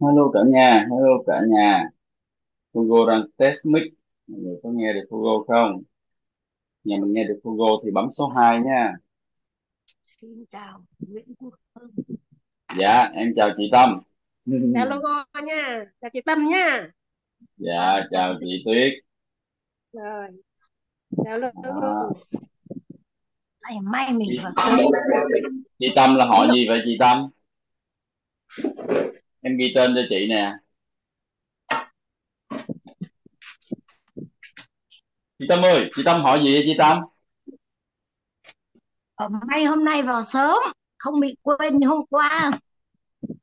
Hello cả nhà, hello cả nhà. Hugo đang test mic. Mọi người có nghe được Hugo không? Nhà mình nghe được Hugo thì bấm số 2 nha. Xin chào Nguyễn Quốc Hưng. Dạ, em chào chị Tâm. chào logo nha chào chị Tâm nha Dạ, chào chị Tuyết. rồi chào logo Đó. Này may mình Chị, vào sớm. chị Tâm là họ gì vậy chị Tâm? Em ghi tên cho chị nè. Chị Tâm ơi, chị Tâm họ gì vậy chị Tâm? Ở may hôm nay vào sớm, không bị quên như hôm qua.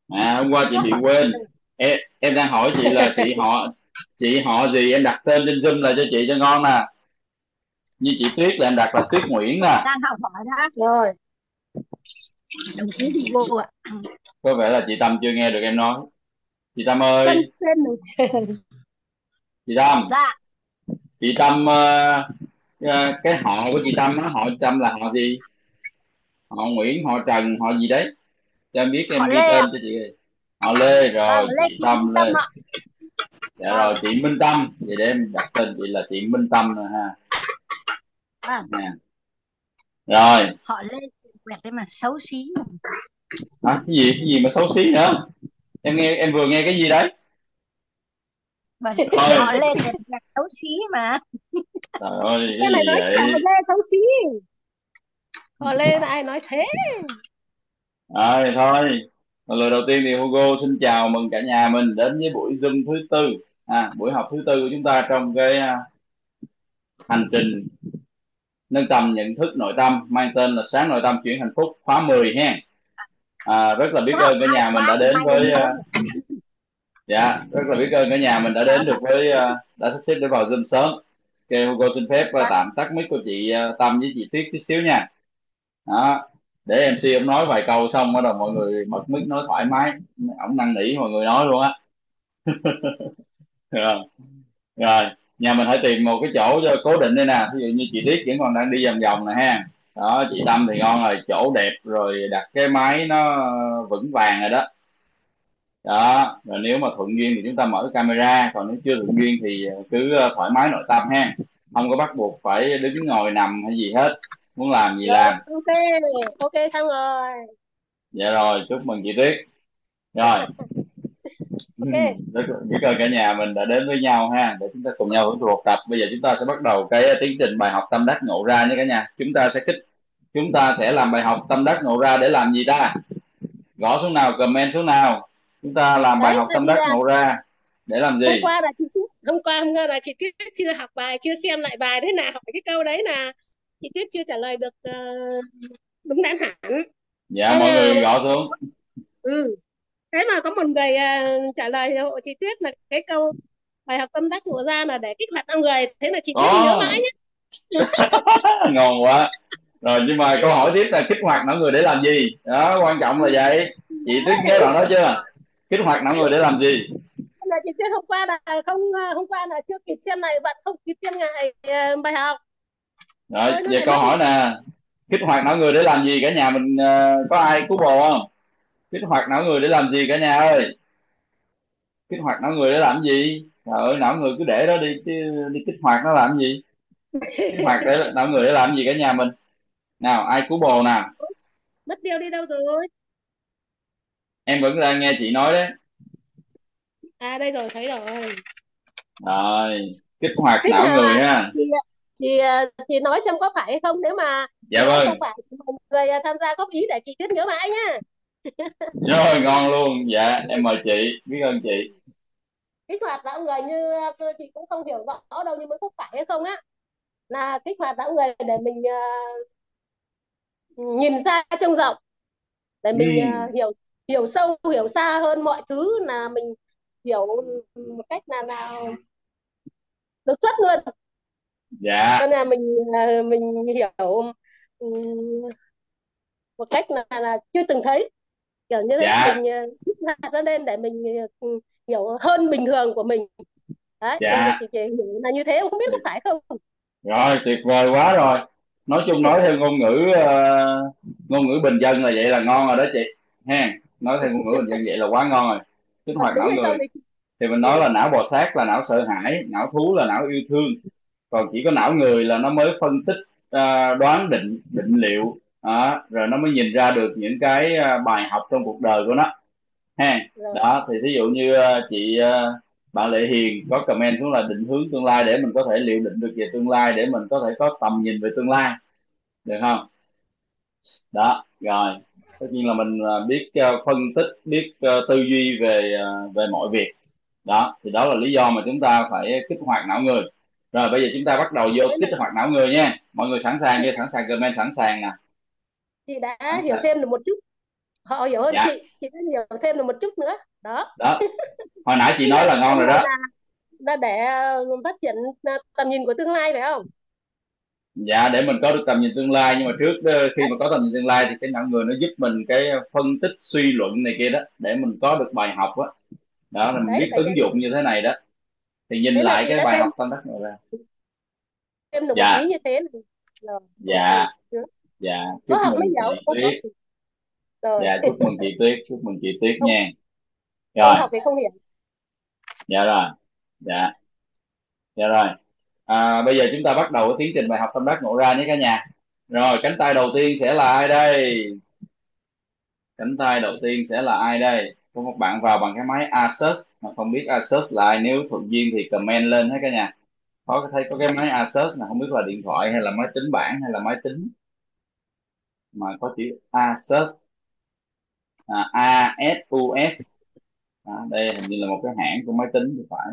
À, hôm qua chị bị quên. Em, em đang hỏi chị là chị họ chị họ gì em đặt tên trên Zoom là cho chị cho ngon nè. Như chị Tuyết là em đặt là Tuyết Nguyễn nè. Đang học hỏi đó. rồi Đồng chí đi vô ạ. Có vẻ là chị Tâm chưa nghe được em nói. Chị Tâm ơi, chị Tâm. Dạ, chị Tâm ờ, ờ, cái họ của chị Tâm á họ Tâm là họ gì họ Nguyễn họ Trần họ gì đấy cho em biết em họ ghi Lê tên ạ. cho chị họ Lê Vâng, rồi Lê chị Thị Tâm Minh Tâm Lê ạ. dạ Vâng, rồi chị Minh Tâm vậy để em đặt tên chị là chị Minh Tâm rồi ha vâng. nè rồi Họ Lê quẹt thế mà xấu xí. Hả? Cái gì? Cái gì mà xấu xí nữa em nghe em vừa nghe cái gì đấy? Vâng, thôi họ Lê quẹt quẹt xấu xí mà. trời ơi cái cái này gì nói chào vậy Lê xấu xí. Họ Lê là ai nói thế? Rồi thôi. Lời đầu tiên thì Hugo xin chào mừng cả nhà mình đến với buổi Zoom thứ tư. À, buổi học thứ tư của chúng ta trong cái à, hành trình nâng tầm nhận thức nội tâm mang tên là sáng nội tâm chuyển hạnh phúc khóa 10 ha à, rất là biết ơn cả nhà mình đã đến với à, dạ rất là biết ơn cả nhà mình đã đến được với à, đã sắp xếp để vào zoom sớm. Ok Hugo xin phép à, Vâng, tạm tắt mic của chị Tâm với chị Tuyết tí xíu nha. Đó để MC ông nói vài câu xong bắt đầu mọi người bật mic nói thoải mái. Ổng năn nỉ mọi người nói luôn á. Rồi rồi nhà mình hãy tìm một cái chỗ cho cố định đây nè. Ví dụ như chị Tuyết vẫn còn đang đi vòng vòng nè ha đó chị Tâm thì ngon rồi chỗ đẹp rồi đặt cái máy nó vững vàng rồi đó. Đó rồi nếu mà thuận duyên thì chúng ta mở camera còn nếu chưa thuận duyên thì cứ ờ, thoải mái nội tâm ha. Không có bắt buộc phải đứng ngồi nằm hay gì hết muốn làm gì rồi làm. ok ok xong rồi dạ rồi chúc mừng chị Tuyết. Rồi. Ok. Biết ơn cả nhà mình đã đến với nhau ha để chúng ta cùng nhau hưởng thụ học tập. Bây giờ chúng ta sẽ bắt đầu cái tiến trình bài học tâm đắc ngộ ra nhé cả nhà. Chúng ta sẽ kích chúng ta sẽ làm bài học tâm đắc ngộ ra để làm gì ta? Gõ số nào comment số nào. Chúng ta làm bài đấy học tâm đắc ngộ ra để làm hôm gì qua là chị Tuyết hôm qua hôm qua là chị Tuyết chưa học bài chưa xem lại bài. Thế nào hỏi cái câu đấy là chị Tuyết chưa trả lời được ờ, đúng đắn hẳn. Dạ thế mọi là người gõ xuống. ừ. Thế mà có một người à, trả lời hộ chị Tuyết là cái câu bài học tâm đắc ngộ ra là để kích hoạt con người. Thế là chị Tuyết nhớ có mãi nhé ngon quá rồi nhưng mà câu hỏi tiếp là kích hoạt não người để làm gì? Đó quan trọng là vậy. Chị Tuyết nhớ đoạn đó chưa? Kích hoạt não người để làm gì? Là chị Tuyết hôm qua là không hôm qua là chưa kịp xem này bạn không kịp xem ngày à, bài học. Rồi lại câu hỏi nè. Kích hoạt não người để làm gì? Cả nhà mình ờ, có ai cứu bồ không? Kích hoạt não người để làm gì cả nhà ơi? Kích hoạt não người để làm gì? Trời ơi não người cứ để đó đi chứ đi kích hoạt nó làm gì? Kích hoạt để não người để làm gì cả nhà mình nào ai cứu bồ nào? Mất tiêu đi đâu rồi? Em vẫn đang nghe chị nói đấy. À đây rồi thấy rồi. Rồi kích hoạt thích não là người ha. Thì thì thì nói xem có phải không nếu mà dạ vâng. không phải người à, tham gia góp ý để chị Tuyết nhớ mãi nhá. Rồi ngon luôn. Dạ em mời chị biết ơn chị. Kích hoạt não người như à, chị cũng không hiểu rõ đâu nhưng mới có phải hay không á. Là kích hoạt não người để mình à, nhìn xa trông rộng. Để mình ừ. hiểu hiểu sâu hiểu xa hơn mọi thứ là mình hiểu một cách là nào đột xuất luôn dạ. Nên là mình à, mình hiểu ừm, một cách là, là chưa từng thấy. Kiểu như thế dạ. mình à, hoạt nó lên để mình ừ, hiểu hơn bình thường của mình. Đấy dạ. chị, chị hiểu là như thế không biết có phải không? Rồi tuyệt vời quá rồi nói chung nói theo ngôn ngữ ờ, ngôn ngữ bình dân là vậy là ngon rồi đó chị. Ha nói theo ngôn ngữ bình dân vậy là quá ngon rồi. Kích Ờ, hoạt não người. thì mình nói là não bò sát là não sợ hãi não thú là não yêu thương. Còn chỉ có não người là nó mới phân tích à, đoán định định liệu đó, rồi nó mới nhìn ra được những cái à, bài học trong cuộc đời của nó. Ha đó thì thí dụ như à, chị à, bạn Lệ Hiền có comment xuống là định hướng tương lai để mình có thể liệu định được về tương lai để mình có thể có tầm nhìn về tương lai. Được không? Đó rồi. Tất nhiên là mình à, biết à, phân tích biết à, tư duy về về mọi việc. Đó thì đó là lý do mà chúng ta phải kích hoạt não người. Rồi bây giờ chúng ta bắt đầu vô kích hoạt não người nha. Mọi người sẵn sàng chưa? Sẵn sàng comment sẵn sàng nè. Chị đã sẵn hiểu sàng. thêm được một chút họ hiểu hơn dạ. chị chị đã hiểu thêm được một chút nữa. Đó. Đó. Hồi nãy chị nói là ngon rồi đó. Là là để ờ, phát triển ờ, tầm nhìn của tương lai phải không? Dạ để mình có được tầm nhìn tương lai. Nhưng mà trước ờ, khi mà có tầm nhìn tương lai thì cái não người nó giúp mình cái phân tích suy luận này kia đó để mình có được bài học á. Đó là mình đấy biết ứng dụng như thế này đó. Thì nhìn thế lại cái bài thêm học tâm đắc này ra. Thêm được dạ. ý như thế này. Rồi dạ. Dạ. Có chúc học mới hiểu có thì rồi. Dạ chúc mừng chị Tuyết chúc mừng chị Tuyết không. nha. Rồi. học thì không hiểu. Dạ rồi. Dạ. Dạ rồi. À, bây giờ chúng ta bắt đầu cái tiến trình bài học tâm đắc ngộ ra nhé cả nhà. Rồi cánh tay đầu tiên sẽ là ai đây? Cánh tay đầu tiên sẽ là ai đây? Có một bạn vào bằng cái máy Asus mà không biết Asus là ai. Nếu thuận duyên thì comment lên hết cả nhà. Có thấy có cái máy Asus là không biết là điện thoại hay là máy tính bảng hay là máy tính. Mà có chữ Asus à, ASUS à, đây hình như là một cái hãng của máy tính thì phải.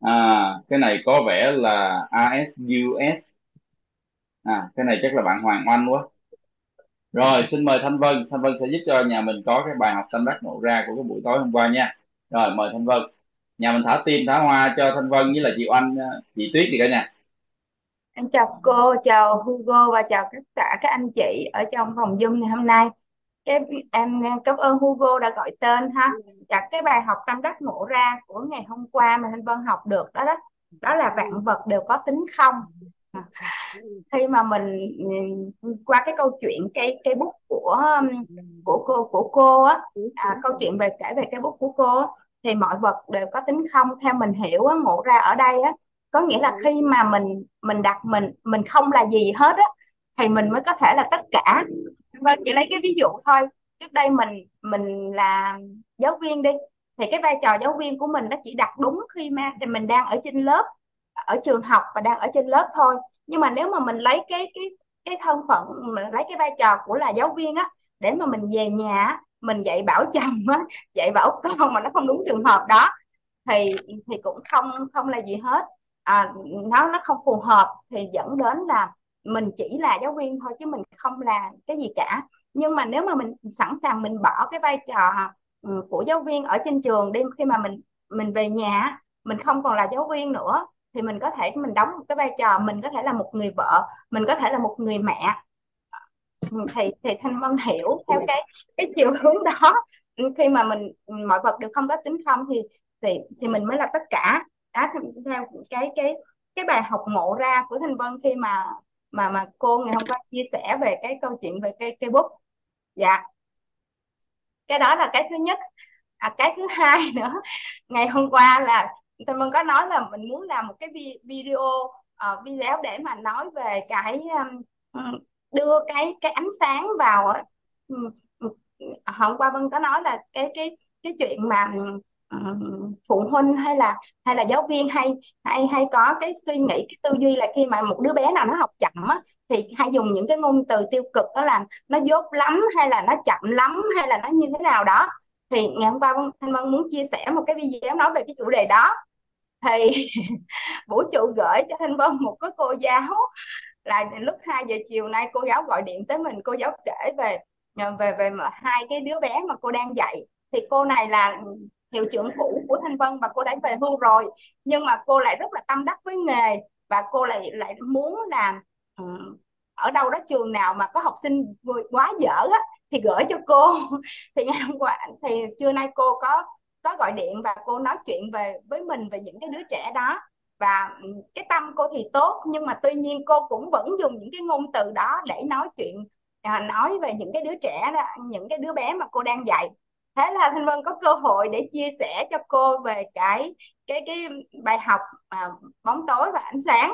À cái này có vẻ là ASUS à cái này chắc là bạn Hoàng Oanh quá. Rồi xin mời Thanh Vân. Thanh Vân sẽ giúp cho nhà mình có cái bài học tâm đắc ngộ ra của cái buổi tối hôm qua nha. Rồi mời Thanh Vân. Nhà mình thả tim thả hoa cho Thanh Vân với là chị Oanh chị Tuyết đi cả nhà. Em chào cô, chào Hugo và chào tất cả các anh chị ở trong phòng Zoom ngày hôm nay. Cái em cảm ơn Hugo đã gọi tên ha. Và cái bài học tâm đắc ngộ ra của ngày hôm qua mà Thanh Vân học được đó đó, đó là vạn vật đều có tính không. Khi mà mình ừ, qua cái câu chuyện cái cái bút của um, của cô của cô á, à, câu chuyện về kể về cái bút của cô á, thì mọi vật đều có tính không. Theo mình hiểu á, ngộ ra ở đây á có nghĩa là khi mà mình mình đặt mình mình không là gì hết á, thì mình mới có thể là tất cả. Vâng chỉ lấy cái ví dụ thôi. Trước đây mình mình là giáo viên đi, thì cái vai trò giáo viên của mình nó chỉ đặt đúng khi mà mình đang ở trên lớp, ở trường học và đang ở trên lớp thôi. Nhưng mà nếu mà mình lấy cái cái cái thân phận, mình lấy cái vai trò của là giáo viên á, để mà mình về nhà mình dạy bảo chồng á, dạy bảo con mà nó không đúng trường hợp đó, thì thì cũng không không là gì hết à, nó nó không phù hợp thì dẫn đến là mình chỉ là giáo viên thôi chứ mình không là cái gì cả. Nhưng mà nếu mà mình sẵn sàng mình bỏ cái vai trò ừ, của giáo viên ở trên trường đi khi mà mình mình về nhà mình không còn là giáo viên nữa thì mình có thể mình đóng một cái vai trò mình có thể là một người vợ mình có thể là một người mẹ. Ừ, thì thì Thanh Vân hiểu theo cái cái chiều hướng đó. Ừ, khi mà mình mọi vật đều không có tính không thì thì thì mình mới là tất cả đó theo cái cái cái bài học ngộ ra của Thanh Vân khi mà mà mà cô ngày hôm qua chia sẻ về cái câu chuyện về cây cây bút dạ. Cái đó là cái thứ nhất. À, cái thứ hai nữa ngày hôm qua là Thanh Vân có nói là mình muốn làm một cái video uh, video để mà nói về cái um, đưa cái cái ánh sáng vào hôm qua Vân có nói là cái cái cái chuyện mà Ờ, phụ huynh hay là hay là giáo viên hay hay hay có cái suy nghĩ, cái tư duy là khi mà một đứa bé nào nó học chậm á, thì hay dùng những cái ngôn từ tiêu cực đó là nó dốt lắm hay là nó chậm lắm hay là nó như thế nào đó. Thì ngày hôm qua Thanh Vân muốn chia sẻ một cái video nói về cái chủ đề đó. Thì vũ trụ gửi cho Thanh Vân một cái cô giáo là lúc 2 giờ chiều nay cô giáo gọi điện tới mình, cô giáo kể về ờ, về về về hai cái đứa bé mà cô đang dạy. Thì cô này là hiệu trưởng cũ của Thanh Vân và cô đã về hưu rồi. Nhưng mà cô lại rất là tâm đắc với nghề và cô lại lại muốn làm ừ, ở đâu đó trường nào mà có học sinh quá dở á, thì gửi cho cô. Thì ngày hôm qua thì trưa nay cô có có gọi điện và cô nói chuyện về với mình về những cái đứa trẻ đó. Và cái tâm cô thì tốt nhưng mà tuy nhiên cô cũng vẫn dùng những cái ngôn từ đó để nói chuyện à, nói về những cái đứa trẻ đó những cái đứa bé mà cô đang dạy thế là Thanh Vân có cơ hội để chia sẻ cho cô về cái cái cái bài học mà bóng tối và ánh sáng.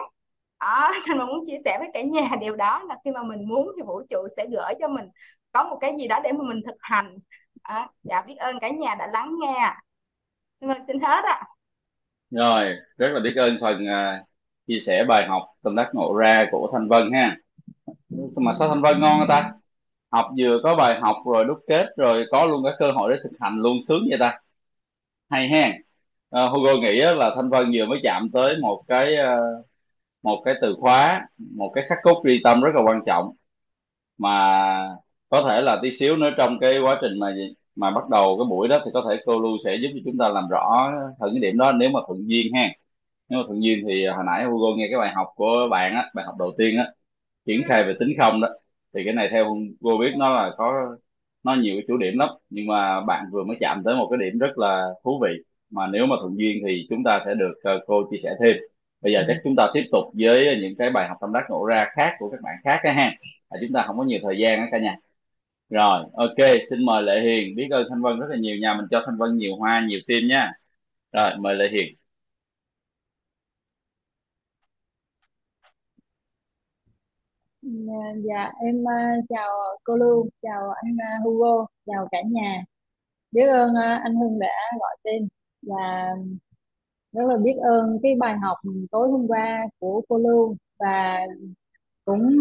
Đó Thanh Vân muốn chia sẻ với cả nhà điều đó là khi mà mình muốn thì vũ trụ sẽ gửi cho mình có một cái gì đó để mà mình thực hành. Đó, dạ biết ơn cả nhà đã lắng nghe Thanh Vân xin hết ạ. Rồi rất là biết ơn phần uh, chia sẻ bài học tâm đắc ngộ ra của Thanh Vân ha. Mà sao Thanh Vân ngon ta? Học vừa có bài học rồi đúc kết rồi có luôn cái cơ hội để thực hành luôn sướng vậy ta. Hay ha. Uh, Hugo nghĩ là Thanh Vân vừa mới chạm tới một cái uh, một cái từ khóa một cái khắc cốt ghi tâm rất là quan trọng. Mà có thể là tí xíu nữa trong cái quá trình mà mà bắt đầu cái buổi đó thì có thể cô Lu sẽ giúp cho chúng ta làm rõ hơn cái điểm đó nếu mà thuận duyên ha. Nếu mà thuận duyên thì hồi nãy Hugo nghe cái bài học của bạn á bài học đầu tiên á triển khai về tính không đó thì cái này theo cô biết nó là có nó nhiều cái chủ điểm lắm. Nhưng mà bạn vừa mới chạm tới một cái điểm rất là thú vị. Mà nếu mà thuận duyên thì chúng ta sẽ được uh, cô chia sẻ thêm. Bây giờ chắc chúng ta tiếp tục với những cái bài học tâm đắc ngộ ra khác của các bạn khác á ha. À, chúng ta không có nhiều thời gian á cả nhà. Rồi ok xin mời lệ hiền. Biết ơn thanh vân rất là nhiều. Nhà mình cho thanh vân nhiều hoa nhiều tim nha. Rồi mời lệ hiền Dạ, dạ em ờ, chào cô Lưu, chào anh ờ, Hugo, chào cả nhà. Biết ơn ờ, anh Hưng đã gọi tên và rất là biết ơn cái bài học tối hôm qua của cô Lưu và cũng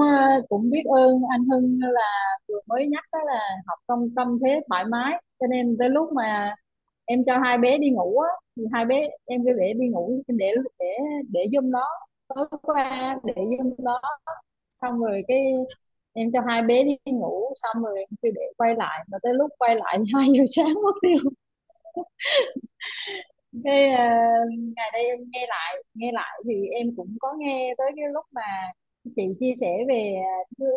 cũng biết ơn anh Hưng là vừa mới nhắc đó là học trong tâm thế thoải mái cho nên tới lúc mà em cho hai bé đi ngủ á thì hai bé em cứ để đi ngủ để để để giùm nó tối qua để giùm nó xong rồi cái em cho hai bé đi ngủ xong rồi em cứ để quay lại và tới lúc quay lại hai giờ sáng mất tiêu. Cái uh, ngày đây em nghe lại nghe lại thì em cũng có nghe tới cái lúc mà chị chia sẻ về ờ, đứa,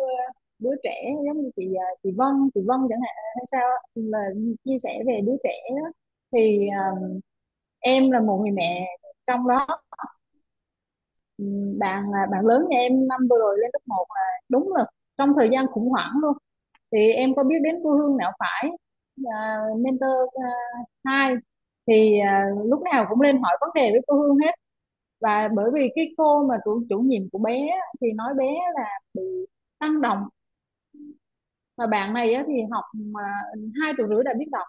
đứa trẻ giống như chị ờ, chị Vân chị Vân chẳng hạn hay sao là chia sẻ về đứa trẻ đó. Thì um, em là một người mẹ trong đó bạn bạn lớn nhà em năm vừa rồi lên cấp 1 là đúng là trong thời gian khủng hoảng luôn. Thì em có biết đến cô Hương Não Phải uh, mentor à, uh, 2 thì uh, lúc nào cũng lên hỏi vấn đề với cô Hương hết. Và bởi vì cái cô mà chủ chủ nhiệm của bé thì nói bé là bị tăng động. Và bạn này á, thì học mà hai tuổi rưỡi đã biết đọc.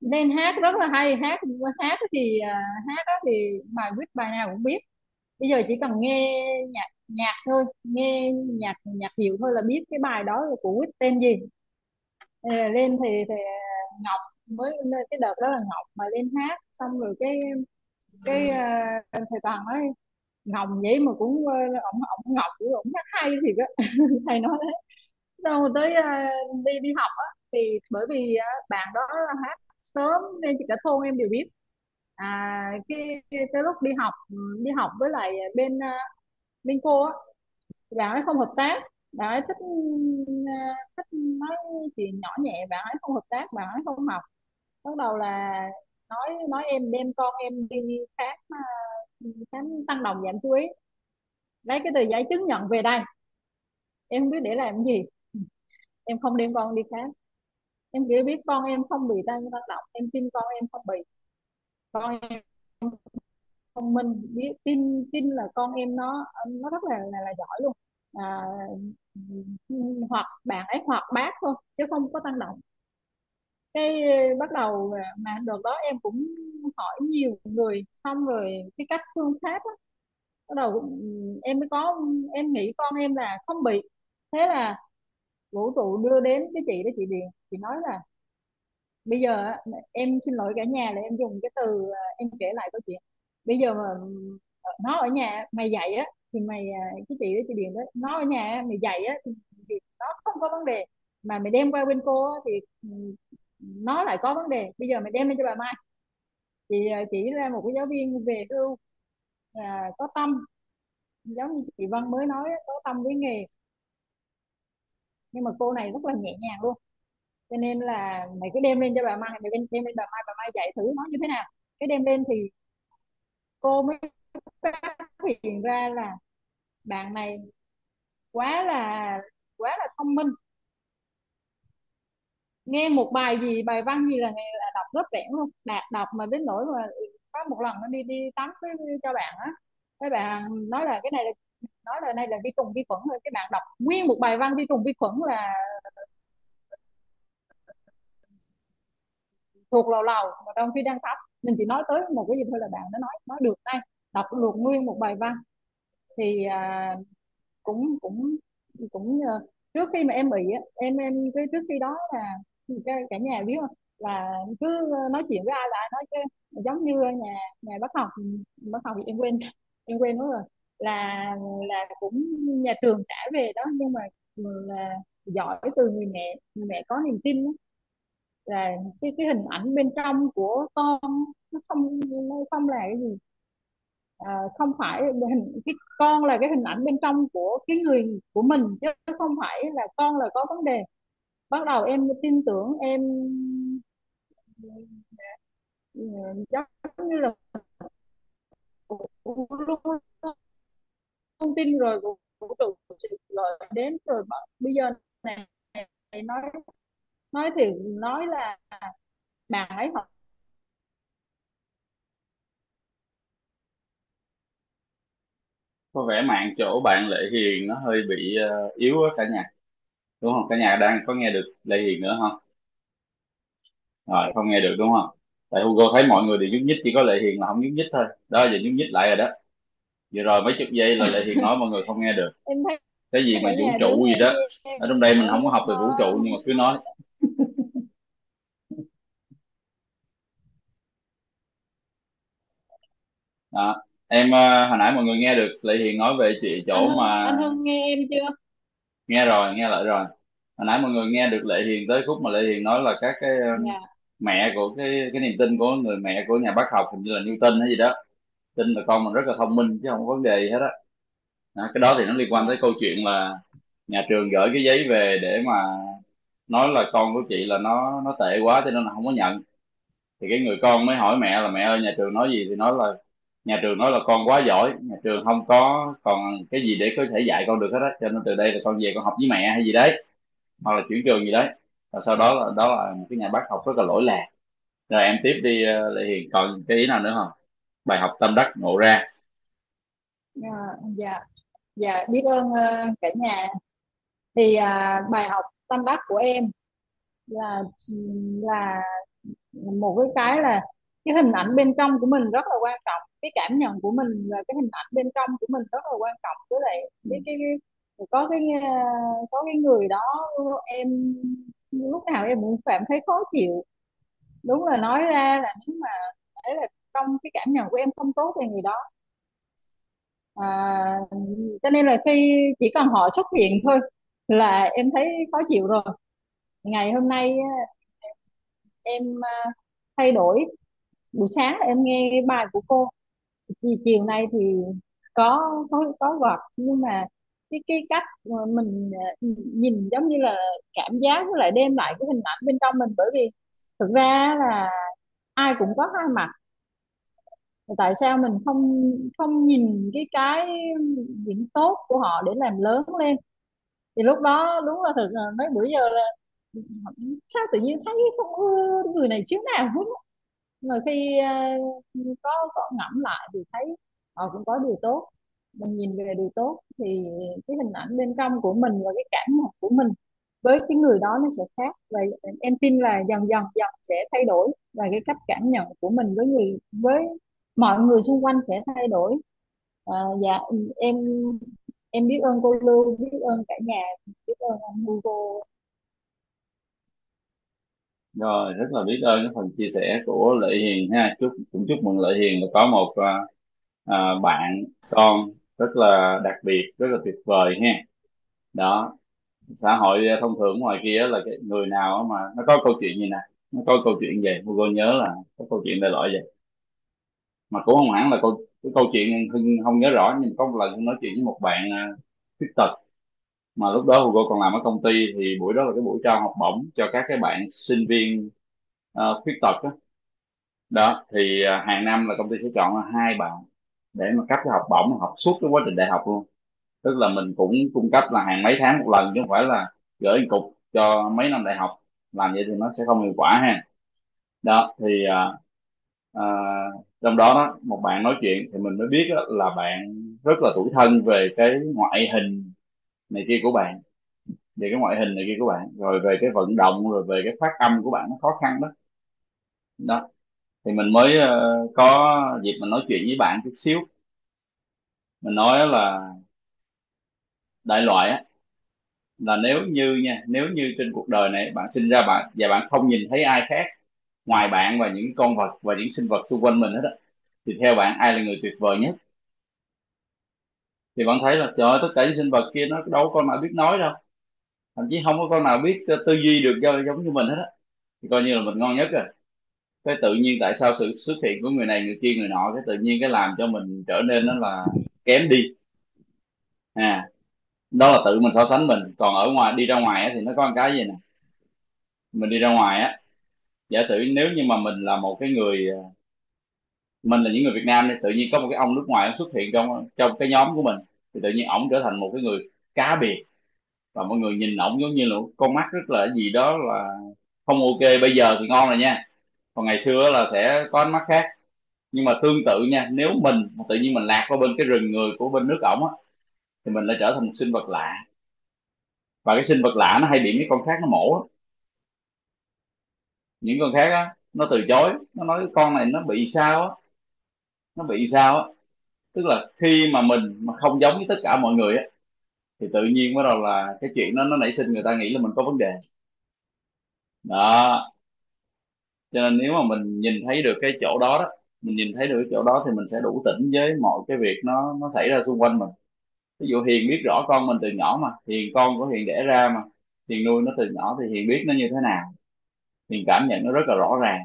Nên hát rất là hay hát hát thì hát đó thì bài viết bài nào cũng biết bây giờ chỉ cần nghe nhạc nhạc thôi nghe nhạc nhạc hiệu thôi là biết cái bài đó là của Quýt tên gì. Ờ, lên thì thì Ngọc mới cái đợt đó là Ngọc mà lên hát xong rồi cái cái uh, thầy Toàn nói Ngọc vậy mà cũng uh, ổng ổng Ngọc cũng ổng hát hay thiệt á. Thầy nói thế. Xong rồi tới uh, đi đi học á thì bởi vì uh, bạn đó hát sớm nên cả thôn em đều biết à cái, cái lúc đi học đi học với lại bên à, bên cô á bạn ấy không hợp tác bạn ấy thích à, thích nói chuyện nhỏ nhẹ bạn ấy không hợp tác bạn ấy không học. Bắt đầu là nói nói em đem con em đi khám à, khám tăng đồng giảm chú ý lấy cái tờ giấy chứng nhận về đây. Em không biết để làm gì. Em không đem con đi khám. Em chỉ biết con em không bị tăng tăng động em tin con em không bị con em thông minh biết tin tin là con em nó nó rất là là, là giỏi luôn. À, hoặc bạn ấy hoặc bác thôi chứ không có tăng động. Cái bắt đầu mà đợt đó em cũng hỏi nhiều người xong rồi cái cách phương pháp đó, bắt đầu em mới có em nghĩ con em là không bị. Thế là vũ trụ đưa đến cái chị đó chị Điền chị nói là bây giờ em xin lỗi cả nhà là em dùng cái từ à, em kể lại câu chuyện. Bây giờ mà ờ, nó ở nhà mày dạy á thì mày à, cái chị đó chị Điền đó nó ở nhà mày dạy á thì, thì nó không có vấn đề. Mà mày đem qua bên cô á, thì nó lại có vấn đề. Bây giờ mày đem lên cho bà Mai. Thì à, chỉ là một cái giáo viên về hưu à, có tâm. Giống như chị Vân mới nói có tâm với nghề. Nhưng mà cô này rất là nhẹ nhàng luôn cho nên là mày cứ đem lên cho bà Mai mày đem, đem lên bà Mai bà Mai dạy thử nó như thế nào. Cái đem lên thì cô mới phát hiện ra là bạn này quá là quá là thông minh. Nghe một bài gì bài văn gì là là đọc rất rẽn luôn. Đạt đọc mà đến nỗi mà có một lần nó đi đi tắm với cho bạn á các bạn nói là cái này là nói là đây là vi trùng vi khuẩn rồi. Cái bạn đọc nguyên một bài văn vi trùng vi khuẩn là thuộc lầu lầu mà trong khi đang tập mình chỉ nói tới một cái gì thôi là bạn nó nói nói được đây đọc được nguyên một bài văn. Thì à, cũng cũng cũng ờ, trước khi mà em bị á, em em cái trước khi đó là cả, cả nhà biết không? Là cứ nói chuyện với ai là ai nói chứ giống như nhà nhà bác học bác học thì em quên em quên nữa rồi. Là là cũng nhà trường trả về đó nhưng mà ừ, là giỏi từ người mẹ người mẹ có niềm tin đó là cái cái hình ảnh bên trong của con nó không nó không là cái gì. À, không phải hình cái con là cái hình ảnh bên trong của cái người của mình chứ không phải là con là có vấn đề. Bắt đầu em tin tưởng em ừ, giống như là luôn thông tin rồi vũ trụ lợi đến rồi. Bây giờ này nói nói thì nói là bạn ấy học có vẻ mạng chỗ bạn Lệ Hiền nó hơi bị uh, yếu á cả nhà. Đúng không? Cả nhà đang có nghe được Lệ Hiền nữa không? Rồi không nghe được đúng không? Tại Hugo thấy mọi người đều nhúc nhích chỉ có Lệ Hiền là không nhúc nhích thôi. Đó giờ nhúc nhích lại rồi đó. Vừa rồi mấy chục giây là Lệ Hiền nói mọi người không nghe được. Em thấy cái gì mà vũ nhà trụ gì đó ở trong đây mình không có học về vũ trụ nhưng mà cứ nói đó. em uh, hồi nãy mọi người nghe được Lệ Hiền nói về chị anh chỗ Hưng mà anh Hưng nghe em chưa? Nghe rồi nghe lại rồi. Hồi nãy mọi người nghe được Lệ Hiền tới khúc mà Lệ Hiền nói là các cái dạ. mẹ của cái cái niềm tin của người mẹ của nhà bác học hình như là Newton hay gì đó. Tin là con mình rất là thông minh chứ không có vấn đề gì hết á. Đó, cái đó thì nó liên quan tới dạ câu chuyện là nhà trường gửi cái giấy về để mà nói là con của chị là nó nó tệ quá cho nên là không có nhận. Thì cái người con mới hỏi mẹ là mẹ ơi nhà trường nói gì? Thì nói là nhà trường nói là con quá giỏi nhà trường không có còn cái gì để có thể dạy con được hết á cho nên từ đây là con về con học với mẹ hay gì đấy hoặc là chuyển trường gì đấy. Và sau đó là đó là một cái nhà bác học rất là lỗi lạc. Rồi em tiếp đi ờ, Lệ Hiền còn cái ý nào nữa không? Bài học tâm đắc ngộ ra. Dạ dạ dạ biết ơn ờ, cả nhà. Thì à, bài học tâm đắc của em là là một cái cái là cái hình ảnh bên trong của mình rất là quan trọng. Cái cảm nhận của mình và cái hình ảnh bên trong của mình rất là quan trọng. Với lại cái cái, cái có cái ờ, có cái người đó em lúc nào em cũng cảm thấy khó chịu. Đúng là nói ra là nếu mà đấy là trong cái cảm nhận của em không tốt về người đó à, cho nên là khi chỉ cần họ xuất hiện thôi là em thấy khó chịu rồi. Ngày hôm nay em à, thay đổi buổi sáng là em nghe bài của cô. Chiều, chiều nay thì có có có gọt nhưng mà cái cái cách mà mình ờ, nhìn giống như là cảm giác với lại đem lại cái hình ảnh bên trong mình. Bởi vì thực ra là ai cũng có hai mặt. Tại sao mình không không nhìn cái cái điểm tốt của họ để làm lớn lên? Thì lúc đó đúng là thực là mấy bữa giờ là sao tự nhiên thấy không ưa người này xíu nào? hết á mà khi ờ, có có ngẫm lại thì thấy họ cũng có điều tốt. Mình nhìn về điều tốt thì cái hình ảnh bên trong của mình và cái cảm nhận của mình với cái người đó nó sẽ khác. Và em tin là dần dần dần sẽ thay đổi và cái cách cảm nhận của mình với người với mọi người xung quanh sẽ thay đổi. À, dạ em em biết ơn cô Lưu biết ơn cả nhà biết ơn anh Hugo rồi rất là biết ơn cái phần chia sẻ của Lệ Hiền ha. Chúc cũng chúc mừng Lệ Hiền là có một à, à, bạn con rất là đặc biệt rất là tuyệt vời ha. Đó xã hội thông thường ngoài kia là cái người nào mà nó có câu chuyện gì nè? Nó có câu chuyện gì? Hugo nhớ là có câu chuyện đại loại vậy mà cũng không hẳn là câu cái câu chuyện Hưng không nhớ rõ nhưng có một lần Hưng nói chuyện với một bạn à, khuyết tật mà lúc đó Hugo còn làm ở công ty thì buổi đó là cái buổi trao học bổng cho các cái bạn sinh viên ờ, khuyết tật đó. đó thì à, hàng năm là công ty sẽ chọn hai bạn để mà cấp cái học bổng học suốt cái quá trình đại học luôn. Tức là mình cũng cung cấp là hàng mấy tháng một lần chứ không phải là gửi một cục cho mấy năm đại học. Làm vậy thì nó sẽ không hiệu quả ha. Đó thì à, à, trong đó đó một bạn nói chuyện thì mình mới biết đó, là bạn rất là tuổi thân về cái ngoại hình này kia của bạn về cái ngoại hình này kia của bạn rồi về cái vận động rồi về cái phát âm của bạn nó khó khăn đó. Đó. Thì mình mới uh, có dịp mình nói chuyện với bạn chút xíu. Mình nói là đại loại á là nếu như nha nếu như trên cuộc đời này bạn sinh ra bạn và bạn không nhìn thấy ai khác ngoài bạn và những con vật và những sinh vật xung quanh mình hết á thì theo bạn ai là người tuyệt vời nhất? Thì bạn thấy là trời ơi, tất cả những sinh vật kia nó đâu có con nào biết nói đâu. Thậm chí không có con nào biết ờ, tư duy được giống như mình hết á. Thì coi như là mình ngon nhất rồi. Cái tự nhiên tại sao sự xuất hiện của người này người kia người nọ cái tự nhiên cái làm cho mình trở nên nó là kém đi. À đó là tự mình so sánh mình. Còn ở ngoài đi ra ngoài á, thì nó có một cái gì nè? Mình đi ra ngoài á giả sử nếu như mà mình là một cái người ờ, mình là những người Việt Nam thì tự nhiên có một cái ông nước ngoài xuất hiện trong trong cái nhóm của mình, thì tự nhiên ổng trở thành một cái người cá biệt. Và mọi người nhìn ổng giống như là con mắt rất là gì đó là không ok, bây giờ thì ngon rồi nha. Còn ngày xưa là sẽ có ánh mắt khác. Nhưng mà tương tự nha, nếu mình tự nhiên mình lạc qua bên cái rừng người của bên nước ổng á, thì mình lại trở thành một sinh vật lạ. Và cái sinh vật lạ nó hay bị mấy con khác nó mổ đó. những con khác á, nó từ chối, nó nói con này nó bị sao á nó bị sao á? Tức là khi mà mình mà không giống với tất cả mọi người á, thì tự nhiên bắt đầu là cái chuyện đó, nó nảy sinh, người ta nghĩ là mình có vấn đề. Đó. Cho nên nếu mà mình nhìn thấy được cái chỗ đó đó, mình nhìn thấy được cái chỗ đó thì mình sẽ đủ tỉnh với mọi cái việc nó nó xảy ra xung quanh mình. Ví dụ hiền biết rõ con mình từ nhỏ mà, hiền con của hiền đẻ ra mà, hiền nuôi nó từ nhỏ thì hiền biết nó như thế nào. Hiền cảm nhận nó rất là rõ ràng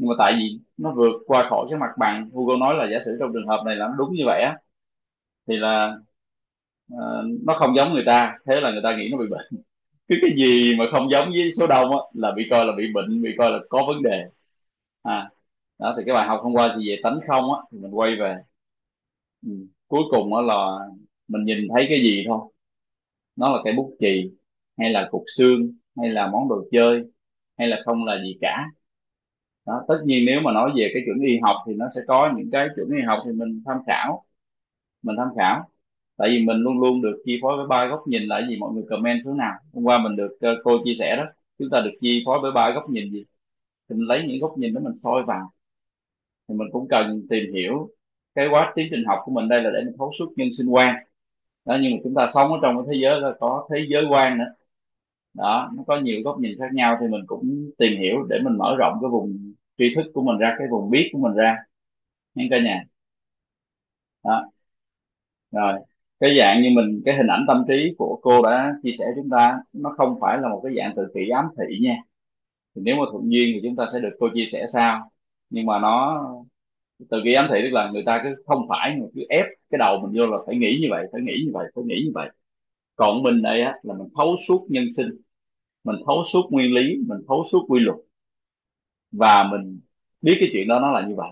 nhưng mà tại vì nó vượt qua khỏi cái mặt bằng Google nói là giả sử trong trường hợp này là nó đúng như vậy á thì là uh, nó không giống người ta. Thế là người ta nghĩ nó bị bệnh. Cái cái gì mà không giống với số đông á là bị coi là bị bệnh bị coi là có vấn đề. À đó thì cái bài học hôm qua thì về tánh không á thì mình quay về. Ừ. cuối cùng á là mình nhìn thấy cái gì thôi. Nó là cái bút chì hay là cục xương hay là món đồ chơi hay là không là gì cả đó tất nhiên nếu mà nói về cái chuẩn y học thì nó sẽ có những cái chuẩn y học thì mình tham khảo. Mình tham khảo. Tại vì mình luôn luôn được chi phối với ba góc nhìn là gì mọi người comment số nào. Hôm qua mình được uh, cô chia sẻ đó. Chúng ta được chi phối với ba góc nhìn gì? Thì mình lấy những góc nhìn đó mình soi vào. Thì mình cũng cần tìm hiểu cái quá tiến trình học của mình đây là để mình thấu suốt nhân sinh quan. Đó nhưng mà chúng ta sống ở trong cái thế giới là có thế giới quan nữa. Đó nó có nhiều góc nhìn khác nhau thì mình cũng tìm hiểu để mình mở rộng cái vùng tri thức của mình ra, cái vùng biết của mình ra những cả nhà. Đó. Rồi, cái dạng như mình, cái hình ảnh tâm trí của cô đã chia sẻ chúng ta, nó không phải là một cái dạng tự kỷ ám thị nha. Thì nếu mà thuận duyên thì chúng ta sẽ được cô chia sẻ sau. Nhưng mà nó tự kỷ ám thị tức là người ta cứ không phải mà cứ ép cái đầu mình vô là phải nghĩ như vậy, phải nghĩ như vậy, phải nghĩ như vậy. Còn mình đây á, là mình thấu suốt nhân sinh, mình thấu suốt nguyên lý, mình thấu suốt quy luật và mình biết cái chuyện đó nó là như vậy.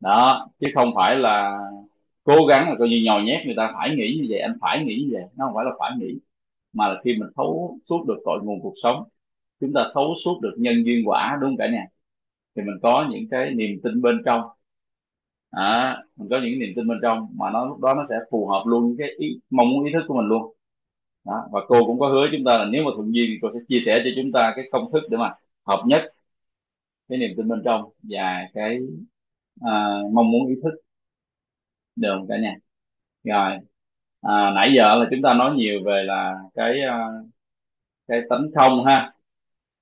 Đó chứ không phải là cố gắng là coi như nhồi nhét người ta phải nghĩ như vậy anh phải nghĩ như vậy. Nó không phải là phải nghĩ mà là khi mình thấu suốt được cội nguồn cuộc sống chúng ta thấu suốt được nhân duyên quả đúng không cả nhà? Thì mình có những cái niềm tin bên trong. À, mình có những niềm tin bên trong mà nó lúc đó nó sẽ phù hợp luôn với cái ý, mong muốn ý thức của mình luôn. Đó. và cô cũng có hứa chúng ta là nếu mà thuận duyên thì cô sẽ chia sẻ cho chúng ta cái công thức để mà hợp nhất cái niềm tin bên trong và cái à, mong muốn ý thức được cả nhà? Rồi à, nãy giờ là chúng ta nói nhiều về là cái uh, cái tánh không ha.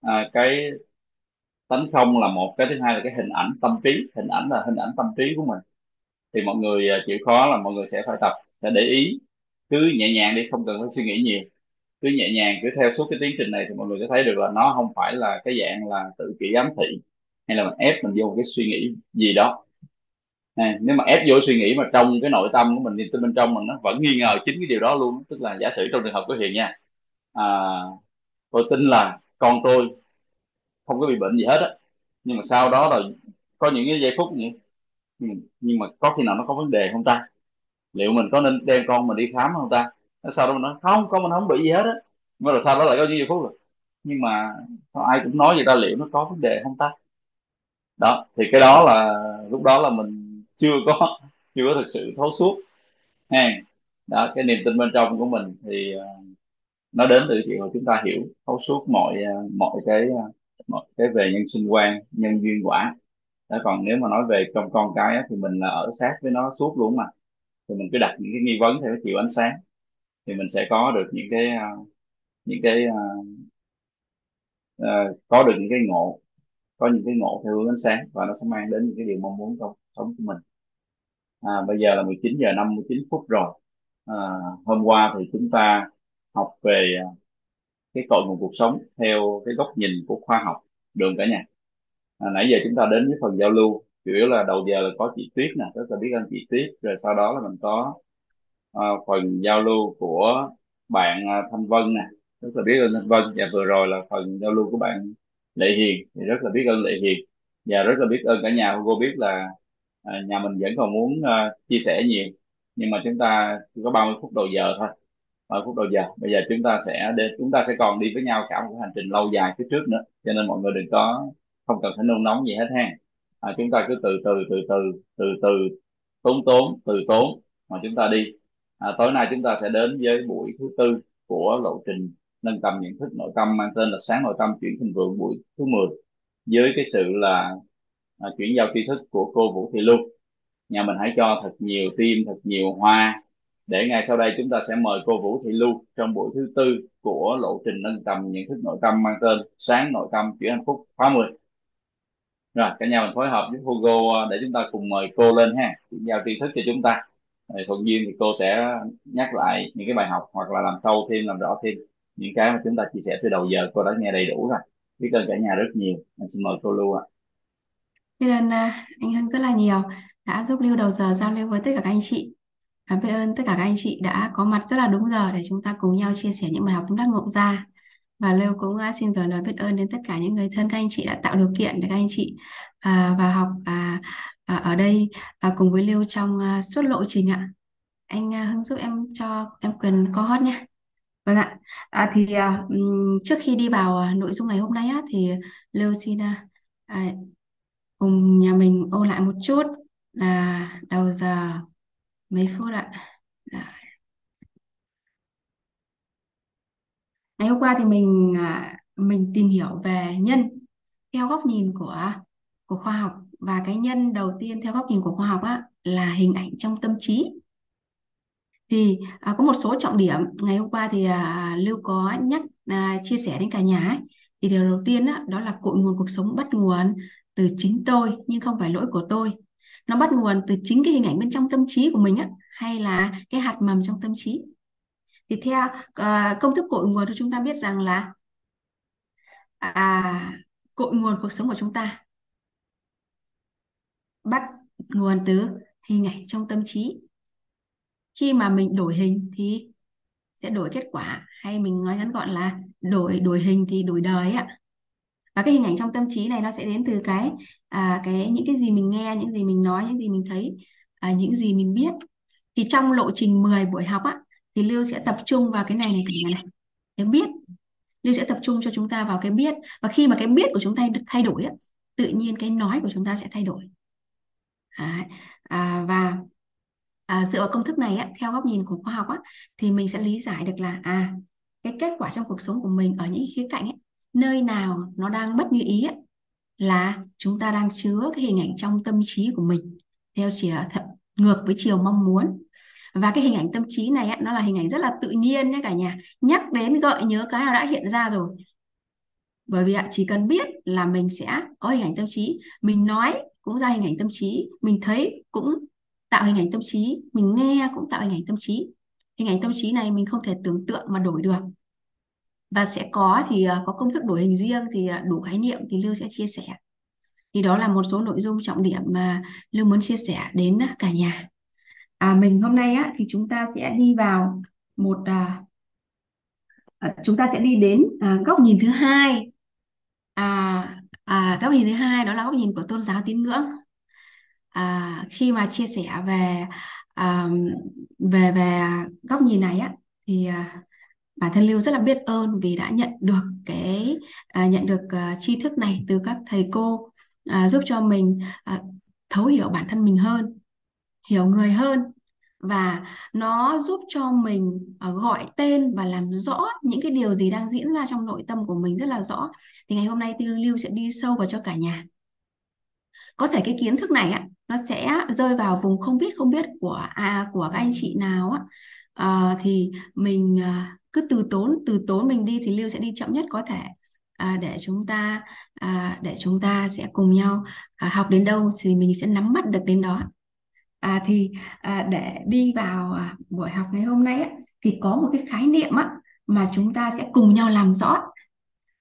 À, cái tánh không là một cái thứ hai là cái hình ảnh tâm trí. Hình ảnh là hình ảnh tâm trí của mình. Thì mọi người à, chịu khó là mọi người sẽ phải tập sẽ để ý. Cứ nhẹ nhàng đi không cần phải suy nghĩ nhiều. Cứ nhẹ nhàng cứ theo suốt cái tiến trình này thì mọi người sẽ thấy được là nó không phải là cái dạng là tự kỷ ám thị hay là mình ép mình vô một cái suy nghĩ gì đó. À, nếu mà ép vô suy nghĩ mà trong cái nội tâm của mình tin bên trong mình nó vẫn nghi ngờ chính cái điều đó luôn. Tức là giả sử trong trường hợp của hiền nha à, tôi tin là con tôi không có bị bệnh gì hết á nhưng mà sau đó là có những cái giây phút như nhưng, nhưng mà có khi nào nó có vấn đề không ta? Liệu mình có nên đem con mình đi khám không ta? Sau đó mình nói không con mình không bị gì hết á. Mà rồi sau đó lại có những giây phút rồi nhưng mà ai cũng nói vậy ta? Liệu nó có vấn đề không ta? Đó thì cái đó là lúc đó là mình chưa có chưa có thực sự thấu suốt. Ha đó cái niềm tin bên trong của mình thì uh, nó đến từ chuyện mà chúng ta hiểu thấu suốt mọi uh, mọi cái uh, mọi cái về nhân sinh quan nhân duyên quả. Đó còn nếu mà nói về trong con cái á, thì mình là ở sát với nó suốt luôn mà. Thì mình cứ đặt những cái nghi vấn theo cái chiều ánh sáng. Thì mình sẽ có được những cái những cái uh, có được những cái ngộ có những cái ngộ theo hướng ánh sáng và nó sẽ mang đến những cái điều mong muốn trong sống của mình. À, bây giờ là 19 giờ 59 phút rồi. À, hôm qua thì chúng ta học về à, cái cội nguồn cuộc sống theo cái góc nhìn của khoa học đường cả nhà. À, nãy giờ chúng ta đến với phần giao lưu chủ yếu là đầu giờ là có chị Tuyết nè rất là biết ơn chị Tuyết. Rồi sau đó là mình có uh, phần giao lưu của bạn uh, Thanh Vân nè rất là biết ơn Thanh Vân. Và vừa rồi là phần giao lưu của bạn Lệ Hiền thì rất là biết ơn Lệ Hiền. Và rất là biết ơn cả nhà Hugo biết là à, nhà mình vẫn còn muốn à, chia sẻ nhiều. Nhưng mà chúng ta chỉ có 30 phút đầu giờ thôi 30 phút đầu giờ. Bây giờ chúng ta sẽ đến chúng ta sẽ còn đi với nhau cả một hành trình lâu dài phía trước nữa. Cho nên mọi người đừng có không cần phải nôn nóng gì hết ha. À, chúng ta cứ từ từ từ từ từ từ tốn tốn từ tốn mà chúng ta đi. À, tối nay chúng ta sẽ đến với buổi thứ tư của lộ trình nâng tầm nhận thức nội tâm mang tên là sáng nội tâm chuyển thịnh vượng buổi thứ 10 với cái sự là à, chuyển giao tri thức của cô Vũ Thị Lưu nhà mình hãy cho thật nhiều tim thật nhiều hoa để ngay sau đây chúng ta sẽ mời cô Vũ Thị Lưu trong buổi thứ tư của lộ trình nâng tầm nhận thức nội tâm mang tên sáng nội tâm chuyển hạnh phúc khóa 10 rồi cả nhà mình phối hợp với Hugo à, để chúng ta cùng mời cô lên ha chuyển giao tri thức cho chúng ta. Thuận duyên thì cô sẽ nhắc lại những cái bài học hoặc là làm sâu thêm làm rõ thêm những cái mà chúng ta chia sẻ từ đầu giờ cô đã nghe đầy đủ rồi biết ơn cả nhà rất nhiều anh xin mời cô Lưu ạ Biết ơn à, anh Hưng rất là nhiều đã giúp Lưu đầu giờ giao lưu với tất cả các anh chị. Và biết ơn tất cả các anh chị đã có mặt rất là đúng giờ để chúng ta cùng nhau chia sẻ những bài học chúng ta ngộ ra. Và Lưu cũng à, xin gửi lời biết ơn đến tất cả những người thân các anh chị đã tạo điều kiện để các anh chị à, vào học à, à, ở đây à, cùng với Lưu trong à, suốt lộ trình ạ. Anh à, Hưng giúp em cho em quyền co hót nhé. Vâng ạ. À, thì à, trước khi đi vào à, nội dung ngày hôm nay á, thì Lưu xin à, à, cùng nhà mình ôn lại một chút là đầu giờ mấy phút ạ. Dạ. Ngày hôm qua thì mình à, mình tìm hiểu về nhân theo góc nhìn của à, của khoa học và cái nhân đầu tiên theo góc nhìn của khoa học á là hình ảnh trong tâm trí thì à, có một số trọng điểm. Ngày hôm qua thì à, Lưu có nhắc à, chia sẻ đến cả nhà ấy. thì điều đầu tiên á, đó là cội nguồn cuộc sống bắt nguồn từ chính tôi nhưng không phải lỗi của tôi. Nó bắt nguồn từ chính cái hình ảnh bên trong tâm trí của mình á hay là cái hạt mầm trong tâm trí. Thì theo à, công thức cội nguồn thì chúng ta biết rằng là à, cội nguồn cuộc sống của chúng ta bắt nguồn từ hình ảnh trong tâm trí khi mà mình đổi hình thì sẽ đổi kết quả. Hay mình nói ngắn gọn là đổi đổi hình thì đổi đời ạ. Và cái hình ảnh trong tâm trí này nó sẽ đến từ cái à, cái những cái gì mình nghe những gì mình nói những gì mình thấy à, những gì mình biết. Thì trong lộ trình 10 buổi học á thì Lưu sẽ tập trung vào cái này này cái này, này cái biết. Lưu sẽ tập trung cho chúng ta vào cái biết. Và khi mà cái biết của chúng ta được thay đổi á, tự nhiên cái nói của chúng ta sẽ thay đổi. À, à, và à, dựa vào công thức này á, theo góc nhìn của khoa học á, thì mình sẽ lý giải được là à cái kết quả trong cuộc sống của mình ở những khía cạnh ấy, nơi nào nó đang bất như ý ấy, là chúng ta đang chứa cái hình ảnh trong tâm trí của mình theo chiều thật ngược với chiều mong muốn. Và cái hình ảnh tâm trí này ấy, nó là hình ảnh rất là tự nhiên nhé cả nhà nhắc đến gợi nhớ cái nào đã hiện ra rồi. Bởi vì ạ chỉ cần biết là mình sẽ có hình ảnh tâm trí mình nói cũng ra hình ảnh tâm trí mình thấy cũng tạo hình ảnh tâm trí. Mình nghe cũng tạo hình ảnh tâm trí. Hình ảnh tâm trí này mình không thể tưởng tượng mà đổi được. Và sẽ có thì ờ, có công thức đổi hình riêng thì ờ, đủ khái niệm thì Lưu sẽ chia sẻ. Thì đó là một số nội dung trọng điểm mà Lưu muốn chia sẻ đến cả nhà. À, mình hôm nay á thì chúng ta sẽ đi vào một à, chúng ta sẽ đi đến à, góc nhìn thứ hai. À, à, góc nhìn thứ hai đó là góc nhìn của tôn giáo tín ngưỡng à, khi mà chia sẻ về à, về về góc nhìn này á thì à, bản thân Lưu rất là biết ơn vì đã nhận được cái à, nhận được à, tri thức này từ các thầy cô à, giúp cho mình à, thấu hiểu bản thân mình hơn hiểu người hơn. Và nó giúp cho mình à, gọi tên và làm rõ những cái điều gì đang diễn ra trong nội tâm của mình rất là rõ. Thì ngày hôm nay thì Lưu sẽ đi sâu vào cho cả nhà có thể cái kiến thức này á nó sẽ rơi vào vùng không biết không biết của à, của các anh chị nào á. À, thì mình ờ, cứ từ tốn từ tốn mình đi thì Lưu sẽ đi chậm nhất có thể. À, để chúng ta à, để chúng ta sẽ cùng nhau à, học đến đâu thì mình sẽ nắm bắt được đến đó. À, thì à, để đi vào à, buổi học ngày hôm nay á, thì có một cái khái niệm á, mà chúng ta sẽ cùng nhau làm rõ.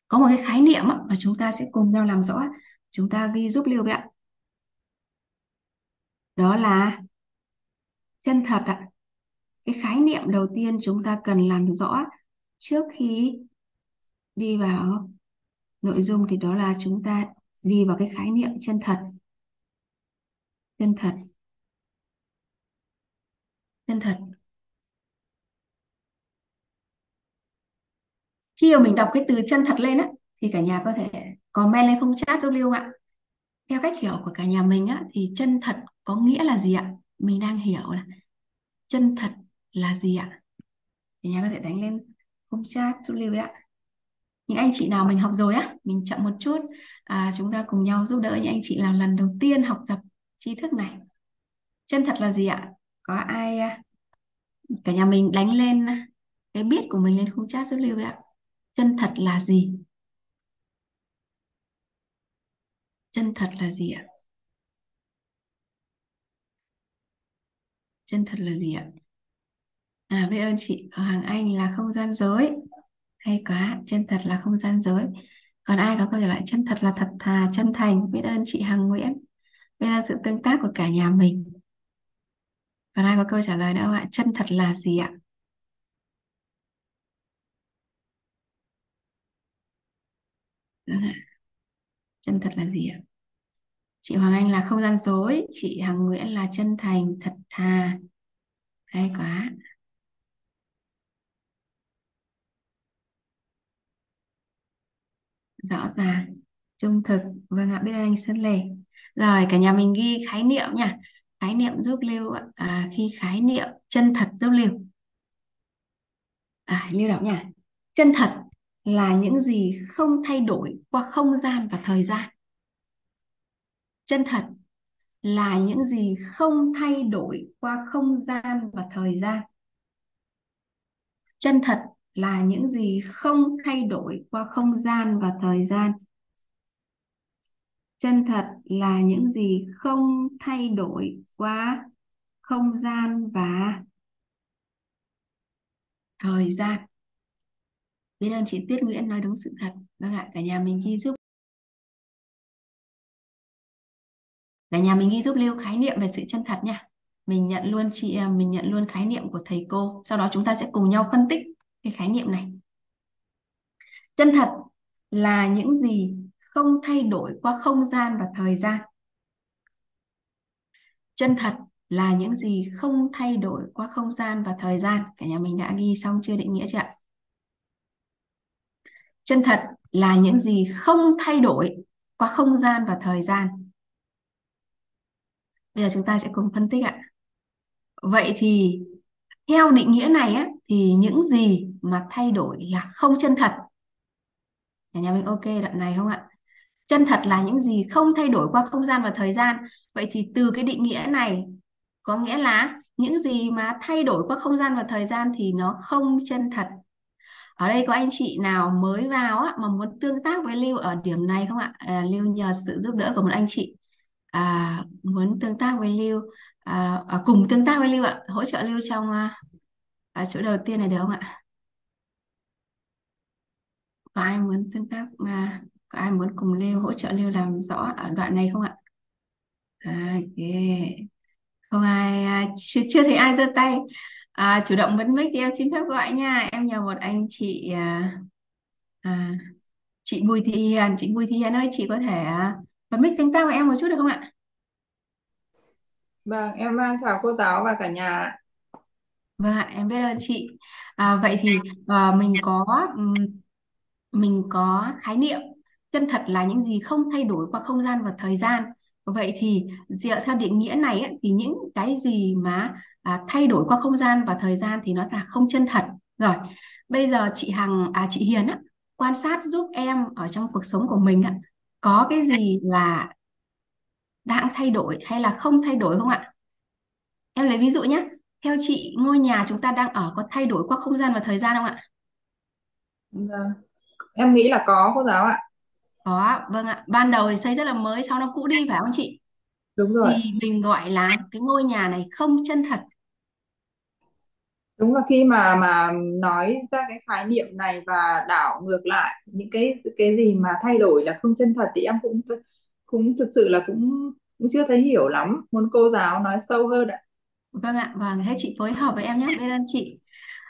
Có một cái khái niệm á, mà chúng ta sẽ cùng nhau làm rõ chúng ta ghi giúp Lưu vậy ạ đó là chân thật ạ. Cái khái niệm đầu tiên chúng ta cần làm rõ trước khi đi vào nội dung thì đó là chúng ta đi vào cái khái niệm chân thật. Chân thật. Chân thật. Khi mà mình đọc cái từ chân thật lên á, thì cả nhà có thể comment lên không chat giúp Lưu ạ theo cách hiểu của cả nhà mình á thì chân thật có nghĩa là gì ạ? Mình đang hiểu là chân thật là gì ạ? Cả nhà có thể đánh lên không chat chút Lưu ạ. Những anh chị nào mình học rồi á mình chậm một chút. À, chúng ta cùng nhau giúp đỡ những anh chị nào lần đầu tiên học tập tri thức này. Chân thật là gì ạ? Có ai à, cả nhà mình đánh lên cái biết của mình lên khung chat giúp Lưu ạ? Chân thật là gì? Chân thật là gì ạ? Chân thật là gì ạ? À biết ơn chị? Hoàng Anh là không gian dối hay quá, chân thật là không gian dối còn ai có câu trả lời? Chân thật là thật thà, chân thành. Biết ơn chị Hằng Nguyễn. Biết ơn sự tương tác của cả nhà mình. Còn ai có câu trả lời nữa không ạ? Chân thật là gì ạ chân thật là gì ạ? Chị Hoàng Anh là không gian dối chị Hằng Nguyễn là chân thành thật thà. Hay quá. Rõ ràng trung thực. Vâng ạ biết ơn anh Sơn Lê. Rồi cả nhà mình ghi khái niệm nha. Khái niệm giúp Lưu ạ. À, khi khái niệm chân thật giúp Lưu. À, Lưu đọc nha. Chân thật là những gì không thay đổi qua không gian và thời gian. Chân thật là những gì không thay đổi qua không gian và thời gian. Chân thật là những gì không thay đổi qua không gian và thời gian. Chân thật là những gì không thay đổi qua không gian và thời gian biết ơn chị Tuyết Nguyễn nói đúng sự thật. Vâng ạ, cả nhà mình ghi giúp. Cả nhà mình ghi giúp Lưu khái niệm về sự chân thật nha. Mình nhận luôn chị à, mình nhận luôn khái niệm của thầy cô. Sau đó chúng ta sẽ cùng nhau phân tích cái khái niệm này. Chân thật là những gì không thay đổi qua không gian và thời gian. Chân thật là những gì không thay đổi qua không gian và thời gian. Cả nhà mình đã ghi xong, chưa định nghĩa chưa ạ? Chân thật là những gì không thay đổi qua không gian và thời gian. Bây giờ chúng ta sẽ cùng phân tích ạ. Vậy thì theo định nghĩa này á, thì những gì mà thay đổi là không chân thật? Nhà nhà mình ok đoạn này không ạ? Chân thật là những gì không thay đổi qua không gian và thời gian. Vậy thì từ cái định nghĩa này có nghĩa là những gì mà thay đổi qua không gian và thời gian thì nó không chân thật ở đây có anh chị nào mới vào á, mà muốn tương tác với Lưu ở điểm này không ạ? À, Lưu nhờ sự giúp đỡ của một anh chị à, muốn tương tác với Lưu à, à, cùng tương tác với Lưu ạ hỗ trợ Lưu trong à, à, chỗ đầu tiên này được không ạ? Có ai muốn tương tác à, có ai muốn cùng Lưu hỗ trợ Lưu làm rõ ở đoạn này không ạ? À, ok. Không ai à, chưa, chưa thấy ai giơ tay à, chủ động bấm mic thì em xin phép gọi nha em nhờ một anh chị à, à, chị Bùi Thị Hiền chị Bùi Thị Hiền ơi chị có thể à, bấm mic tương tác với em một chút được không ạ Vâng, em à, chào cô giáo và cả nhà. Vâng ạ, em biết ơn chị. À, vậy thì à, mình có ừm, mình có khái niệm chân thật là những gì không thay đổi qua không gian và thời gian. Vậy thì dựa theo định nghĩa này ấy, thì những cái gì mà à, thay đổi qua không gian và thời gian thì nó là không chân thật. Rồi, bây giờ chị Hằng à chị Hiền á, quan sát giúp em ở trong cuộc sống của mình á, có cái gì là đang thay đổi hay là không thay đổi không ạ? Em lấy ví dụ nhé. Theo chị, ngôi nhà chúng ta đang ở có thay đổi qua không gian và thời gian không ạ? Vâng. Em nghĩ là có cô giáo ạ. Có, vâng ạ. Ban đầu thì xây rất là mới, sau nó cũ đi phải không chị? Đúng rồi. Thì mình gọi là cái ngôi nhà này không chân thật. Đúng là khi mà mà nói ra cái khái niệm này và đảo ngược lại những cái cái gì mà thay đổi là không chân thật thì em cũng cũng thực sự là cũng cũng chưa thấy hiểu lắm. Muốn cô giáo nói sâu hơn ạ. Vâng ạ, vâng, thế chị phối hợp với em nhé, biết ơn chị.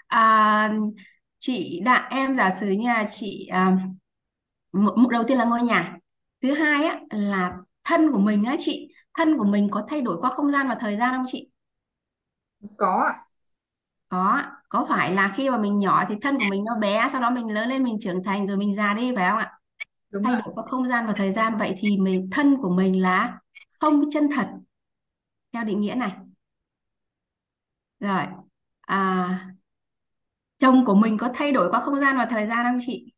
À, chị đã em giả sử như là chị à, mục đầu tiên là ngôi nhà. Thứ hai á là thân của mình á chị, thân của mình có thay đổi qua không gian và thời gian không chị? Có ạ. Có, có phải là khi mà mình nhỏ thì thân của mình nó bé, sau đó mình lớn lên mình trưởng thành rồi mình già đi phải không ạ? Đúng Thay ạ. đổi qua không gian và thời gian vậy thì mình thân của mình là không chân thật theo định nghĩa này. Rồi, à, chồng của mình có thay đổi qua không gian và thời gian không chị?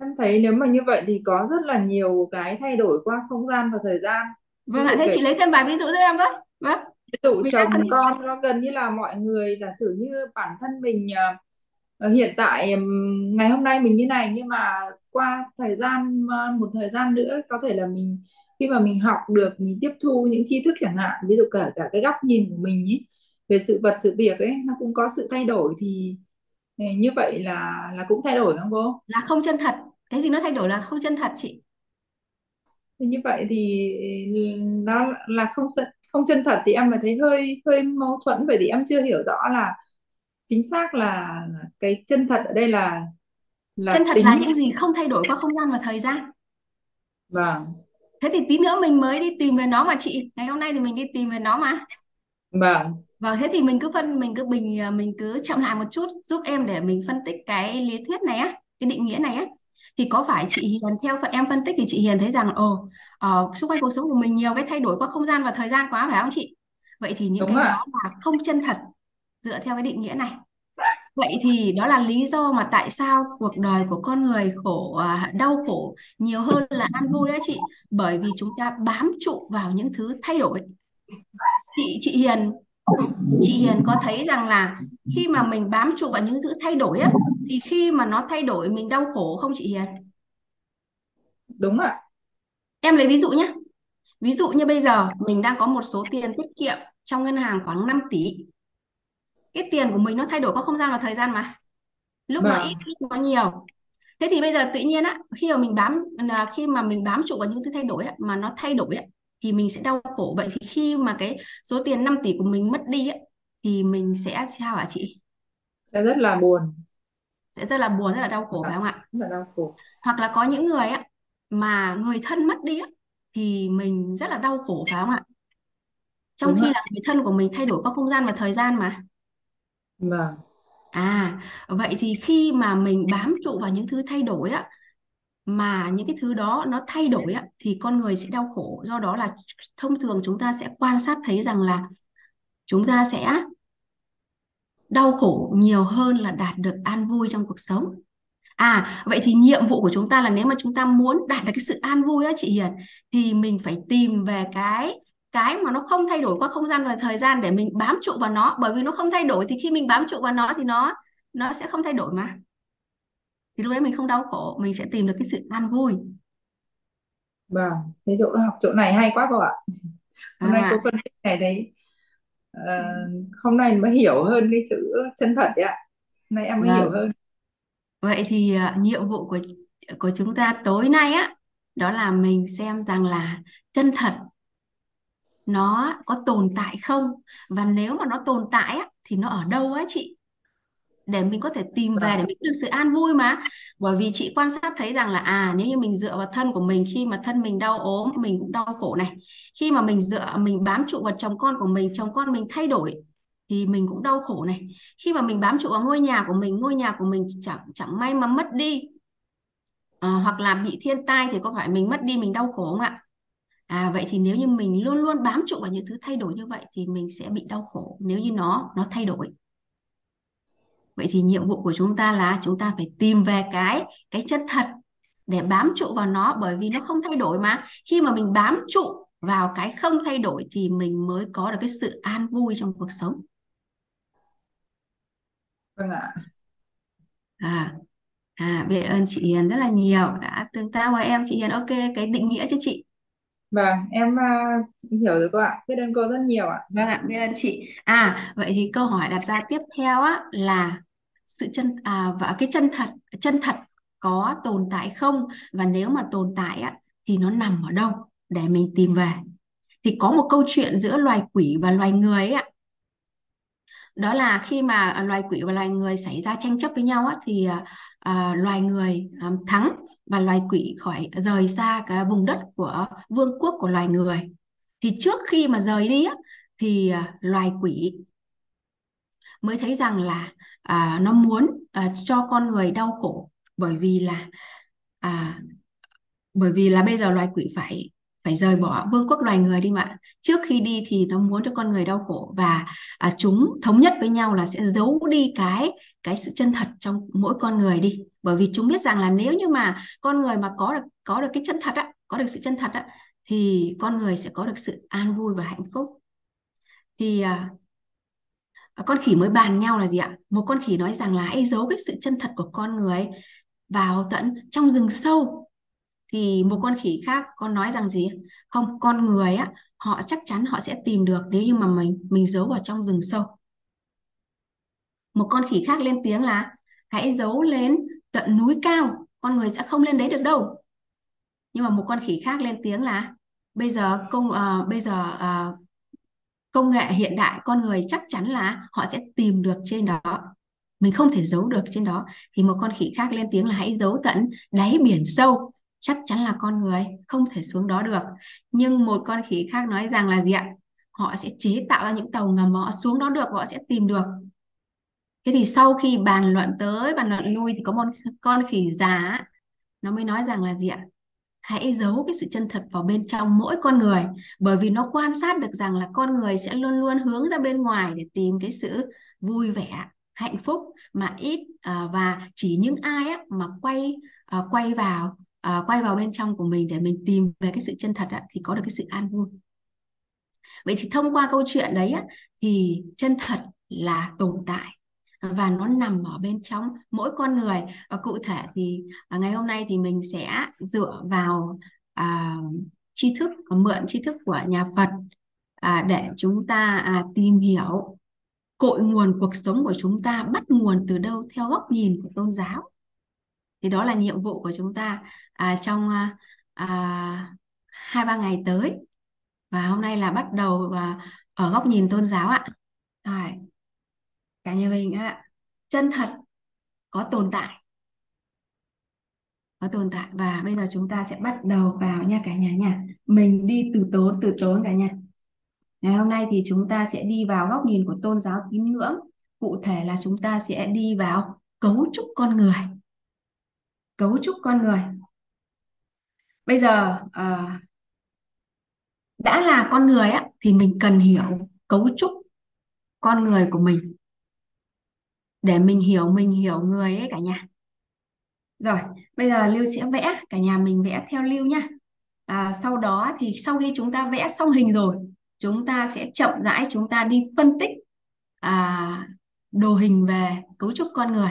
Em thấy nếu mà như vậy thì có rất là nhiều cái thay đổi qua không gian và thời gian. Ví Vâng ạ, dụ thế kể chị lấy thêm vài ví dụ giúp em với. Vâng, ví dụ đang chồng con nó gần như là mọi người giả sử như bản thân mình ờ, ờ, hiện tại ừm, ngày hôm nay mình như này nhưng mà qua thời gian ờ, một thời gian nữa có thể là mình khi mà mình học được mình tiếp thu những tri thức chẳng hạn ví dụ cả cả cái góc nhìn của mình ý, về sự vật sự việc ấy nó cũng có sự thay đổi thì ờ, như vậy là là cũng thay đổi không cô? là không chân thật. Cái gì nó thay đổi là không chân thật chị. Thì như vậy thì nó là không chân- không chân thật thì em mới thấy hơi hơi mâu thuẫn bởi vì em chưa hiểu rõ là chính xác là, là cái chân thật ở đây là Chân là thật tính là những gì không thay đổi qua không gian và thời gian. vâng Thế thì tí nữa mình mới đi tìm về nó mà chị. Ngày hôm nay thì mình đi tìm về nó mà. vâng Vâng, thế thì mình cứ phân mình cứ bình à, mình cứ chậm lại một chút giúp em để mình phân tích cái lý thuyết này á, cái định nghĩa này á. Thì có phải chị Hiền theo phần em phân tích thì chị Hiền thấy rằng ồ ờ, xung quanh cuộc sống của mình nhiều cái thay đổi qua không gian và thời gian quá phải không chị? Vậy thì những đúng cái đó ạ là không chân thật dựa theo cái định nghĩa này. Vậy thì đó là lý do mà tại sao cuộc đời của con người khổ à, đau khổ nhiều hơn là an vui á chị, bởi vì chúng ta bám trụ vào những thứ thay đổi. Chị chị Hiền chị Hiền có thấy rằng là khi mà mình bám trụ vào những thứ thay đổi á thì khi mà nó thay đổi mình đau khổ không chị Hiền? đúng ạ Em lấy ví dụ nhé. Ví dụ như bây giờ mình đang có một số tiền tiết kiệm trong ngân hàng khoảng 5 tỷ. Cái tiền của mình nó thay đổi qua không gian và thời gian mà. Lúc nó ít vâng lúc nó nhiều. Thế thì bây giờ tự nhiên á khi mà mình bám là khi mà mình bám trụ vào những thứ thay đổi á, mà nó thay đổi á, thì mình sẽ đau khổ. Vậy thì khi mà cái số tiền 5 tỷ của mình mất đi á, thì mình sẽ sao hả chị? sẽ rất là buồn Sẽ rất là buồn, rất là đau khổ phải không ạ? rất là đau khổ Hoặc là có những người á mà người thân mất đi á thì mình rất là đau khổ phải không ạ? Trong đúng khi ạ là người thân của mình thay đổi qua không gian và thời gian mà. vâng À, vậy thì khi mà mình bám trụ vào những thứ thay đổi á mà những cái thứ đó nó thay đổi á thì con người sẽ đau khổ. Do đó là thông thường chúng ta sẽ quan sát thấy rằng là chúng ta sẽ đau khổ nhiều hơn là đạt được an vui trong cuộc sống. À, vậy thì nhiệm vụ của chúng ta là nếu mà chúng ta muốn đạt được cái sự an vui á chị Hiền thì mình phải tìm về cái cái mà nó không thay đổi qua không gian và thời gian để mình bám trụ vào nó bởi vì nó không thay đổi thì khi mình bám trụ vào nó thì nó nó sẽ không thay đổi mà. Thì lúc đấy mình không đau khổ, mình sẽ tìm được cái sự an vui. vâng thế chỗ học chỗ này hay quá cô ạ hôm nay cô ạ. phân tích này thấy ờ, hôm nay mới hiểu hơn cái chữ chân thật đấy ạ hôm nay em mới hiểu Vâng. hơn Vậy thì à, nhiệm vụ của của chúng ta tối nay á đó là mình xem rằng là chân thật nó có tồn tại không và nếu mà nó tồn tại á thì nó ở đâu á chị để mình có thể tìm về để mình được sự an vui mà. Bởi vì chị quan sát thấy rằng là à nếu như mình dựa vào thân của mình khi mà thân mình đau ốm mình cũng đau khổ này. Khi mà mình dựa mình bám trụ vào chồng con của mình chồng con mình thay đổi thì mình cũng đau khổ này. Khi mà mình bám trụ vào ngôi nhà của mình ngôi nhà của mình chẳng chẳng may mà mất đi à, hoặc là bị thiên tai thì có phải mình mất đi mình đau khổ không ạ? À vậy thì nếu như mình luôn luôn bám trụ vào những thứ thay đổi như vậy thì mình sẽ bị đau khổ. Nếu như nó nó thay đổi vậy thì nhiệm vụ của chúng ta là chúng ta phải tìm về cái cái chân thật để bám trụ vào nó bởi vì nó không thay đổi mà. Khi mà mình bám trụ vào cái không thay đổi thì mình mới có được cái sự an vui trong cuộc sống. Vâng ạ. À à biết ơn chị Hiền rất là nhiều. Đã tương tác với em chị Hiền ok cái định nghĩa cho chị. Vâng em uh, hiểu rồi cô ạ. Biết ơn cô rất nhiều ạ. Vâng ạ biết ơn chị. À vậy thì câu hỏi đặt ra tiếp theo á là sự chân à và cái chân thật chân thật có tồn tại không? Và nếu mà tồn tại á thì nó nằm ở đâu? Để mình tìm về. Thì có một câu chuyện giữa loài quỷ và loài người ấy ạ đó là khi mà loài quỷ và loài người xảy ra tranh chấp với nhau á, thì à, à, loài người à, thắng và loài quỷ khỏi rời xa cái vùng đất của vương quốc của loài người. Thì trước khi mà rời đi á, thì à, loài quỷ mới thấy rằng là à, nó muốn à, cho con người đau khổ bởi vì là à, bởi vì là bây giờ loài quỷ phải phải rời bỏ vương quốc loài người đi mà. Trước khi đi thì nó muốn cho con người đau khổ và à, chúng thống nhất với nhau là sẽ giấu đi cái cái sự chân thật trong mỗi con người đi. Bởi vì chúng biết rằng là nếu như mà con người mà có được có được cái chân thật á có được sự chân thật á thì con người sẽ có được sự an vui và hạnh phúc. Thì à, con khỉ mới bàn nhau là gì ạ? Một con khỉ nói rằng là hãy giấu cái sự chân thật của con người vào tận trong rừng sâu. Thì một con khỉ khác con nói rằng gì? Không con người á họ chắc chắn họ sẽ tìm được nếu như mà mình mình giấu vào trong rừng sâu. Một con khỉ khác lên tiếng là hãy giấu lên tận núi cao con người sẽ không lên đấy được đâu. Nhưng mà một con khỉ khác lên tiếng là bây giờ công uh, bây giờ uh, công nghệ hiện đại, con người chắc chắn là họ sẽ tìm được trên đó. Mình không thể giấu được trên đó. Thì một con khỉ khác lên tiếng là hãy giấu tận đáy biển sâu. Chắc chắn là con người, không thể xuống đó được. Nhưng một con khỉ khác nói rằng là gì ạ? Họ sẽ chế tạo ra những tàu ngầm mà họ xuống đó được họ sẽ tìm được. Thế thì sau khi bàn luận tới, bàn luận lui thì có một con khỉ già nó mới nói rằng là gì ạ? Hãy giấu cái sự chân thật vào bên trong mỗi con người bởi vì nó quan sát được rằng là con người sẽ luôn luôn hướng ra bên ngoài để tìm cái sự vui vẻ hạnh phúc mà ít uh, và chỉ những ai á, mà quay uh, quay vào uh, quay vào bên trong của mình để mình tìm về cái sự chân thật á, thì có được cái sự an vui. Vậy thì thông qua câu chuyện đấy á, thì chân thật là tồn tại và nó nằm ở bên trong mỗi con người. Và cụ thể thì à, ngày hôm nay thì mình sẽ dựa vào à, tri thức à, mượn tri thức của nhà Phật à, để chúng ta à, tìm hiểu cội nguồn cuộc sống của chúng ta bắt nguồn từ đâu theo góc nhìn của tôn giáo. Thì đó là nhiệm vụ của chúng ta à, trong à, à hai ba ngày tới. Và hôm nay là bắt đầu à, ở góc nhìn tôn giáo ạ. Rồi cả nhà mình ạ chân thật có tồn tại. Có tồn tại. Và bây giờ chúng ta sẽ bắt đầu vào nha cả nhà nha. Mình đi từ tốn từ tốn cả nhà. Ngày hôm nay thì chúng ta sẽ đi vào góc nhìn của tôn giáo tín ngưỡng. Cụ thể là chúng ta sẽ đi vào cấu trúc con người. Cấu trúc con người. Bây giờ à, đã là con người á thì mình cần hiểu cấu trúc con người của mình để mình hiểu mình hiểu người ấy cả nhà. Rồi bây giờ Lưu sẽ vẽ cả nhà mình vẽ theo Lưu nhá. À, sau đó thì sau khi chúng ta vẽ xong hình rồi chúng ta sẽ chậm rãi chúng ta đi phân tích à, đồ hình về cấu trúc con người.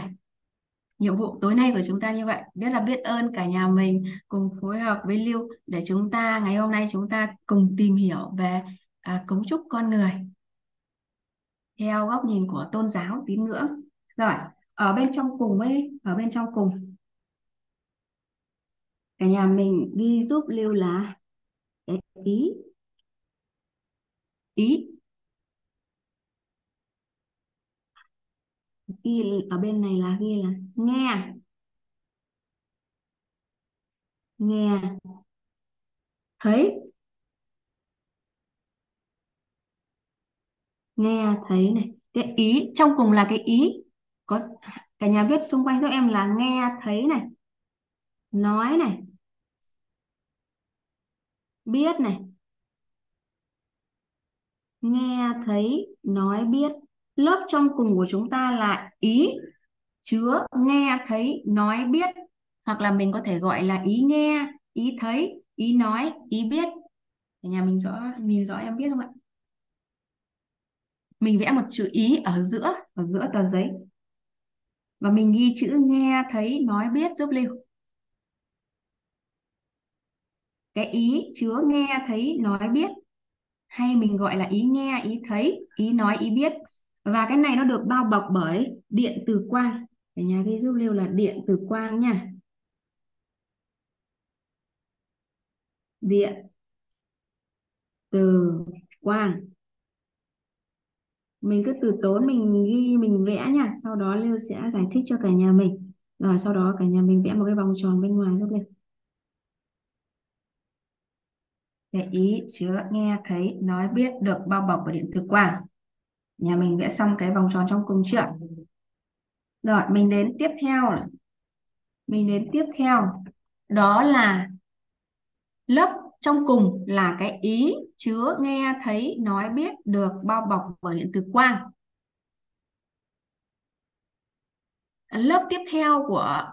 Nhiệm vụ tối nay của chúng ta như vậy. Biết là biết ơn cả nhà mình cùng phối hợp với Lưu để chúng ta ngày hôm nay chúng ta cùng tìm hiểu về à, cấu trúc con người. Theo góc nhìn của tôn giáo tín ngưỡng rồi, ở bên trong cùng ấy ở bên trong cùng. Cả nhà mình ghi giúp Lưu là ý. Ý. Ghi ở bên này là ghi là nghe. Nghe. Thấy. Nghe, thấy này. Cái ý, trong cùng là cái ý có cả nhà viết xung quanh giúp em là nghe thấy này, nói này, biết này, nghe thấy, nói biết. Lớp trong cùng của chúng ta là ý chứa, nghe thấy, nói biết. Hoặc là mình có thể gọi là ý nghe, ý thấy, ý nói, ý biết. Cả nhà mình rõ, nhìn rõ em biết không ạ? Mình vẽ một chữ ý ở giữa ở giữa tờ giấy và mình ghi chữ nghe thấy nói biết giúp Lưu. Cái ý chứa nghe thấy nói biết, hay mình gọi là ý nghe, ý thấy, ý nói, ý biết. Và cái này nó được bao bọc bởi điện từ quang. Cả nhà ghi giúp Lưu là điện từ quang nha. Điện từ quang mình cứ từ tốn mình ghi, mình vẽ nha sau đó Lưu sẽ giải thích cho cả nhà mình. Rồi sau đó cả nhà mình vẽ một cái vòng tròn bên ngoài giúp Lưu cái ý, chứa nghe, thấy, nói, biết được, bao bọc bởi điện thực quản nhà mình vẽ xong cái vòng tròn trong cùng chưa? Rồi, mình đến tiếp theo mình đến tiếp theo. Đó là lớp trong cùng là cái ý chứa nghe thấy nói biết được bao bọc bởi điện từ quang. Lớp tiếp theo của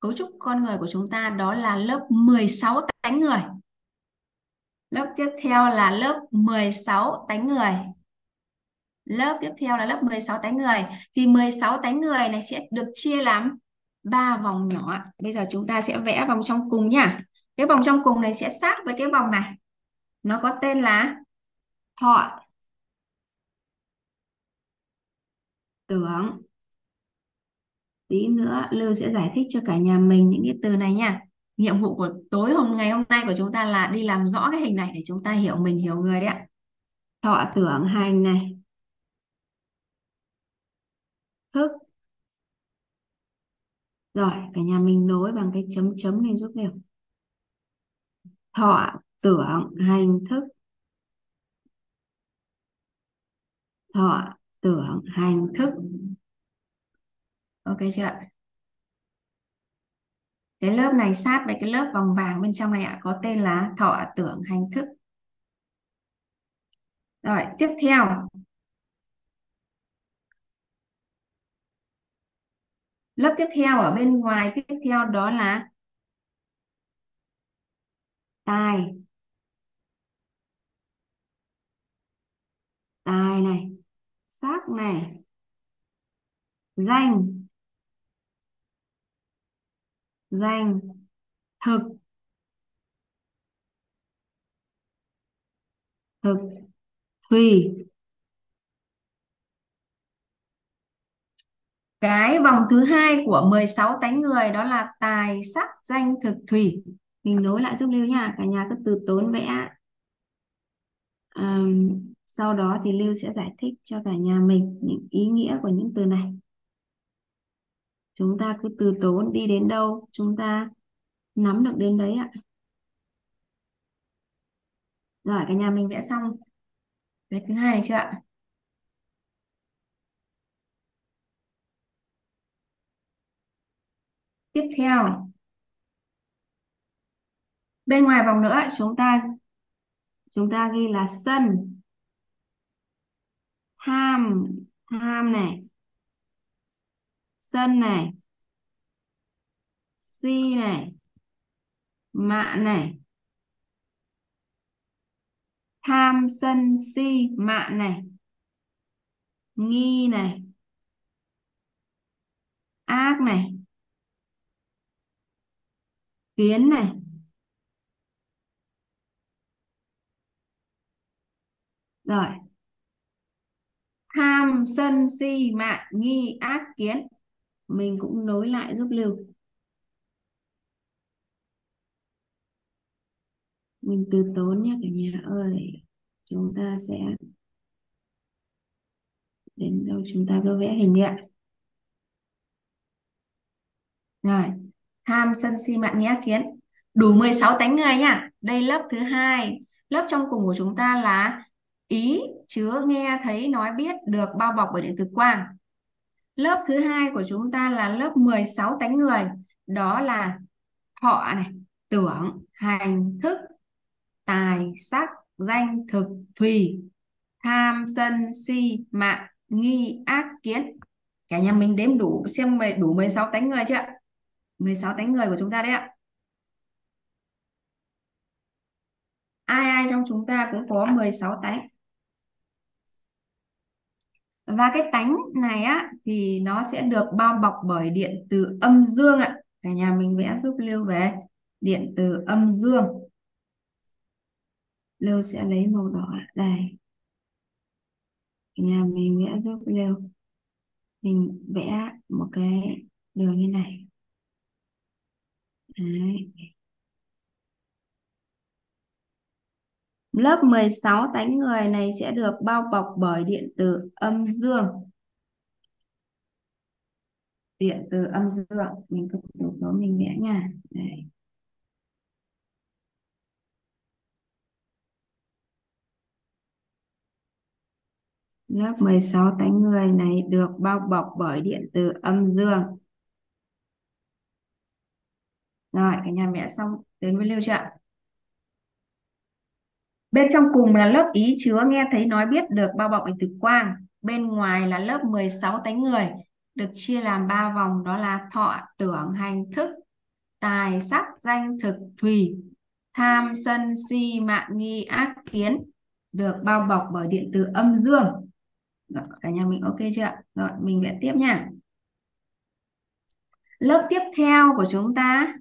cấu trúc con người của chúng ta đó là lớp 16 tánh người. Lớp tiếp theo là lớp 16 tánh người. Lớp tiếp theo là lớp 16 tánh người. Thì 16 tánh người này sẽ được chia làm ba vòng nhỏ. Bây giờ chúng ta sẽ vẽ vòng trong cùng nhá cái vòng trong cùng này sẽ sát với cái vòng này nó có tên là thọ. Tưởng. Tí nữa Lưu sẽ giải thích cho cả nhà mình những cái từ này nha. Nhiệm vụ của tối hôm, ngày hôm nay của chúng ta là đi làm rõ cái hình này để chúng ta hiểu mình, hiểu người đấy ạ. Thọ, tưởng, hành này. Thức. Rồi, cả nhà mình nối bằng cái chấm chấm này giúp Lưu thọ tưởng hành thức. Thọ tưởng hành thức. Ok chưa cái lớp này sát với cái lớp vòng vàng bên trong này ạ, có tên là thọ tưởng hành thức. Rồi, tiếp theo. Lớp tiếp theo ở bên ngoài, tiếp theo đó là tài. Tài này sắc này danh danh thực thực thùy. Cái vòng thứ hai của 16 tánh người đó là tài sắc danh thực thủy, mình nối lại giúp Lưu nha cả nhà cứ từ tốn vẽ. Um, sau đó thì Lưu sẽ giải thích cho cả nhà mình những ý nghĩa của những từ này. Chúng ta cứ từ tốn đi đến đâu, chúng ta nắm được đến đấy ạ. Rồi, cả nhà mình vẽ xong. Cái thứ hai này chưa ạ? Tiếp theo. Bên ngoài vòng nữa, chúng ta chúng ta ghi là sân ham ham này. Sân này. Si này. Mạ này. Tham, sân, si mạ này. Nghi này. Ác này. Kiến này. Rồi tham sân si mạng nghi ác kiến. Mình cũng nối lại giúp lưu. Mình từ tốn nhé, cả nhà ơi. Chúng ta sẽ đến đâu? Chúng ta cứ vẽ hình đi ạ rồi. Tham sân si mạng nghi ác kiến. Đủ 16 tánh người nha. Đây lớp thứ hai. Lớp trong cùng của chúng ta là ý chứa nghe thấy nói biết được bao bọc bởi điện từ quang. Lớp thứ hai của chúng ta là lớp 16 tánh người. Đó là thọ này, tưởng, hành, thức, tài, sắc, danh, thực, thùy, tham, sân, si, mạng, nghi, ác, kiến. Cả nhà mình đếm đủ, xem đủ 16 tánh người chưa 16 tánh người của chúng ta đấy ạ. Ai ai trong chúng ta cũng có 16 tánh? Và cái tánh này á, thì nó sẽ được bao bọc bởi điện từ âm dương ạ. Cả nhà mình vẽ giúp Lưu về. Điện từ âm dương. Lưu sẽ lấy màu đỏ đây. Cả nhà mình vẽ giúp Lưu. Mình vẽ một cái đường như này. Đấy. Lớp 16 tánh người này sẽ được bao bọc bởi điện từ âm dương. Điện từ âm dương. Mình cứ đủ số mình vẽ nha. Đây. Lớp 16 tánh người này được bao bọc bởi điện từ âm dương. Rồi, cả nhà vẽ xong đến với Lưu chưa ạ? Bên trong cùng là lớp ý chứa nghe thấy nói biết được bao bọc bởi thực quang. Bên ngoài là lớp 16 tánh người được chia làm ba vòng đó là thọ, tưởng, hành, thức, tài, sắc, danh, thực, thùy, tham, sân, si, mạng, nghi, ác, kiến được bao bọc bởi điện từ âm dương. Rồi, cả nhà mình ok chưa ạ? Rồi, mình vẽ tiếp nha. Lớp tiếp theo của chúng ta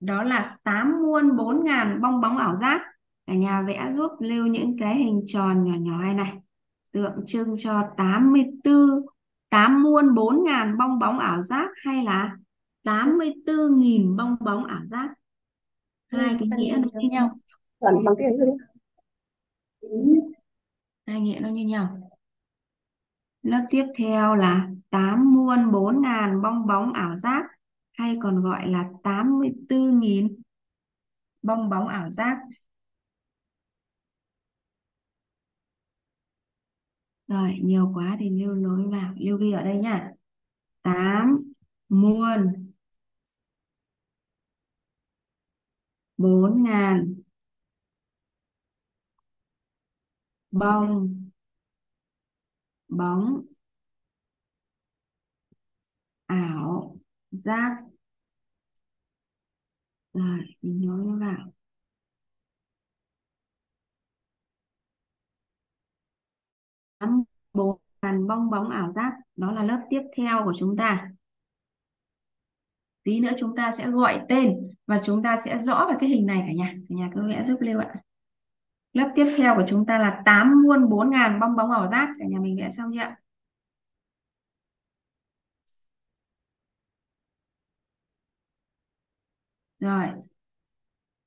đó là 8 muôn 4 ngàn bong bóng ảo giác cả nhà vẽ giúp Lưu những cái hình tròn nhỏ nhỏ này này. Tượng trưng cho 84 8 muôn 4 ngàn bong bóng ảo giác hay là 84.000 bong bóng ảo giác. Hai cái nghĩa nó như nhau. Lần bằng tiền thôi. hai nghĩa nó như nhau. Lớp tiếp theo là 8 muôn 4 ngàn bong bóng ảo giác hay còn gọi là 84.000 bong bóng ảo giác Rồi, nhiều quá thì lưu nối vào. Lưu ghi ở đây nhá. 8 muôn 4 ngàn bông bóng ảo giác. Rồi, mình nối nó vào. Bốn ngàn bong bóng, ảo giác. Đó là lớp tiếp theo của chúng ta. Tí nữa chúng ta sẽ gọi tên và chúng ta sẽ rõ về cái hình này cả nhà. Cả nhà cứ vẽ giúp Lưu ạ. Lớp tiếp theo của chúng ta là 8 muôn 4 ngàn bong bóng, ảo giác. Cả nhà mình vẽ xong chưa ạ? Rồi.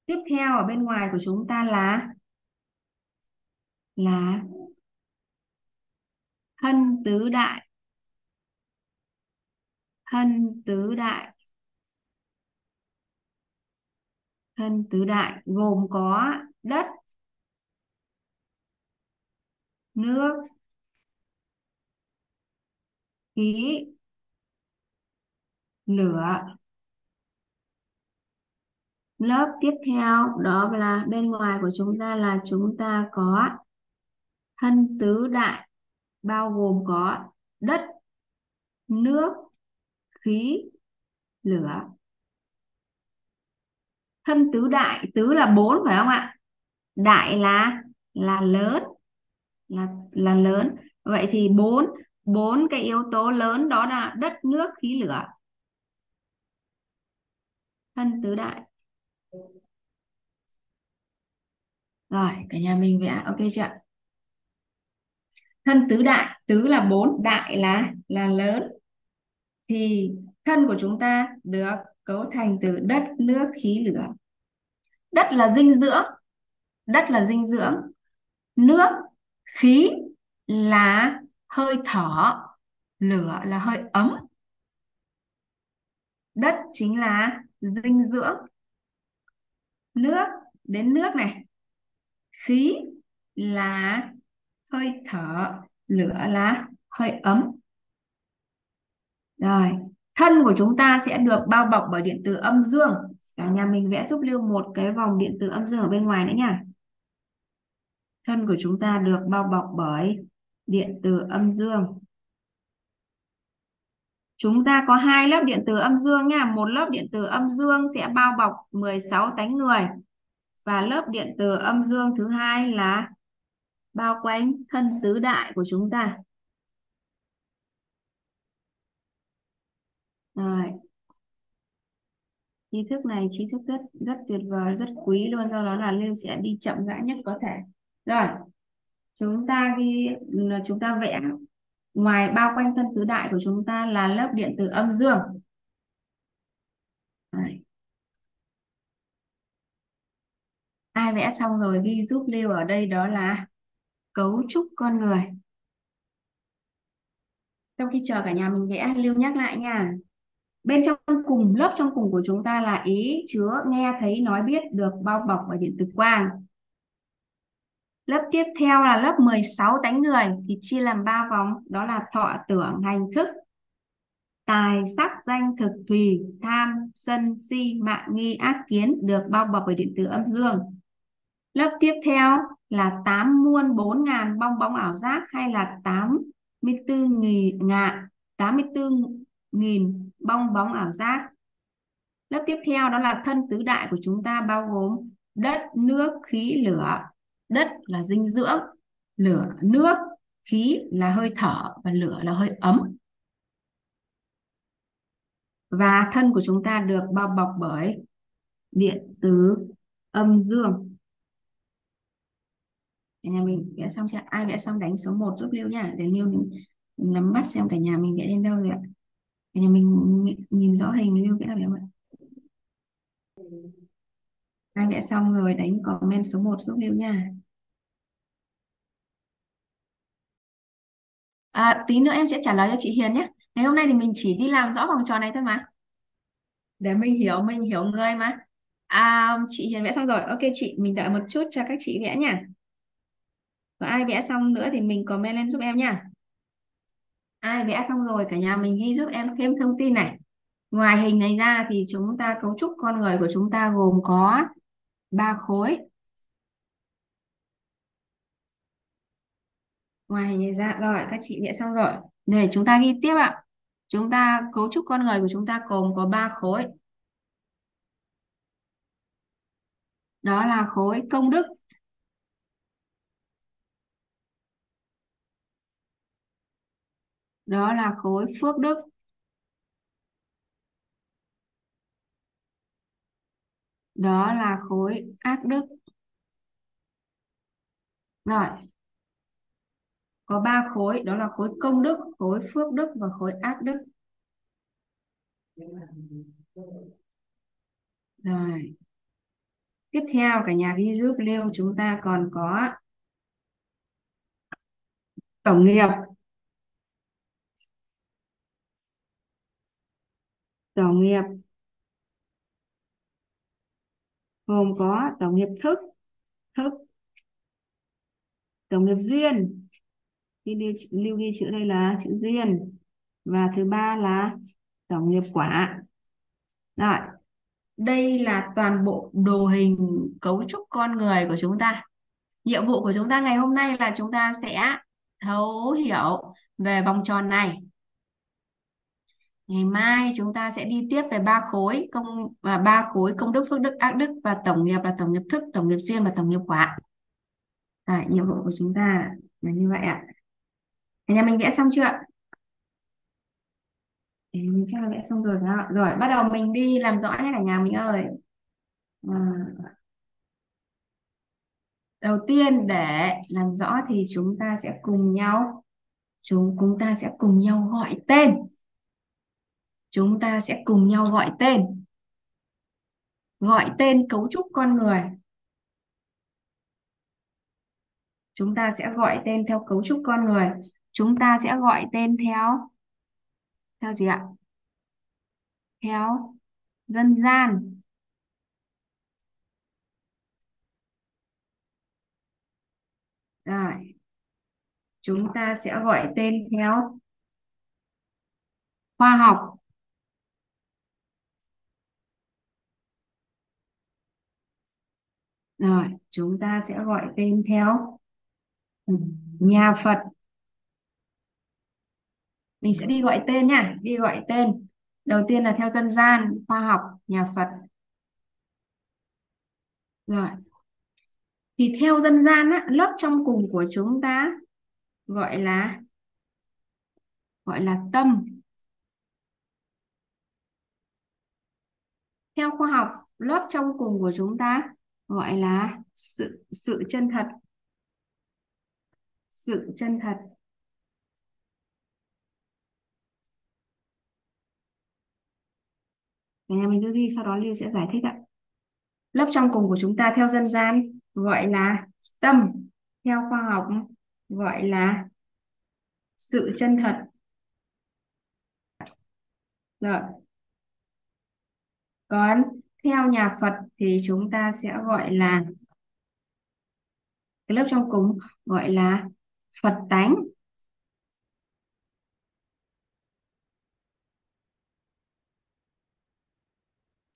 Tiếp theo ở bên ngoài của chúng ta là là thân tứ đại. Thân tứ đại. Thân tứ đại gồm có đất, nước, khí, lửa. Lớp tiếp theo, đó là bên ngoài của chúng ta là chúng ta có thân tứ đại bao gồm có đất, nước, khí, lửa. Thân tứ đại, tứ là bốn phải không ạ? Đại là là lớn, là là lớn. Vậy thì bốn bốn cái yếu tố lớn đó là đất, nước, khí, lửa. Thân tứ đại. Rồi, cả nhà mình vẽ ok chưa? Thân tứ đại, tứ là bốn, đại là là lớn. Thì thân của chúng ta được cấu thành từ đất, nước, khí, lửa. Đất là dinh dưỡng, đất là dinh dưỡng. Nước, khí là hơi thở, lửa là hơi ấm. Đất chính là dinh dưỡng. Nước, đến nước này. Khí là hơi thở, lửa là hơi ấm. Rồi, thân của chúng ta sẽ được bao bọc bởi điện từ âm dương. Cả nhà mình vẽ giúp Lưu một cái vòng điện từ âm dương ở bên ngoài nữa nha. Thân của chúng ta được bao bọc bởi điện từ âm dương. Chúng ta có hai lớp điện từ âm dương nha. Một lớp điện từ âm dương sẽ bao bọc 16 tánh người. Và lớp điện từ âm dương thứ hai là bao quanh thân tứ đại của chúng ta. Rồi. Tri thức này, trí thức rất rất tuyệt vời, rất quý luôn. Do đó là Lưu sẽ đi chậm rãi nhất có thể. Rồi. Chúng ta ghi chúng ta vẽ ngoài bao quanh thân tứ đại của chúng ta là lớp điện từ âm dương. Rồi. ai vẽ xong rồi ghi giúp Lưu ở đây đó là cấu trúc con người. Trong khi chờ cả nhà mình vẽ, Lưu nhắc lại nha. Bên trong cùng, lớp trong cùng của chúng ta là ý chứa nghe, thấy, nói, biết, được, bao bọc bởi điện từ quang. Lớp tiếp theo là lớp 16 tánh người, thì chia làm ba vòng, đó là thọ tưởng, hành thức, tài sắc, danh thực thùy tham, sân, si, mạng, nghi, ác, kiến được bao bọc bởi điện từ âm dương. Lớp tiếp theo là 8 muôn 4 ngàn bong bóng ảo giác hay là 84 nghìn ngạ 84 nghìn bong bóng ảo giác? Lớp tiếp theo đó là thân tứ đại của chúng ta bao gồm đất, nước, khí, lửa. Đất là dinh dưỡng, lửa, nước, khí là hơi thở và lửa là hơi ấm. Và thân của chúng ta được bao bọc bởi điện tử âm dương cả nhà mình vẽ xong chưa ai vẽ xong đánh số 1 giúp Liêu nha để Liêu nắm bắt xem cả nhà mình vẽ đến đâu rồi ạ cả nhà mình nhìn rõ hình Liêu vẽ là không ạ ai vẽ xong rồi đánh comment số 1 giúp Liêu nha À, tí nữa em sẽ trả lời cho chị Hiền nhé. Ngày hôm nay thì mình chỉ đi làm rõ vòng tròn này thôi mà. Để mình hiểu, mình hiểu người mà. À, chị Hiền vẽ xong rồi. Ok chị, mình đợi một chút cho các chị vẽ nha. Và ai vẽ xong nữa thì mình comment lên giúp em nha. Ai vẽ xong rồi, cả nhà mình ghi giúp em thêm thông tin này. Ngoài hình này ra thì chúng ta cấu trúc con người của chúng ta gồm có ba khối. ngoài hình này ra, rồi, các chị vẽ xong rồi để chúng ta ghi tiếp ạ chúng ta cấu trúc con người của chúng ta gồm có ba khối đó là khối công đức đó là khối phước đức. Đó là khối ác đức. Rồi, có ba khối, đó là khối công đức, khối phước đức và khối ác đức. Rồi, tiếp theo cả nhà ghi giúp Lưu chúng ta còn có tổng nghiệp. Tổng nghiệp. Gồm có tổng nghiệp thức thức. Tổng nghiệp duyên. Thì lưu, lưu ghi chữ đây là chữ duyên. Và thứ ba là tổng nghiệp quả. Rồi đây là toàn bộ đồ hình cấu trúc con người của chúng ta. Nhiệm vụ của chúng ta ngày hôm nay là chúng ta sẽ thấu hiểu về vòng tròn này ngày mai chúng ta sẽ đi tiếp về ba khối công và ba khối công đức phước đức ác đức và tổng nghiệp là tổng nghiệp thức tổng nghiệp duyên và tổng nghiệp quả Rồi, nhiệm vụ của chúng ta là như vậy ạ Cả nhà mình vẽ xong chưa ạ? Mình chắc là vẽ xong rồi đó. Rồi bắt đầu mình đi làm rõ nhé cả nhà mình ơi. À. Đầu tiên để làm rõ thì chúng ta sẽ cùng nhau chúng chúng ta sẽ cùng nhau gọi tên. Chúng ta sẽ cùng nhau gọi tên. Gọi tên cấu trúc con người. Chúng ta sẽ gọi tên theo cấu trúc con người. Chúng ta sẽ gọi tên theo theo gì ạ? Theo dân gian. Rồi. Chúng ta sẽ gọi tên theo khoa học. Rồi chúng ta sẽ gọi tên theo. Ừ, nhà Phật. Mình sẽ đi gọi tên nha đi gọi tên. Đầu tiên là theo dân gian khoa học nhà Phật. Rồi. Thì theo dân gian á, lớp trong cùng của chúng ta gọi là gọi là tâm. Theo khoa học lớp trong cùng của chúng ta gọi là sự sự chân thật. Sự chân thật. Cả nhà mình cứ ghi, sau đó Lưu sẽ giải thích ạ. Lớp trong cùng của chúng ta theo dân gian, gọi là tâm. Theo khoa học, gọi là sự chân thật. Rồi. Còn theo nhà Phật thì chúng ta sẽ gọi là, cái lớp trong cùng gọi là Phật tánh.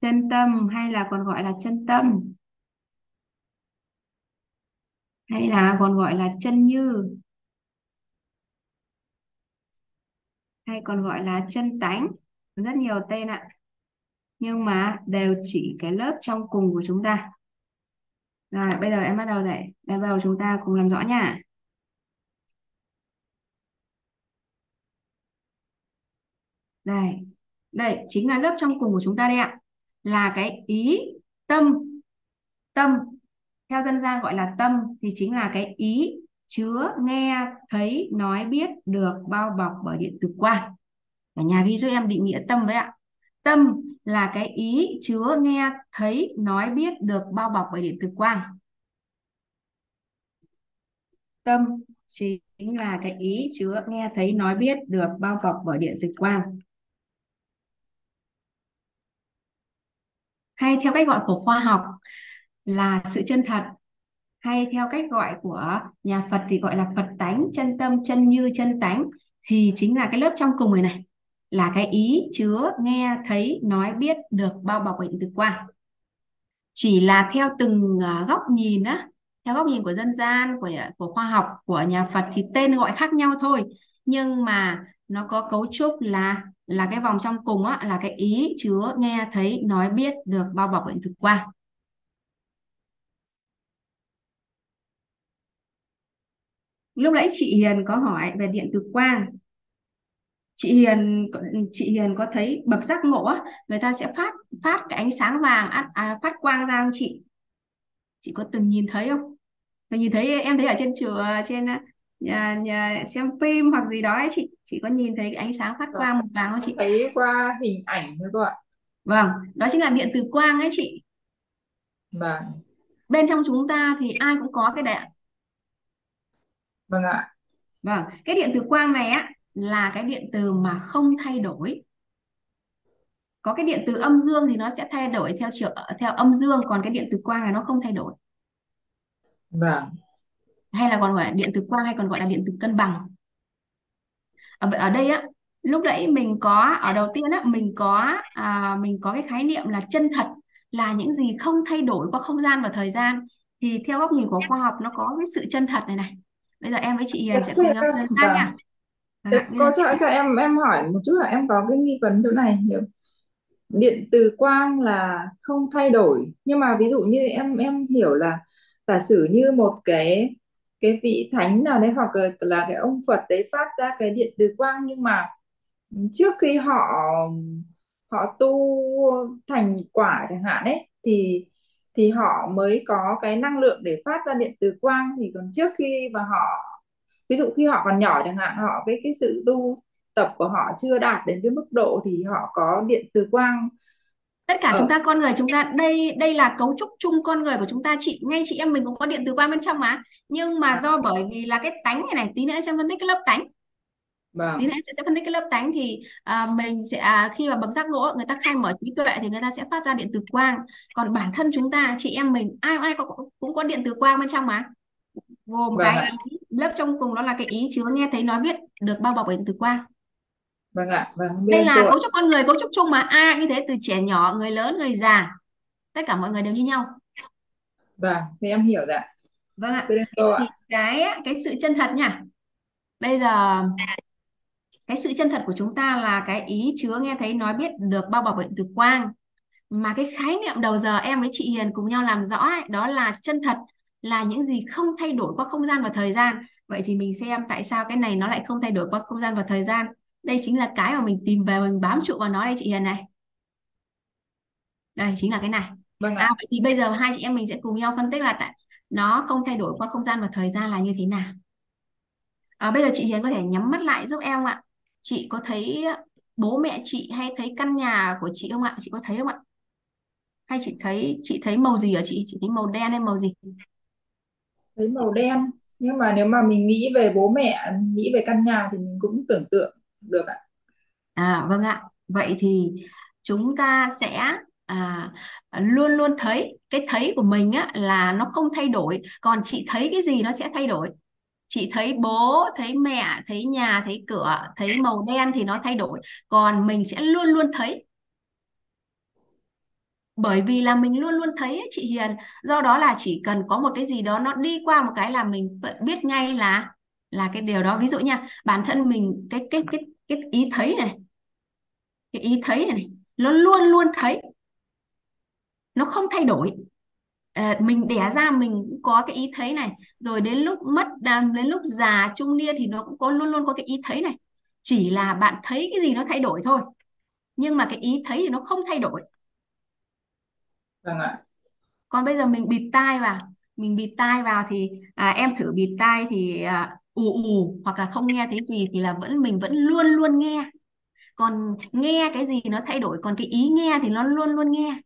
Chân tâm hay là còn gọi là chân tâm? Hay là còn gọi là chân như? Hay còn gọi là chân tánh? Rất nhiều tên ạ nhưng mà đều chỉ cái lớp trong cùng của chúng ta. Rồi, bây giờ em bắt đầu để em bắt đầu chúng ta cùng làm rõ nha. Đây. Đây, chính là lớp trong cùng của chúng ta đây ạ. Là cái ý tâm. Tâm. Theo dân gian gọi là tâm thì chính là cái ý chứa, nghe, thấy, nói, biết, được, bao bọc bởi điện tử quan cả nhà ghi cho em định nghĩa tâm với ạ tâm là cái ý chứa nghe, thấy, nói, biết được bao bọc bởi điện từ quang. Tâm chính là cái ý chứa nghe, thấy, nói, biết được bao bọc bởi điện từ quang. Hay theo cách gọi của khoa học là sự chân thật. Hay theo cách gọi của nhà Phật thì gọi là Phật tánh, chân tâm, chân như, chân tánh thì chính là cái lớp trong cùng này này là cái ý chứa nghe, thấy, nói, biết được bao bọc bởi những từ quan chỉ là theo từng ờ, góc nhìn á, theo góc nhìn của dân gian, của của khoa học, của nhà Phật thì tên gọi khác nhau thôi. Nhưng mà nó có cấu trúc là là cái vòng trong cùng á, là cái ý chứa nghe, thấy, nói, biết được bao bọc bởi những thực quan lúc nãy chị Hiền có hỏi về điện từ quang chị Hiền chị Hiền có thấy bậc giác ngộ á người ta sẽ phát phát cái ánh sáng vàng à, phát quang ra không chị? Chị có từng nhìn thấy không? Từng nhìn thấy em thấy ở trên chùa trên nhà, nhà xem phim hoặc gì đó ấy chị. Chị có nhìn thấy cái ánh sáng phát Vâng. quang một vàng không chị? Thấy qua hình ảnh thôi cô ạ. Vâng đó chính là điện từ quang ấy chị. Vâng. Bên trong chúng ta thì ai cũng có cái đấy ạ. vâng ạ. Vâng cái điện từ quang này á là cái điện từ mà không thay đổi. Có cái điện từ âm dương thì nó sẽ thay đổi theo chiều theo âm dương còn cái điện từ quang này nó không thay đổi. Vâng. Hay là còn gọi là điện từ quang hay còn gọi là điện từ cân bằng. Ở ở đây á lúc nãy mình có ở đầu tiên á mình có à, mình có cái khái niệm là chân thật là những gì không thay đổi qua không gian và thời gian. Thì theo góc nhìn của khoa học nó có cái sự chân thật này này. Bây giờ em với chị Hiền sẽ cùng nhau phân tích nha Bây cô giờ cho cho em em hỏi một chút là em có cái nghi vấn chỗ này hiểu điện từ quang là không thay đổi. Nhưng mà ví dụ như em em hiểu là giả sử như một cái cái vị thánh nào đấy hoặc là, là cái ông Phật đấy phát ra cái điện từ quang nhưng mà trước khi họ họ tu thành quả chẳng hạn ấy thì thì họ mới có cái năng lượng để phát ra điện từ quang. Thì còn trước khi mà họ ví dụ khi họ còn nhỏ chẳng hạn họ cái cái sự tu tập của họ chưa đạt đến cái mức độ thì họ có điện từ quang. Tất cả Ờ. chúng ta con người chúng ta đây đây là cấu trúc chung con người của chúng ta. Chị ngay chị em mình cũng có điện từ quang bên trong mà. Nhưng mà do bởi vì là cái tánh này này tí nữa em phân tích cái lớp tánh. Vâng. Tí nữa sẽ, sẽ phân tích cái lớp tánh thì à, mình sẽ à, khi mà bấm giác ngộ người ta khai mở trí tuệ thì người ta sẽ phát ra điện từ quang. Còn bản thân chúng ta chị em mình ai ai có, cũng có điện từ quang bên trong mà. Gồm vâng cái lớp trong cùng đó là cái ý chứa nghe thấy nói biết được bao bọc bởi từ quang vâng ạ vâng đây là cấu trúc con người cấu trúc chung mà. Ai như thế từ trẻ nhỏ người lớn người già. Tất cả mọi người đều như nhau. Vâng thì em hiểu rồi ạ. Vâng ạ. Thì ạ. Cái cái sự chân thật nha. Bây giờ cái sự chân thật của chúng ta là cái ý chứa nghe thấy nói biết được bao bọc bởi từ quang. Mà cái khái niệm đầu giờ em với chị Hiền cùng nhau làm rõ ấy, đó là chân thật là những gì không thay đổi qua không gian và thời gian. Vậy thì mình xem tại sao cái này nó lại không thay đổi qua không gian và thời gian. Đây chính là cái mà mình tìm về mình bám trụ vào nó đây chị Hiền này. Đây chính là cái này. Vâng à ạ vậy thì bây giờ hai chị em mình sẽ cùng nhau phân tích là tại nó không thay đổi qua không gian và thời gian là như thế nào. À, bây giờ chị Hiền có thể nhắm mắt lại giúp em ạ. Chị có thấy bố mẹ chị hay thấy căn nhà của chị không ạ? Chị có thấy không ạ? Hay chị thấy chị thấy màu gì ở chị? Chị thấy màu đen hay màu gì thấy màu đen. Nhưng mà nếu mà mình nghĩ về bố mẹ nghĩ về căn nhà thì mình cũng tưởng tượng được ạ. À vâng ạ. Vậy thì chúng ta sẽ à, luôn luôn thấy cái thấy của mình á là nó không thay đổi. Còn chị thấy cái gì nó sẽ thay đổi? Chị thấy bố thấy mẹ thấy nhà thấy cửa thấy màu đen thì nó thay đổi. Còn mình sẽ luôn luôn thấy bởi vì là mình luôn luôn thấy ấy, chị Hiền. Do đó là chỉ cần có một cái gì đó nó đi qua một cái là mình vẫn biết ngay là là cái điều đó. Ví dụ nha bản thân mình cái cái cái cái ý thấy này cái ý thấy này, này nó luôn luôn thấy nó không thay đổi. À, mình đẻ ra mình cũng có cái ý thấy này rồi đến lúc mất đến lúc già trung niên thì nó cũng có luôn luôn có cái ý thấy này. Chỉ là bạn thấy cái gì nó thay đổi thôi nhưng mà cái ý thấy thì nó không thay đổi vâng ạ. Còn bây giờ mình bịt tai vào. Mình bịt tai vào thì à, em thử bịt tai thì à, ù ù hoặc là không nghe thấy gì thì là vẫn mình vẫn luôn luôn nghe. Còn nghe cái gì nó thay đổi còn cái ý nghe thì nó luôn luôn nghe.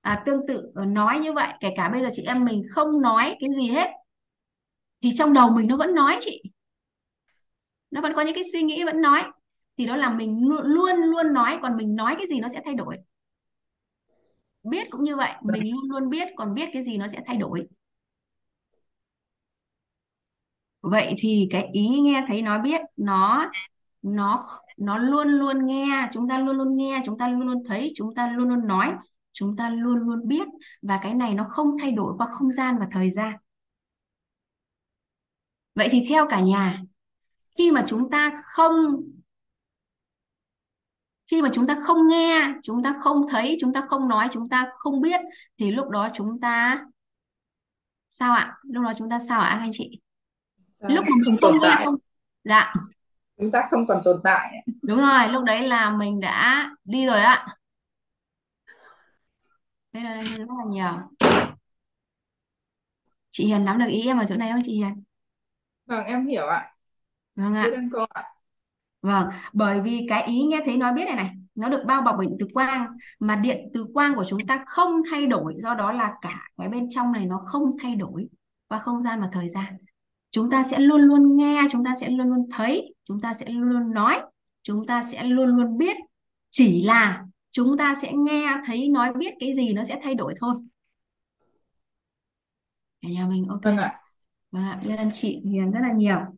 À, tương tự nói như vậy kể cả bây giờ chị em mình không nói cái gì hết thì trong đầu mình nó vẫn nói chị. Nó vẫn có những cái suy nghĩ vẫn nói thì đó là mình luôn luôn nói còn mình nói cái gì nó sẽ thay đổi biết cũng như vậy mình luôn luôn biết còn biết cái gì nó sẽ thay đổi. Vậy thì cái ý nghe thấy nói biết nó nó nó luôn luôn nghe chúng ta luôn luôn nghe chúng ta luôn luôn thấy chúng ta luôn luôn nói chúng ta luôn luôn biết và cái này nó không thay đổi qua không gian và thời gian. Vậy thì theo cả nhà khi mà chúng ta không khi mà chúng ta không nghe chúng ta không thấy chúng ta không nói chúng ta không biết thì lúc đó chúng ta sao ạ? Lúc đó chúng ta sao ạ anh chị? Ta lúc mà mình không nghe tại. không dạ. Chúng ta không còn tồn tại. Đúng rồi lúc đấy là mình đã đi rồi ạ. Thế là rất là nhiều. Chị Hiền nắm được ý em ở chỗ này không chị Hiền? Vâng em hiểu ạ. Vâng ạ. Ơn cô ạ vâng bởi vì cái ý nghe thấy nói biết này này nó được bao bọc bởi điện từ quang mà điện từ quang của chúng ta không thay đổi do đó là cả cái bên trong này nó không thay đổi qua không gian và thời gian. Chúng ta sẽ luôn luôn nghe chúng ta sẽ luôn luôn thấy chúng ta sẽ luôn luôn nói chúng ta sẽ luôn luôn biết. Chỉ là chúng ta sẽ nghe thấy nói biết cái gì nó sẽ thay đổi thôi. Cả nhà mình ok. Vâng ạ. Vâng ạ biết ơn chị Hiền rất là nhiều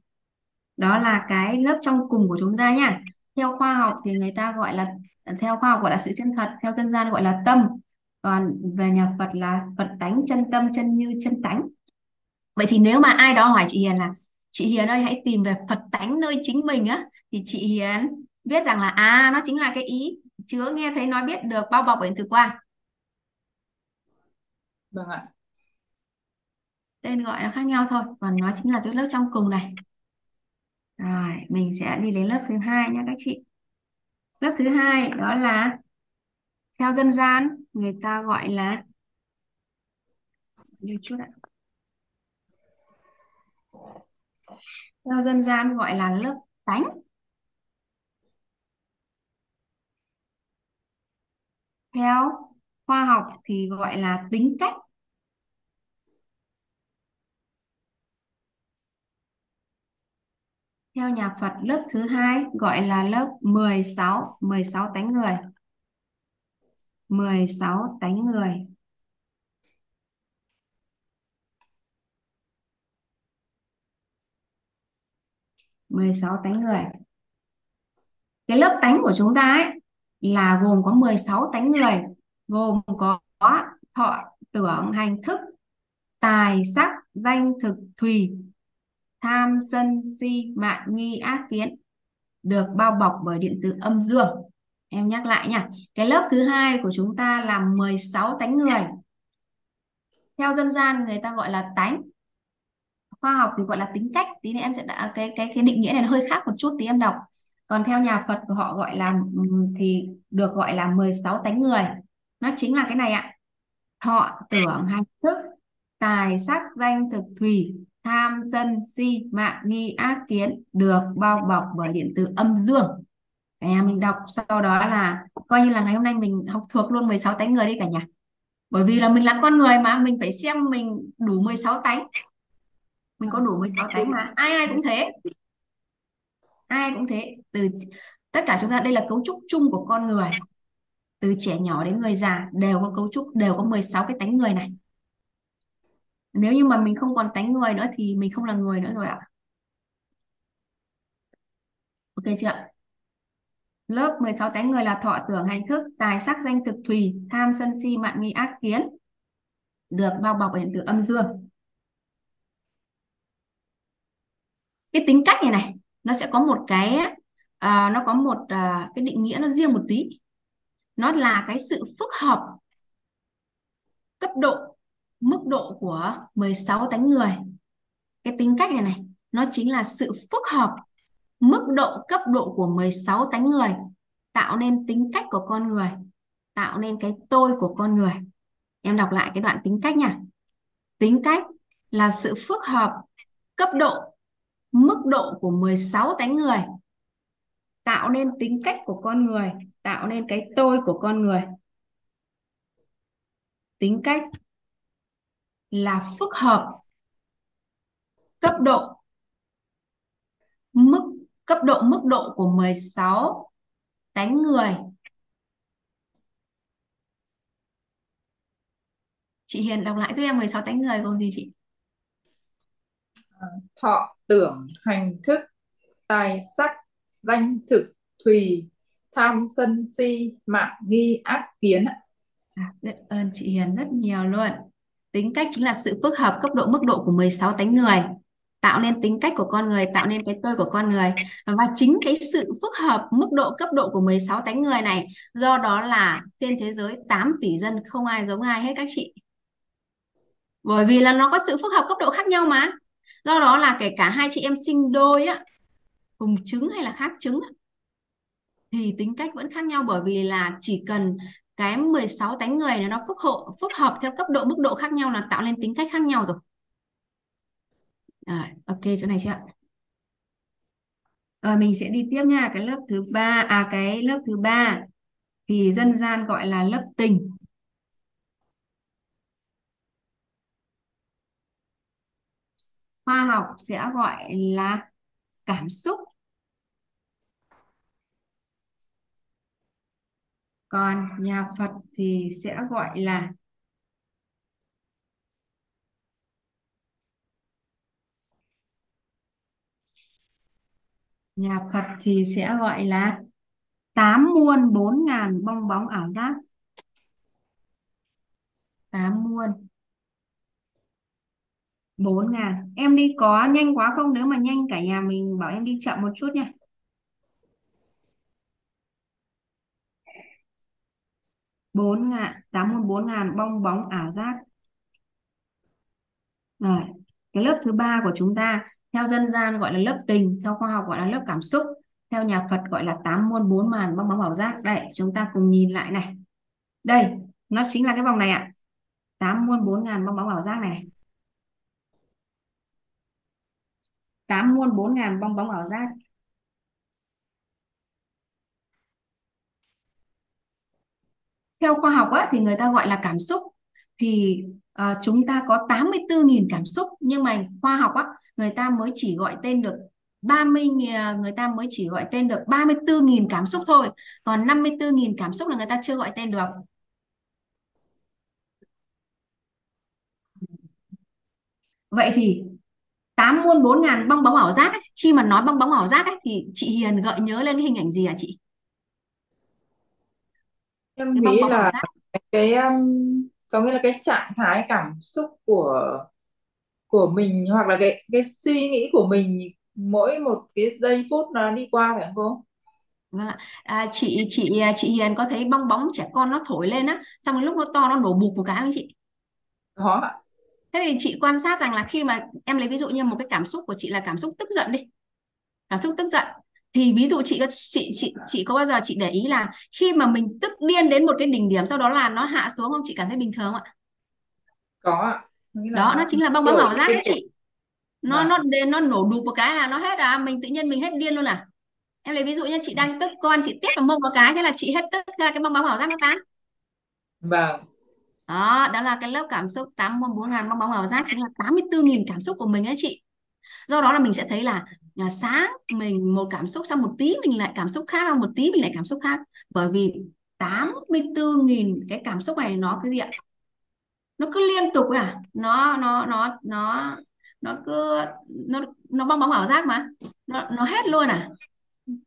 đó là cái lớp trong cùng của chúng ta nha theo khoa học thì người ta gọi là theo khoa học gọi là sự chân thật theo dân gian gọi là tâm. Còn về nhà Phật là Phật tánh chân tâm chân như chân tánh. Vậy thì nếu mà ai đó hỏi chị Hiền là chị Hiền ơi hãy tìm về Phật tánh nơi chính mình á thì chị Hiền biết rằng là à nó chính là cái ý chứa nghe thấy nói biết được bao bọc bởi từ quang vâng ạ. Tên gọi nó khác nhau thôi còn nó chính là cái lớp trong cùng này rồi, mình sẽ đi đến lớp thứ hai nha các chị. Lớp thứ hai đó là theo dân gian, người ta gọi là như chút ạ. theo dân gian gọi là lớp tánh. Theo khoa học thì gọi là tính cách. Theo nhà Phật, lớp thứ hai gọi là lớp 16 16 tánh người. 16 tánh người. mười sáu tánh người. Cái lớp tánh của chúng ta ấy là gồm có 16 tánh người, gồm có thọ, tưởng, hành, thức, tài, sắc, danh, thực, thùy tham sân si mạn nghi ác kiến được bao bọc bởi điện tử âm dương. Em nhắc lại nha, cái lớp thứ hai của chúng ta là 16 tánh người. Theo dân gian người ta gọi là tánh, khoa học thì gọi là tính cách. Tí nữa em sẽ đã, cái cái cái định nghĩa này nó hơi khác một chút tí em đọc. Còn theo nhà Phật của họ gọi là, thì được gọi là 16 tánh người. Nó chính là cái này ạ. Thọ, tưởng, hành thức, tài, sắc, danh, thực thùy tham sân si mạng nghi ác kiến được bao bọc bởi điện từ âm dương. Cả nhà mình đọc sau đó là coi như là ngày hôm nay mình học thuộc luôn 16 tánh người đi cả nhà. Bởi vì là mình là con người mà, mình phải xem mình đủ 16 tánh. Mình có đủ 16 tánh mà. Ai ai cũng thế. Ai cũng thế. Từ tất cả chúng ta, đây là cấu trúc chung của con người. Từ trẻ nhỏ đến người già đều có cấu trúc, đều có 16 cái tánh người này nếu như mà mình không còn tánh người nữa thì mình không là người nữa rồi ạ. Ok chưa ạ? lớp 16 tánh người là thọ tưởng hành thức tài sắc danh thực thùy tham sân si mạn nghi ác kiến được bao bọc bởi hiện tượng âm dương. Cái tính cách này này nó sẽ có một cái à, nó có một à, cái định nghĩa nó riêng một tí. Nó là cái sự phức hợp cấp độ mức độ của 16 tánh người. Cái tính cách này này, nó chính là sự phức hợp mức độ cấp độ của 16 tánh người, tạo nên tính cách của con người, tạo nên cái tôi của con người. Em đọc lại cái đoạn tính cách nha. Tính cách là sự phức hợp cấp độ, mức độ của 16 tánh người, tạo nên tính cách của con người, tạo nên cái tôi của con người. Tính cách là phức hợp cấp độ mức cấp độ mức độ của 16 tánh người. Chị Hiền đọc lại giúp em 16 tánh người gồm gì chị? Thọ tưởng hành thức tài sắc danh thực thùy tham sân si mạn nghi ác kiến à, biết ơn chị Hiền rất nhiều luôn tính cách chính là sự phức hợp cấp độ mức độ của 16 tánh người, tạo nên tính cách của con người, tạo nên cái tôi của con người. Và chính cái sự phức hợp mức độ cấp độ của 16 tánh người này, do đó là trên thế giới 8 tỷ dân không ai giống ai hết các chị. Bởi vì là nó có sự phức hợp cấp độ khác nhau mà. Do đó là kể cả hai chị em sinh đôi á, cùng trứng hay là khác trứng thì tính cách vẫn khác nhau bởi vì là chỉ cần cái 16 tánh người nó phức hộ, phức hợp theo cấp độ, mức độ khác nhau là tạo nên tính cách khác nhau rồi. Rồi, ok, chỗ này chưa rồi, mình sẽ đi tiếp nha, cái lớp thứ ba à cái lớp thứ ba thì dân gian gọi là lớp tình. Khoa học sẽ gọi là cảm xúc. Còn nhà Phật thì sẽ gọi là nhà Phật thì sẽ gọi là tám muôn bốn ngàn bong bóng ảo giác. Tám muôn bốn ngàn. Em đi có nhanh quá không? Nếu mà nhanh cả nhà mình bảo em đi chậm một chút nha. Bốn ngàn, tám mươi bốn ngàn, bong bóng ảo giác. Rồi, cái lớp thứ ba của chúng ta, theo dân gian gọi là lớp tình, theo khoa học gọi là lớp cảm xúc, theo nhà Phật gọi là tám muôn bốn màn bong bóng ảo giác. Đây, chúng ta cùng nhìn lại này. Đây, nó chính là cái vòng này ạ. Tám muôn bốn ngàn bong bóng ảo giác này tám muôn bốn ngàn bong bóng ảo giác. Theo khoa học á, thì người ta gọi là cảm xúc. Thì uh, chúng ta có 84.000 cảm xúc nhưng mà khoa học á, người ta mới chỉ gọi tên được 30 người ta mới chỉ gọi tên được 34.000 cảm xúc thôi. Còn 54.000 cảm xúc là người ta chưa gọi tên được. Vậy thì tám muôn bốn ngàn bong bóng ảo giác ấy. khi mà nói bong bóng ảo giác ấy, thì chị Hiền gợi nhớ lên hình ảnh gì hả chị? Em cái bong nghĩ bóng là giác cái um, có nghĩa là cái trạng thái cảm xúc của của mình hoặc là cái cái suy nghĩ của mình mỗi một cái giây phút nó đi qua phải không cô? Vâng ạ. À, chị chị chị Hiền có thấy bong bóng trẻ con nó thổi lên á xong rồi lúc nó to nó nổ bụp một cái không chị Có ạ. thế thì chị quan sát rằng là khi mà em lấy ví dụ như một cái cảm xúc của chị là cảm xúc tức giận đi cảm xúc tức giận thì ví dụ chị có chị chị chị có bao giờ chị để ý là khi mà mình tức điên đến một cái đỉnh điểm sau đó là nó hạ xuống không? Chị cảm thấy bình thường không ạ? Có ạ. Nghĩa là đó nó nó chính là bong bóng đổi ảo giác cái đấy chị. nó Vâng. nó đến nó nổ đùng một cái là nó hết à? Mình tự nhiên mình hết điên luôn à? Em lấy ví dụ như chị đang tức con chị tét vào mông một cái thế là chị hết tức thế là cái bong bóng ảo giác nó tan. Vâng. đó đó là cái lớp cảm xúc tám môn bốn ngàn bong bóng ảo giác chính là 84.000 cảm xúc của mình ấy chị. Do đó là mình sẽ thấy là, là sáng mình một cảm xúc xong một tí mình lại cảm xúc khác xong một tí mình lại cảm xúc khác. Bởi vì 84.000 cái cảm xúc này nó cái gì ạ? Nó cứ liên tục à? Nó nó nó nó nó cứ nó nó bong bóng ảo giác mà. Nó nó hết luôn à?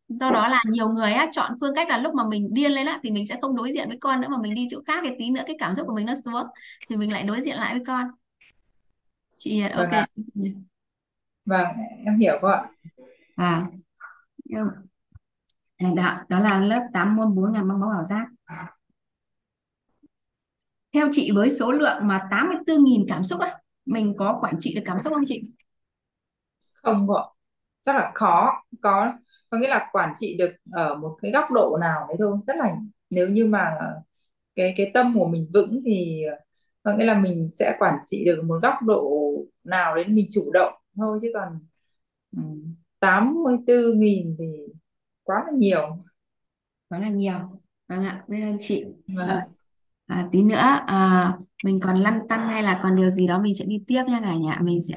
Do đó là nhiều người á chọn phương cách là lúc mà mình điên lên á thì mình sẽ không đối diện với con nữa mà mình đi chỗ khác thì tí nữa cái cảm xúc của mình nó xuống thì mình lại đối diện lại với con. Chị Hiền Vâng ok. Vâng, em hiểu cô ạ. à à, đó đó là lớp 8 môn 4 ngàn bong bóng ảo giác theo chị với số lượng mà 84.000 cảm xúc á mình có quản trị được cảm xúc không chị Không cô ạ. Rất là khó. Có có nghĩa là quản trị được ở một cái góc độ nào đấy thôi. Rất là nếu như mà cái cái tâm của mình vững thì có nghĩa là mình sẽ quản trị được một góc độ nào đấy mình chủ động thôi chứ còn ừ, 84.000 thì quá là nhiều. đó là nhiều vâng ạ biết ơn chị Vâng. Rồi. À, tí nữa à, mình còn lăn tăn hay là còn điều gì đó mình sẽ đi tiếp nha cả nhà mình sẽ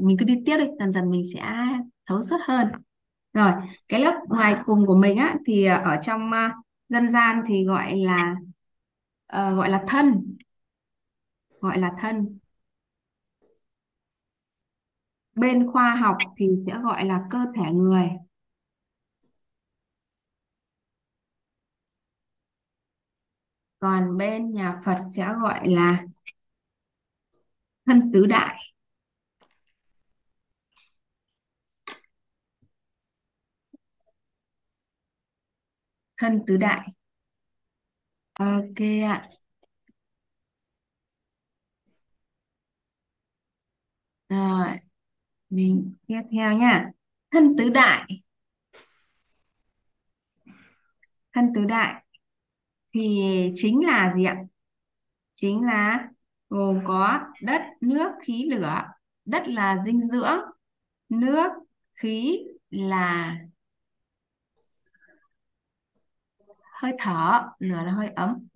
mình cứ đi tiếp đi dần dần mình sẽ thấu suốt hơn rồi cái lớp ngoài cùng của mình á thì à, ở trong à, dân gian thì gọi là ờ, gọi là thân gọi là thân bên khoa học thì sẽ gọi là cơ thể người. Còn bên nhà Phật sẽ gọi là thân tứ đại. Thân tứ đại. Ok ạ. Rồi mình tiếp theo nha. Thân tứ đại. Thân tứ đại thì chính là gì ạ? Chính là gồm có đất, nước, khí, lửa. Đất là dinh dưỡng, nước, khí là hơi thở, lửa là hơi ấm.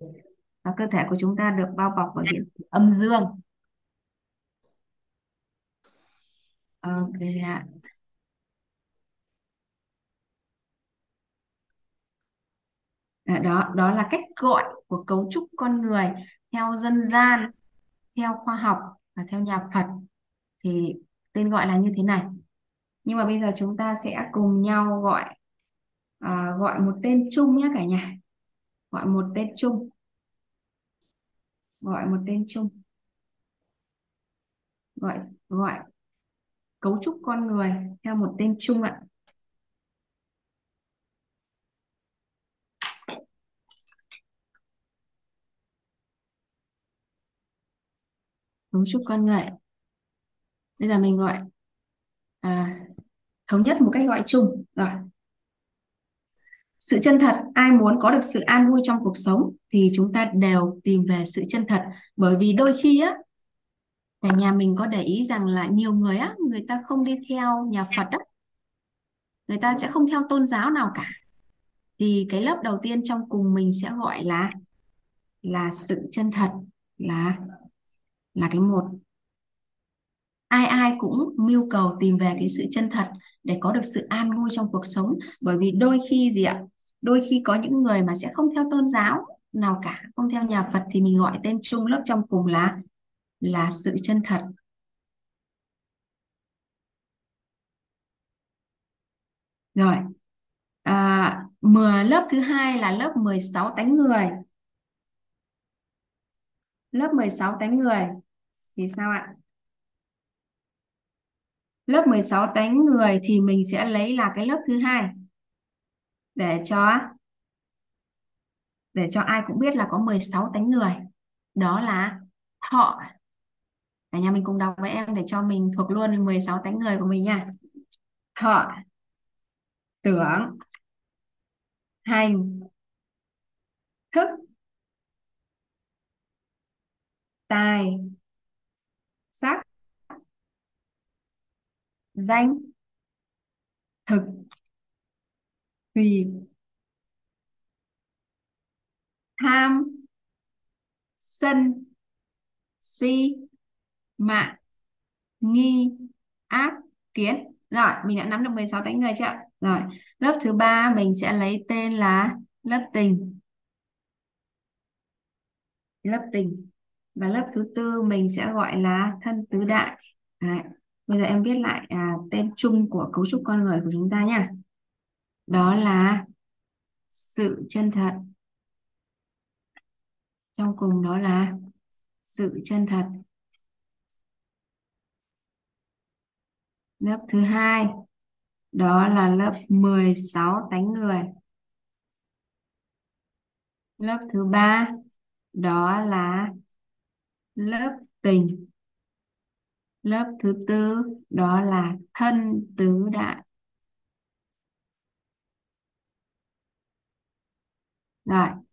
Và cơ thể của chúng ta được bao bọc bởi điện âm dương. Ok ạ. À, đó đó là cách gọi của cấu trúc con người theo dân gian theo khoa học và theo nhà Phật. Thì tên gọi là như thế này. Nhưng mà bây giờ chúng ta sẽ cùng nhau gọi uh, gọi một tên chung nhé cả nhà. Gọi một tên chung. Gọi một tên chung. Gọi gọi cấu trúc con người theo một tên chung ạ. Cấu trúc con người. Bây giờ mình gọi à, thống nhất một cách gọi chung. Rồi. Sự chân thật ai muốn có được sự an vui trong cuộc sống thì chúng ta đều tìm về sự chân thật. Bởi vì đôi khi á cả nhà mình có để ý rằng là nhiều người á, người ta không đi theo nhà Phật á. Người ta sẽ không theo tôn giáo nào cả. Thì cái lớp đầu tiên trong cùng mình sẽ gọi là là sự chân thật, là là cái một. Ai ai cũng mưu cầu tìm về cái sự chân thật để có được sự an vui trong cuộc sống. Bởi vì đôi khi gì ạ? Đôi khi có những người mà sẽ không theo tôn giáo nào cả, không theo nhà Phật thì mình gọi tên chung lớp trong cùng là là sự chân thật. Rồi à, 10 lớp thứ hai là lớp 16 tánh người. Lớp 16 tánh người thì sao ạ? Lớp 16 tánh người thì mình sẽ lấy là cái lớp thứ hai để cho để cho ai cũng biết là có 16 tánh người. Đó là thọ cả nhà mình cùng đọc với em để cho mình thuộc luôn 16 tánh người của mình nha. Thọ, tưởng, hành, thức, tài, sắc, danh, thực, tùy, tham, sân, si mạn nghi. Ác. Kiến. Rồi mình đã nắm được 16 tánh người chưa? Rồi lớp thứ ba mình sẽ lấy tên là lớp tình. Lớp tình. Và lớp thứ tư mình sẽ gọi là thân tứ đại. Đấy. bây giờ em viết lại à, tên chung của cấu trúc con người của chúng ta nha. Đó là sự chân thật. Trong cùng đó là sự chân thật. Lớp thứ hai, đó là lớp 16 tánh người. Lớp thứ ba, đó là lớp tình. Lớp thứ tư, đó là thân tứ đại. Rồi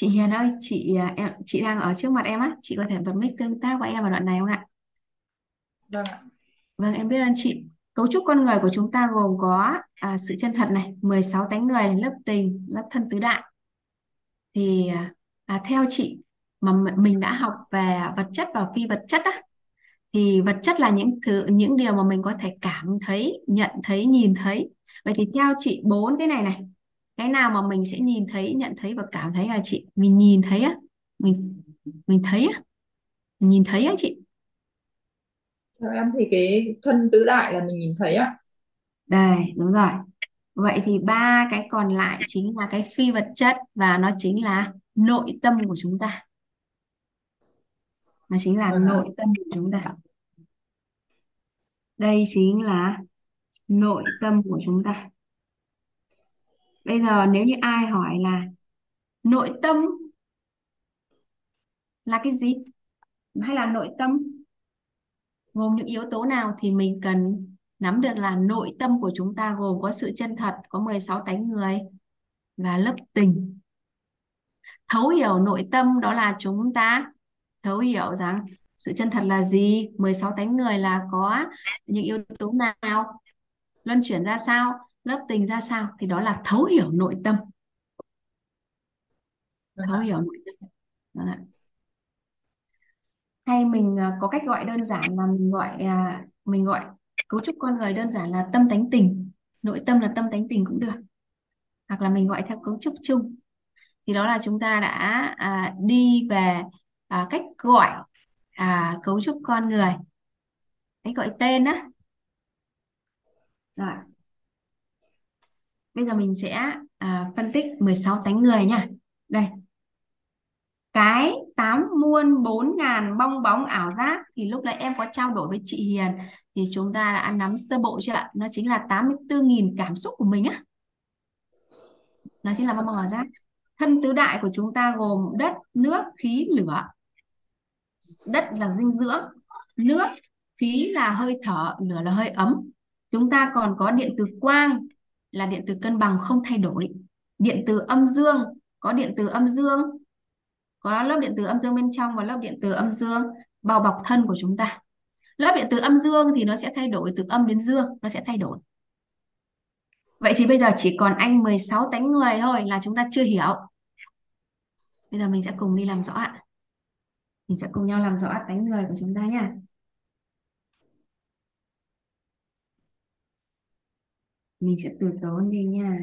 chị Hiền ơi chị à, em chị đang ở trước mặt em á. Chị có thể bật mic tương tác với em vào đoạn này không ạ? Vâng ạ. Vâng em biết ơn chị. Cấu trúc con người của chúng ta gồm có à, sự chân thật này 16 tánh người này, lớp tình lớp thân tứ đại. Thì à, à, theo chị mà m- mình đã học về vật chất và phi vật chất á thì vật chất là những thứ những điều mà mình có thể cảm thấy nhận thấy nhìn thấy. Vậy thì theo chị bốn cái này này cái nào mà mình sẽ nhìn thấy nhận thấy và cảm thấy là chị mình nhìn thấy á mình mình thấy á mình nhìn thấy á chị. Theo em thì cái thân tứ đại là mình nhìn thấy ạ đây đúng rồi. Vậy thì ba cái còn lại chính là cái phi vật chất và nó chính là nội tâm của chúng ta. Nó chính là vâng ạ. nội tâm của chúng ta. Đây chính là nội tâm của chúng ta bây giờ nếu như ai hỏi là nội tâm là cái gì? Hay là nội tâm? Gồm những yếu tố nào thì mình cần nắm được là nội tâm của chúng ta gồm có sự chân thật, có 16 tánh người và lớp tình. Thấu hiểu nội tâm đó là chúng ta thấu hiểu rằng sự chân thật là gì 16 tánh người là có những yếu tố nào, luân chuyển ra sao? Lớp tình ra sao? Thì đó là thấu hiểu nội tâm. Vâng thấu hiểu nội tâm. Vâng ạ. hay mình à, có cách gọi đơn giản là mình gọi à, mình gọi cấu trúc con người đơn giản là tâm tánh tình. Nội tâm là tâm tánh tình cũng được. Hoặc là mình gọi theo cấu trúc chung. Thì đó là chúng ta đã à, đi về à, cách gọi à, cấu trúc con người. Cách gọi tên á. Rồi bây giờ mình sẽ à, phân tích 16 tánh người nha. Đây. Cái tám muôn bốn ngàn bong bóng ảo giác thì lúc nãy em có trao đổi với chị Hiền thì chúng ta đã nắm sơ bộ chưa ạ? Nó chính là 84.000 cảm xúc của mình á. Nó chính là bong bóng ảo giác. Thân tứ đại của chúng ta gồm đất nước khí lửa. Đất là dinh dưỡng nước khí là hơi thở lửa là hơi ấm. Chúng ta còn có điện từ quang là điện từ cân bằng không thay đổi. Điện từ âm dương, có điện từ âm dương, có lớp điện từ âm dương bên trong và lớp điện từ âm dương bao bọc thân của chúng ta. Lớp điện từ âm dương thì nó sẽ thay đổi từ âm đến dương, nó sẽ thay đổi. Vậy thì bây giờ chỉ còn anh 16 tánh người thôi là chúng ta chưa hiểu. Bây giờ mình sẽ cùng đi làm rõ ạ. Mình sẽ cùng nhau làm rõ tánh người của chúng ta nha mình sẽ từ tốn đi nha.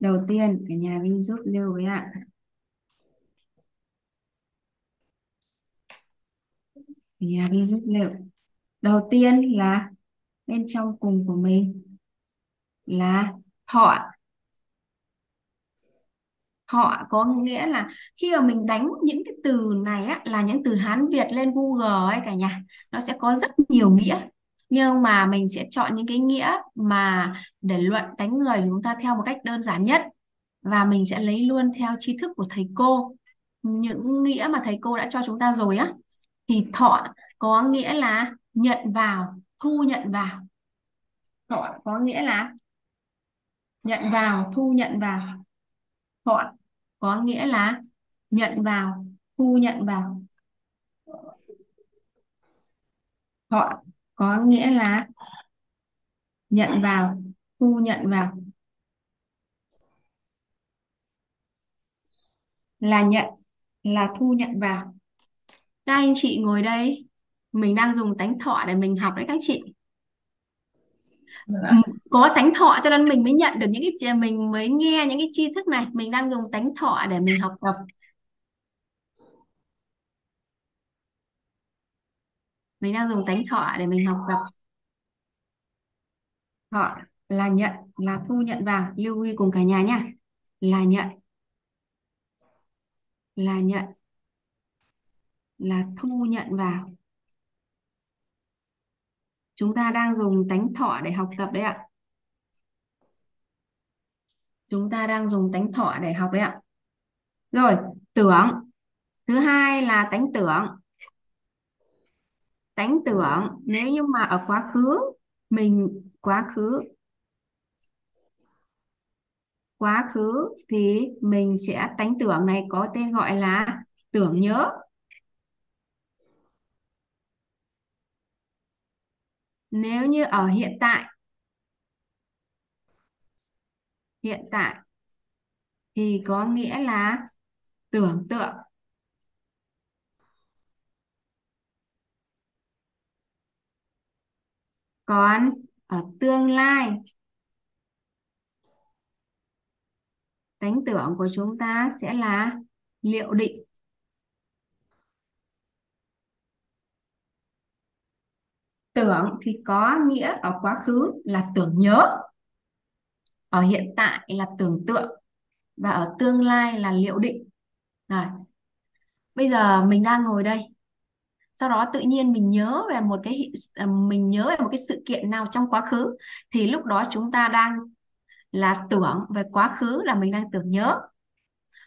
Đầu tiên cả nhà đi giúp lưu với ạ. Cả nhà đi giúp lưu. Đầu tiên là bên trong cùng của mình là thọ. Thọ có nghĩa là khi mà mình đánh những cái từ này á, là những từ Hán Việt lên Google ấy cả nhà. Nó sẽ có rất nhiều nghĩa nhưng mà mình sẽ chọn những cái nghĩa mà để luận tánh người chúng ta theo một cách đơn giản nhất. Và mình sẽ lấy luôn theo tri thức của thầy cô. Những nghĩa mà thầy cô đã cho chúng ta rồi á, thì thọ có nghĩa là nhận vào, thu nhận vào. Thọ có nghĩa là nhận vào, thu nhận vào. Thọ có nghĩa là nhận vào, thu nhận vào. Thọ có nghĩa là nhận vào thu nhận vào. Là nhận là thu nhận vào. Các anh chị ngồi đây mình đang dùng tánh thọ để mình học đấy các chị. Vâng có tánh thọ cho nên mình mới nhận được những cái mình mới nghe những cái tri thức này. Mình đang dùng tánh thọ để mình học tập mình đang dùng tánh thọ để mình học tập thọ là nhận, là thu nhận vào, lưu ý cùng cả nhà nha là nhận. Là nhận. Là thu nhận vào. Chúng ta đang dùng tánh thọ để học tập đấy ạ. Chúng ta đang dùng tánh thọ để học đấy ạ. Rồi, tưởng. Thứ hai là tánh tưởng tánh tưởng nếu như mà ở quá khứ, mình quá khứ quá khứ thì mình sẽ tánh tưởng này có tên gọi là tưởng nhớ. Nếu như ở hiện tại hiện tại thì có nghĩa là tưởng tượng. Còn ở tương lai tánh tưởng của chúng ta sẽ là liệu định. Tưởng thì có nghĩa ở quá khứ là tưởng nhớ, ở hiện tại là tưởng tượng, và ở tương lai là liệu định. Rồi, bây giờ mình đang ngồi đây sau đó tự nhiên mình nhớ về một cái ờ, mình nhớ về một cái sự kiện nào trong quá khứ, thì lúc đó chúng ta đang là tưởng về quá khứ là mình đang tưởng nhớ.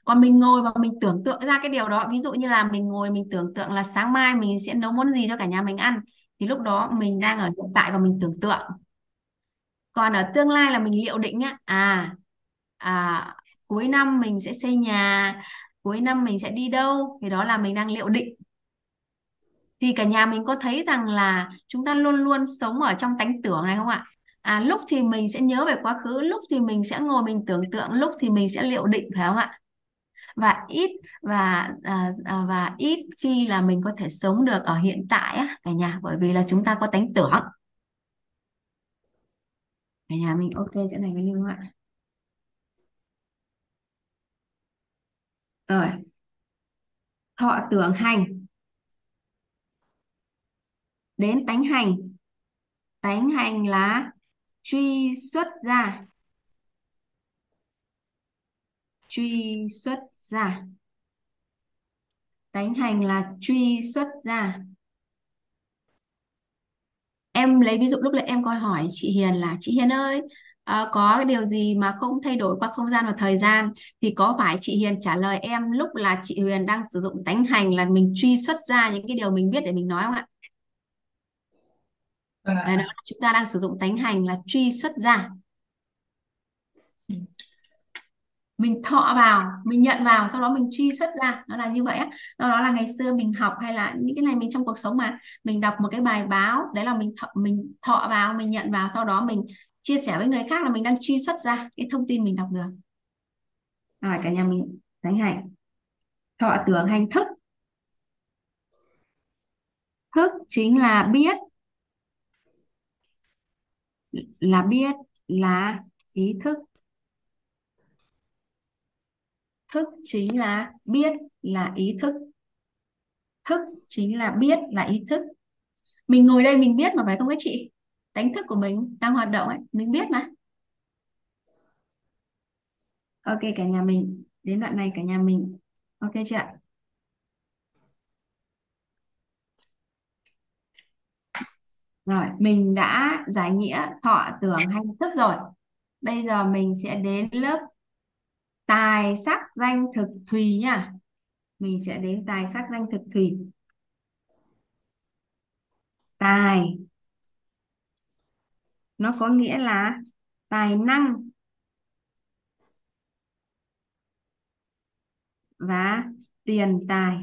Còn mình ngồi và mình tưởng tượng ra cái điều đó, ví dụ như là mình ngồi mình tưởng tượng là sáng mai mình sẽ nấu món gì cho cả nhà mình ăn, thì lúc đó mình đang ở hiện tại và mình tưởng tượng. Còn ở tương lai là mình liệu định á à à cuối năm mình sẽ xây nhà, cuối năm mình sẽ đi đâu, thì đó là mình đang liệu định thì cả nhà mình có thấy rằng là chúng ta luôn luôn sống ở trong tánh tưởng này không ạ? À lúc thì mình sẽ nhớ về quá khứ lúc thì mình sẽ ngồi mình tưởng tượng lúc thì mình sẽ liệu định phải không ạ? Và ít và à, à và ít khi là mình có thể sống được ở hiện tại á cả nhà bởi vì là chúng ta có tánh tưởng. Cả nhà mình ok chỗ này với lưu ạ? Rồi. Thọ tưởng hành đến tánh hành. Tánh hành là truy xuất ra. Truy xuất ra. Tánh hành là truy xuất ra. Em lấy ví dụ lúc nãy em coi hỏi chị Hiền là chị Hiền ơi à, có cái điều gì mà không thay đổi qua không gian và thời gian? Thì có phải chị Hiền trả lời em lúc là chị Huyền đang sử dụng tánh hành là mình truy xuất ra những cái điều mình biết để mình nói không ạ? Vâng Đấy, đó, ạ. chúng ta đang sử dụng tánh hành là truy xuất ra. Mình thọ vào mình nhận vào sau đó mình truy xuất ra. Nó là như vậy á. Đó, đó là ngày xưa mình học hay là những cái này mình trong cuộc sống mà mình đọc một cái bài báo đấy là mình thọ, mình thọ vào mình nhận vào sau đó mình chia sẻ với người khác là mình đang truy xuất ra cái thông tin mình đọc được. Rồi cả nhà mình tánh hành. Thọ tưởng hành thức. Thức chính là biết là biết, là ý thức. Thức chính là biết là ý thức. Thức chính là biết là ý thức. Mình ngồi đây mình biết mà phải không các chị? Đánh thức của mình đang hoạt động ấy, mình biết mà. Ok, cả nhà mình, đến đoạn này cả nhà mình. Ok chưa ạ? Rồi, mình đã giải nghĩa, thọ tưởng hay thức rồi. Bây giờ mình sẽ đến lớp tài sắc danh thực thùy nha. Mình sẽ đến tài sắc danh thực thùy. Tài. Nó có nghĩa là tài năng và tiền tài.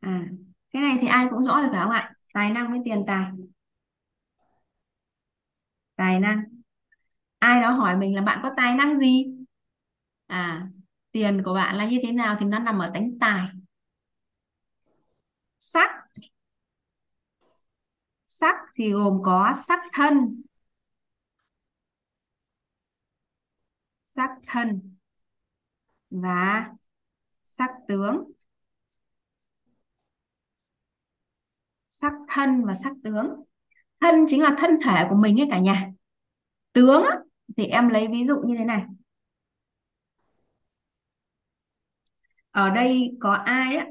À cái này thì ai cũng rõ rồi phải không ạ? Tài năng với tiền tài. Tài năng. Ai đó hỏi mình là bạn có tài năng gì? À tiền của bạn là như thế nào thì nó nằm ở tánh tài. Sắc. Sắc thì gồm có sắc thân. Sắc thân và sắc tướng. Sắc thân và sắc tướng. Thân chính là thân thể của mình ấy cả nhà. Tướng á, thì em lấy ví dụ như thế này. Ở đây có ai á?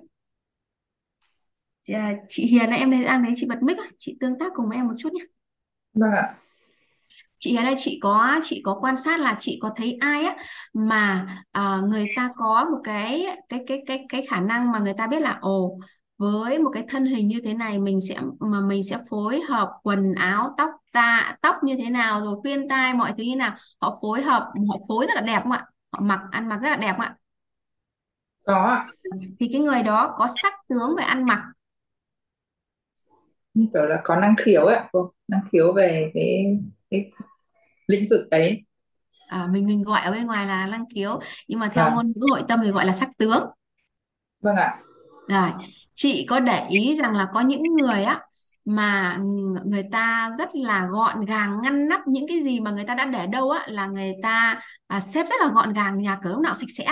Chị, à, chị Hiền ấy, em đây đang thấy chị bật mic á, chị tương tác cùng em một chút nhé vâng ạ. Chị Hiền đây chị có chị có quan sát là chị có thấy ai á mà à, người ta có một cái cái cái cái cái khả năng mà người ta biết là ồ với một cái thân hình như thế này mình sẽ mà mình sẽ phối hợp quần áo tóc ta tóc như thế nào rồi khuyên tai mọi thứ như nào họ phối hợp họ phối rất là đẹp không ạ? Họ mặc ăn mặc rất là đẹp không ạ? Có thì cái người đó có sắc tướng về ăn mặc. Như kiểu là có năng khiếu ấy cô năng khiếu về cái cái lĩnh vực ấy. À, mình mình gọi ở bên ngoài là năng khiếu nhưng mà theo vâng ngôn ngữ hội tâm thì gọi là sắc tướng. Vâng ạ. Rồi chị có để ý rằng là có những người á mà người ta rất là gọn gàng ngăn nắp những cái gì mà người ta đã để đâu á là người ta à, xếp rất là gọn gàng nhà cửa lúc nào sạch sẽ.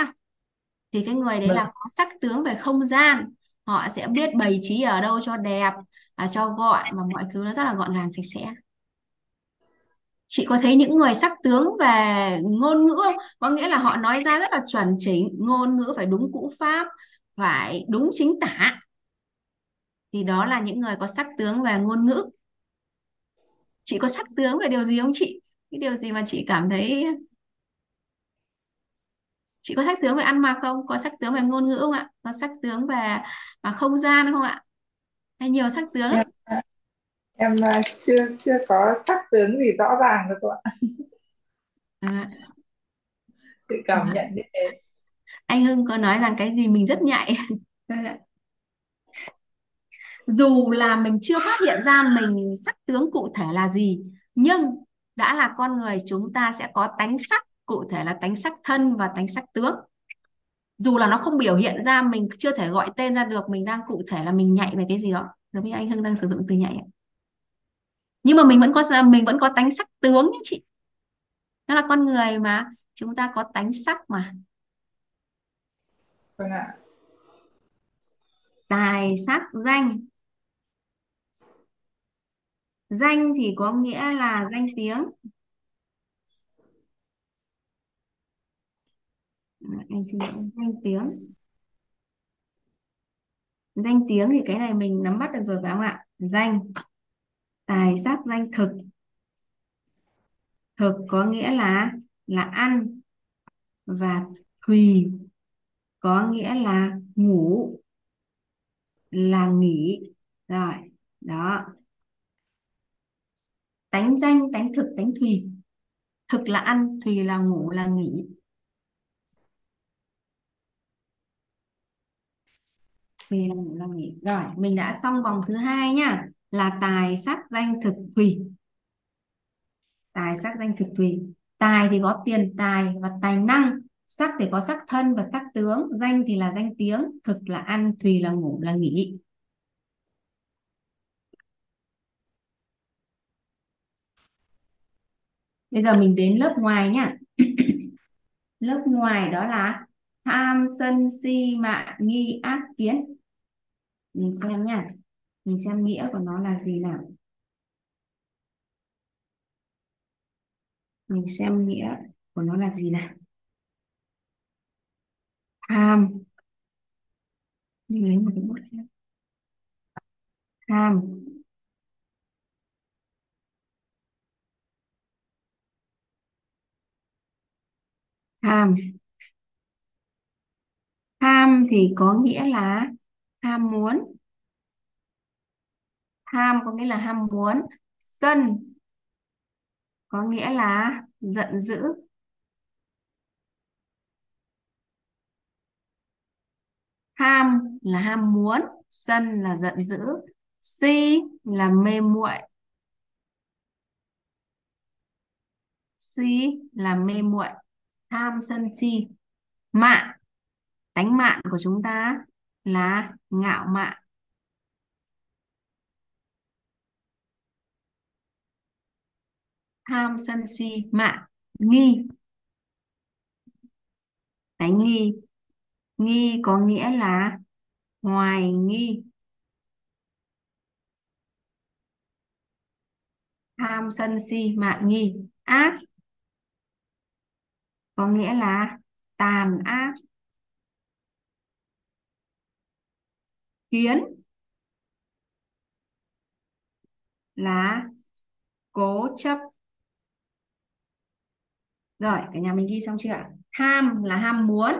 Thì cái người đấy vâng. là có sắc tướng về không gian họ sẽ biết bày trí ở đâu cho đẹp à, cho gọn và mọi thứ nó rất là gọn gàng sạch sẽ. Chị có thấy những người sắc tướng về ngôn ngữ không? Có nghĩa là họ nói ra rất là chuẩn chỉnh ngôn ngữ phải đúng cũ pháp phải đúng chính tả thì đó là những người có sắc tướng về ngôn ngữ. Chị có sắc tướng về điều gì không chị? Cái điều gì mà chị cảm thấy chị có sắc tướng về ăn mặc không? Có sắc tướng về ngôn ngữ không ạ? Có sắc tướng về à, không gian không ạ? Hay nhiều sắc tướng? Em em à, chưa chưa có sắc tướng gì rõ ràng được ạ? À, tự cảm nhận như thế. Anh Hưng có nói rằng cái gì mình rất nhạy dù là mình chưa phát hiện ra mình sắc tướng cụ thể là gì nhưng đã là con người chúng ta sẽ có tánh sắc cụ thể là tánh sắc thân và tánh sắc tướng. Dù là nó không biểu hiện ra mình chưa thể gọi tên ra được mình đang cụ thể là mình nhạy về cái gì đó. Giống như anh Hưng đang sử dụng từ nhạy nhưng mà mình vẫn có mình vẫn có tánh sắc tướng nhé chị. Nó là con người mà chúng ta có tánh sắc mà. Vâng ạ. Tài sắc danh danh thì có nghĩa là danh tiếng. Anh em xin lỗi, danh tiếng. Danh tiếng thì cái này mình nắm bắt được rồi phải không ạ? Danh, tài sắc danh thực. Thực có nghĩa là là ăn và thùy. Có nghĩa là ngủ, là nghỉ. Rồi, đó tánh danh, tánh thực, tánh thùy. Thực là ăn, thùy là ngủ, là nghỉ. Thùy là ngủ, là nghỉ. Rồi, mình đã xong vòng thứ hai nhá. Là tài, sắc, danh, thực, thùy. Tài, sắc, danh, thực, thùy. Tài thì có tiền, tài và tài năng. Sắc thì có sắc thân và sắc tướng. Danh thì là danh tiếng. Thực là ăn, thùy là ngủ, là nghỉ. Bây giờ mình đến lớp ngoài nhá. Lớp ngoài đó là tham sân si mạn nghi ác kiến. Mình xem nhá. Mình xem nghĩa của nó là gì nào. Mình xem nghĩa của nó là gì nào. Tham. Mình lấy một cái bút tham. Tham. Tham thì có nghĩa là ham muốn. Tham có nghĩa là ham muốn. Sân có nghĩa là giận dữ. Ham là ham muốn, sân là giận dữ. Si là mê muội. Si là mê muội tham sân si. Mạn tánh mạn của chúng ta là ngạo mạn. Tham sân si mạn nghi. Tánh nghi. Nghi có nghĩa là hoài nghi. Tham sân si mạn nghi. Ác có nghĩa là tàn ác, kiến là cố chấp. Rồi, cả nhà mình ghi xong chưa ạ? Tham là ham muốn,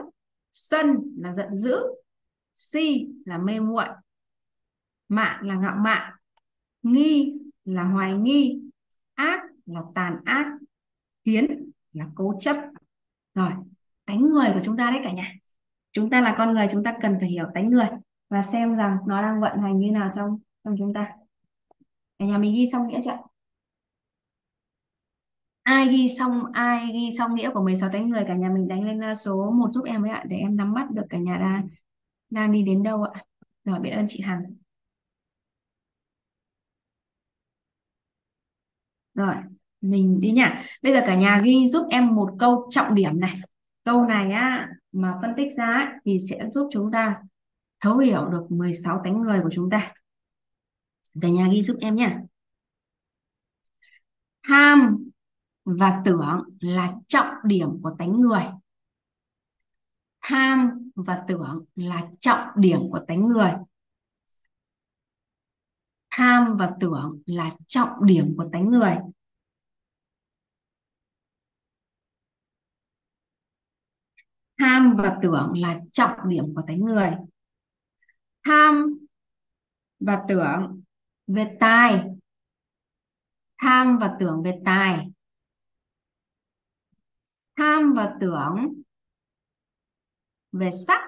sân là giận dữ, si là mê muội, mạn là ngạo mạn, nghi là hoài nghi, ác là tàn ác, kiến là cố chấp rồi, tánh người của chúng ta đấy cả nhà. Chúng ta là con người, chúng ta cần phải hiểu tánh người và xem rằng nó đang vận hành như nào trong trong chúng ta. Cả nhà mình ghi xong nghĩa chưa ai ghi xong, ai ghi xong nghĩa của 16 tánh người cả nhà? Mình đánh lên à, số 1 giúp em với ạ, để em nắm bắt được cả nhà đang đang đi đến đâu ạ. Rồi, biết ơn chị Hằng. Rồi mình đi nhá bây giờ cả nhà ghi giúp em một câu trọng điểm này. Câu này á, mà phân tích ra thì sẽ giúp chúng ta thấu hiểu được 16 tánh người của chúng ta. Cả nhà ghi giúp em nhé tham và tưởng là trọng điểm của tánh người. Tham và tưởng là trọng điểm của tánh người. Tham và tưởng là trọng điểm của tánh người. Tham và tưởng là trọng điểm của tánh người. Tham và tưởng về tài. Tham và tưởng về tài. Tham và tưởng về sắc.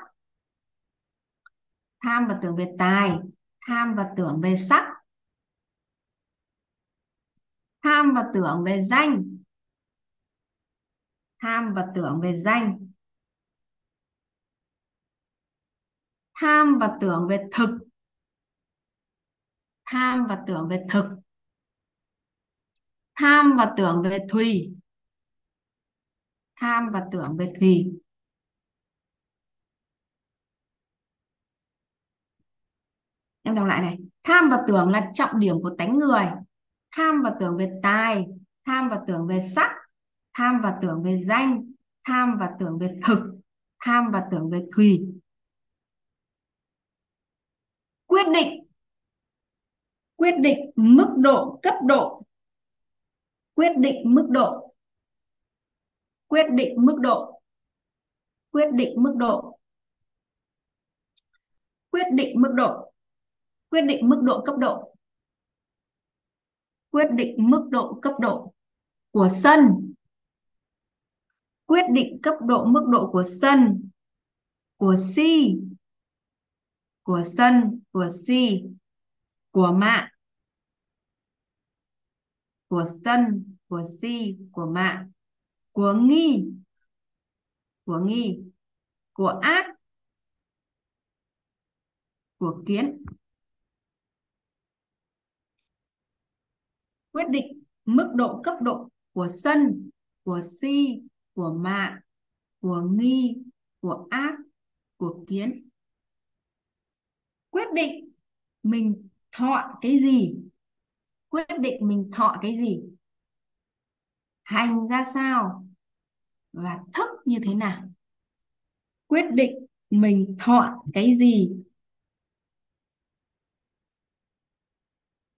Tham và tưởng về tài. Tham và tưởng về sắc. Tham và tưởng về danh. Tham và tưởng về danh. Tham và tưởng về thực tham và tưởng về thực tham và tưởng về thùy tham và tưởng về thùy em đọc lại này tham và tưởng là trọng điểm của tánh người tham và tưởng về tài tham và tưởng về sắc tham và tưởng về danh tham và tưởng về thực tham và tưởng về thùy quyết định. Quyết định mức độ, cấp độ. Quyết định mức độ. Quyết định mức độ. Quyết định mức độ. Quyết định mức độ. Quyết định mức độ, cấp độ. Quyết định mức độ, cấp độ của sân. Quyết định cấp độ mức độ của sân, của si của sân của si của mạng, của sân của si của mạng, của nghi. Của nghi. Của ác. Của kiến. Quyết định mức độ cấp độ của sân của si của mạng, của nghi của ác của kiến quyết định mình thọ cái gì, quyết định mình thọ cái gì, hành ra sao và thức như thế nào. Quyết định mình thọ cái gì.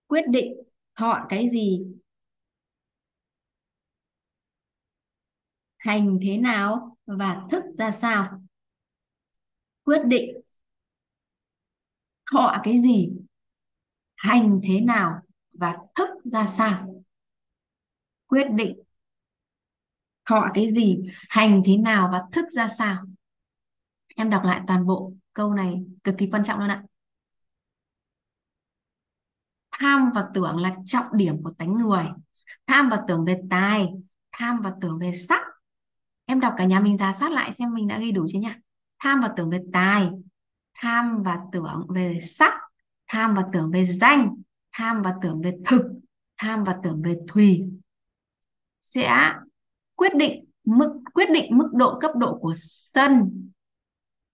Quyết định thọ cái gì. Hành thế nào và thức ra sao. Quyết định thọ cái gì, hành thế nào và thức ra sao. Quyết định thọ cái gì, hành thế nào và thức ra sao. Em đọc lại toàn bộ câu này cực kỳ quan trọng luôn ạ. Tham và tưởng là trọng điểm của tánh người. Tham và tưởng về tài, tham và tưởng về sắc. Em đọc cả nhà mình giả soát lại xem mình đã ghi đủ chưa nhỉ? Tham và tưởng về tài tham và tưởng về sắc. Tham và tưởng về danh. Tham và tưởng về thực. Tham và tưởng về thùy. Sẽ quyết định mức, quyết định mức độ cấp độ của sân,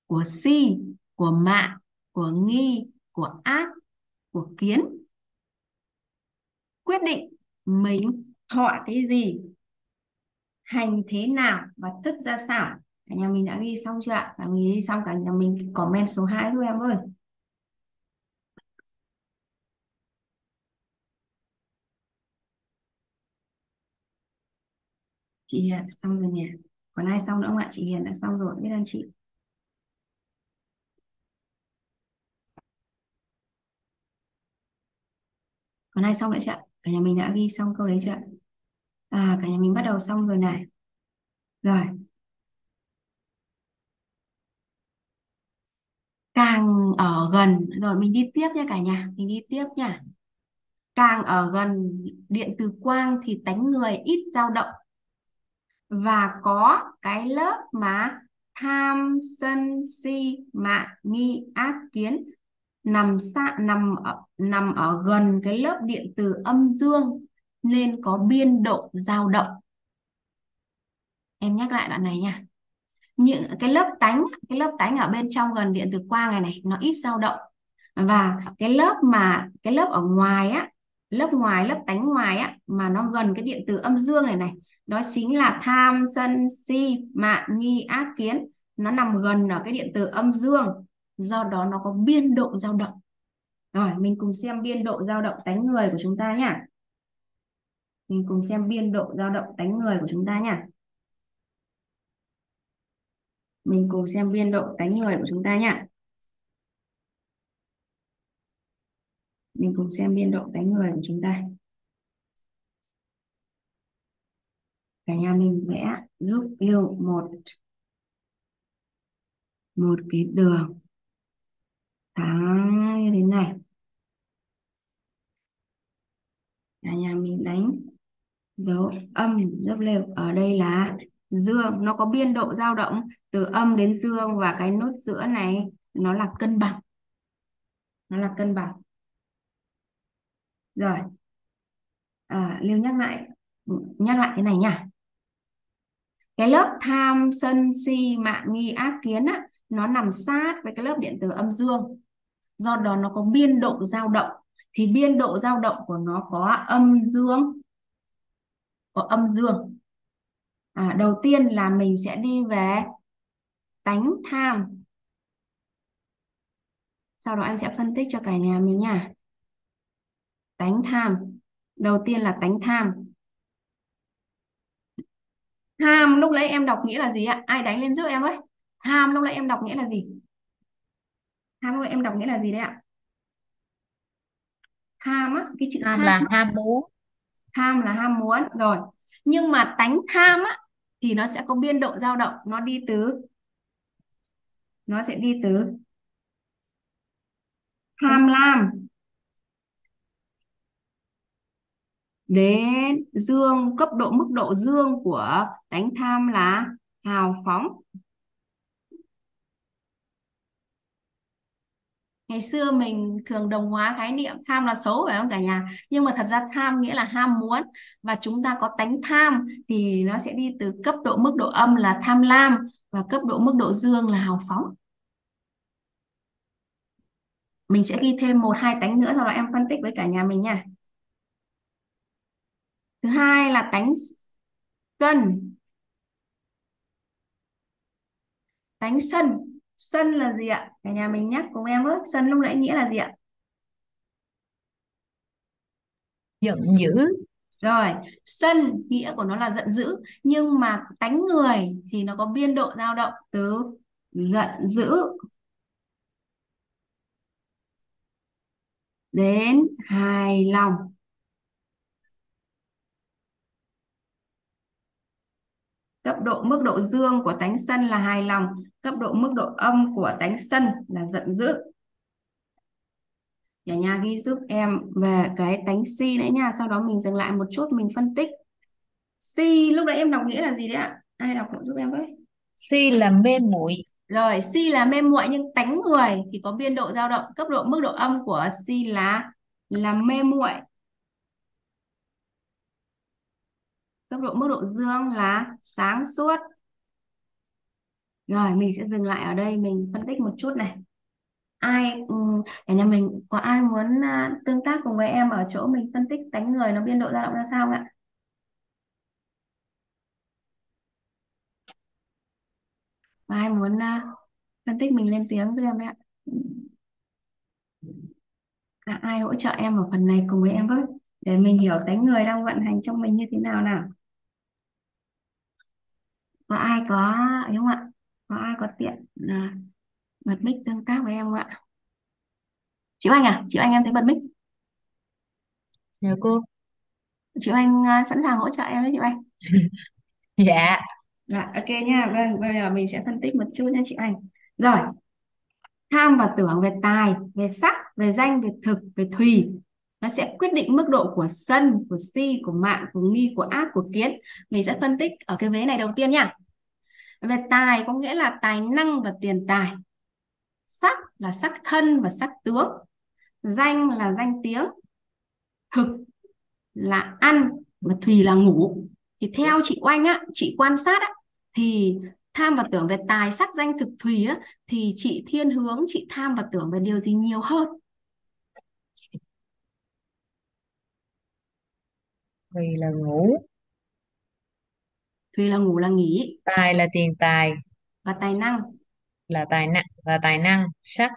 của si, của mạng, của nghi, của ác, của kiến. Quyết định mình thọ cái gì, hành thế nào và thức ra sao cả nhà mình đã ghi xong chưa ạ? Cả mình ghi xong, cả nhà mình comment số 2 giúp em ơi. Chị Hiền xong rồi nhỉ? Còn ai xong nữa không ạ? Chị Hiền đã xong rồi, biết ơn chị? Còn ai xong nữa chưa ạ? Cả nhà mình đã ghi xong câu đấy chưa ạ? À cả nhà mình bắt đầu xong rồi này. Rồi. Càng ở gần rồi mình đi tiếp nha cả nhà mình đi tiếp nha. Càng ở gần điện từ quang thì tánh người ít dao động. Và có cái lớp mà tham sân si mạn nghi ác kiến nằm xa nằm ở, nằm ở gần cái lớp điện từ âm dương nên có biên độ dao động. Em nhắc lại đoạn này nha những cái lớp tánh, cái lớp tánh ở bên trong gần điện từ quang này này, nó ít dao động. Và cái lớp mà, cái lớp ở ngoài á, lớp ngoài, lớp tánh ngoài á, mà nó gần cái điện từ âm dương này này, đó chính là tham, sân, si mạn nghi, ác, kiến. Nó nằm gần ở cái điện từ âm dương. Do đó nó có biên độ dao động. Rồi, mình cùng xem biên độ dao động tánh người của chúng ta nhá mình cùng xem biên độ dao động tánh người của chúng ta nhá mình cùng xem biên độ tánh người của chúng ta nhá. Mình cùng xem biên độ tánh người của chúng ta. Cả nhà mình vẽ giúp lưu một một cái đường. Thẳng như thế này. Cả nhà mình đánh dấu âm giúp lưu ở đây là dương nó có biên độ dao động từ âm đến dương và cái nốt giữa này nó là cân bằng. Nó là cân bằng. Rồi. À, lưu nhắc lại nhắc lại cái này nha. Cái lớp tham sân si mạng nghi ác kiến á nó nằm sát với cái lớp điện từ âm dương. Do đó nó có biên độ dao động. Thì biên độ dao động của nó có âm dương. Có âm dương à, đầu tiên là mình sẽ đi về tánh tham. Sau đó anh sẽ phân tích cho cả nhà mình nha. Tánh tham. Đầu tiên là tánh tham. Tham lúc nãy em đọc nghĩa là gì ạ? Ai đánh lên giúp em với? Tham lúc nãy em đọc nghĩa là gì? Tham lúc nãy em đọc nghĩa là gì đấy ạ? Tham á cái chữ tham tham là ham muốn. Tham là ham muốn rồi. Nhưng mà tánh tham á thì nó sẽ có biên độ dao động, nó đi từ nó sẽ đi từ tham lam. Đến dương, cấp độ, mức độ dương của tánh tham là hào phóng. Ngày xưa mình thường đồng hóa khái niệm tham là xấu, phải không cả nhà? Nhưng mà thật ra tham nghĩa là ham muốn. Và chúng ta có tánh tham thì nó sẽ đi từ cấp độ mức độ âm là tham lam và cấp độ mức độ dương là hào phóng. Mình sẽ ghi thêm một, hai tánh nữa, sau đó em phân tích với cả nhà mình nha. Thứ hai là tánh sân tánh sân sân là gì ạ? Cả nhà mình nhắc cùng em với sân lúc nãy nghĩa là gì ạ? Giận dữ. Rồi sân nghĩa của nó là giận dữ nhưng mà tánh người thì nó có biên độ dao động từ giận dữ đến hài lòng cấp độ mức độ dương của tánh sân là hài lòng. Cấp độ mức độ âm của tánh sân là giận dữ. Nhà nhà ghi giúp em về cái tánh si đấy nha. Sau đó mình dừng lại một chút mình phân tích. Si lúc đấy em đọc nghĩa là gì đấy ạ? Ai đọc hộ giúp em với. Si là mê muội. Rồi si là mê muội nhưng tánh người thì có biên độ dao động. Cấp độ mức độ âm của si là là mê muội cấp độ mức độ dương là sáng suốt. Rồi mình sẽ dừng lại ở đây mình phân tích một chút này. Ai ừ, cả nhà mình có ai muốn à, tương tác cùng với em ở chỗ mình phân tích tánh người nó biên độ dao động ra sao không ạ? Có ai muốn à, phân tích mình lên tiếng với em ạ? À, ai hỗ trợ em ở phần này cùng với em với? Để mình hiểu tánh người đang vận hành trong mình như thế nào nào có ai có ấy không ạ? Có ai có tiện à, bật mic tương tác với em không ạ? Chị Anh à? Chị Anh em thấy bật mic? Dạ cô. Chị Anh uh, sẵn sàng hỗ trợ em đấy chị Anh. Dạ. Dạ ok nha. Vâng bây giờ mình sẽ phân tích một chút nha chị Anh rồi. Tham và tưởng về tài về sắc về danh về thực về thùy nó sẽ quyết định mức độ của sân, của si, của mạng, của nghi, của ác, của kiến. Mình sẽ phân tích ở cái vế này đầu tiên nha. Về tài có nghĩa là tài năng và tiền tài. Sắc là sắc thân và sắc tướng. Danh là danh tiếng. Thực là ăn và thùy là ngủ. Thì theo chị Oanh á, chị quan sát á, thì tham và tưởng về tài sắc danh thực thùy á, thì chị thiên hướng, chị tham và tưởng về điều gì nhiều hơn? Thùy là ngủ. Thùy là ngủ là nghỉ. Tài là tiền tài. Và tài năng. Là tài năng và tài năng sắc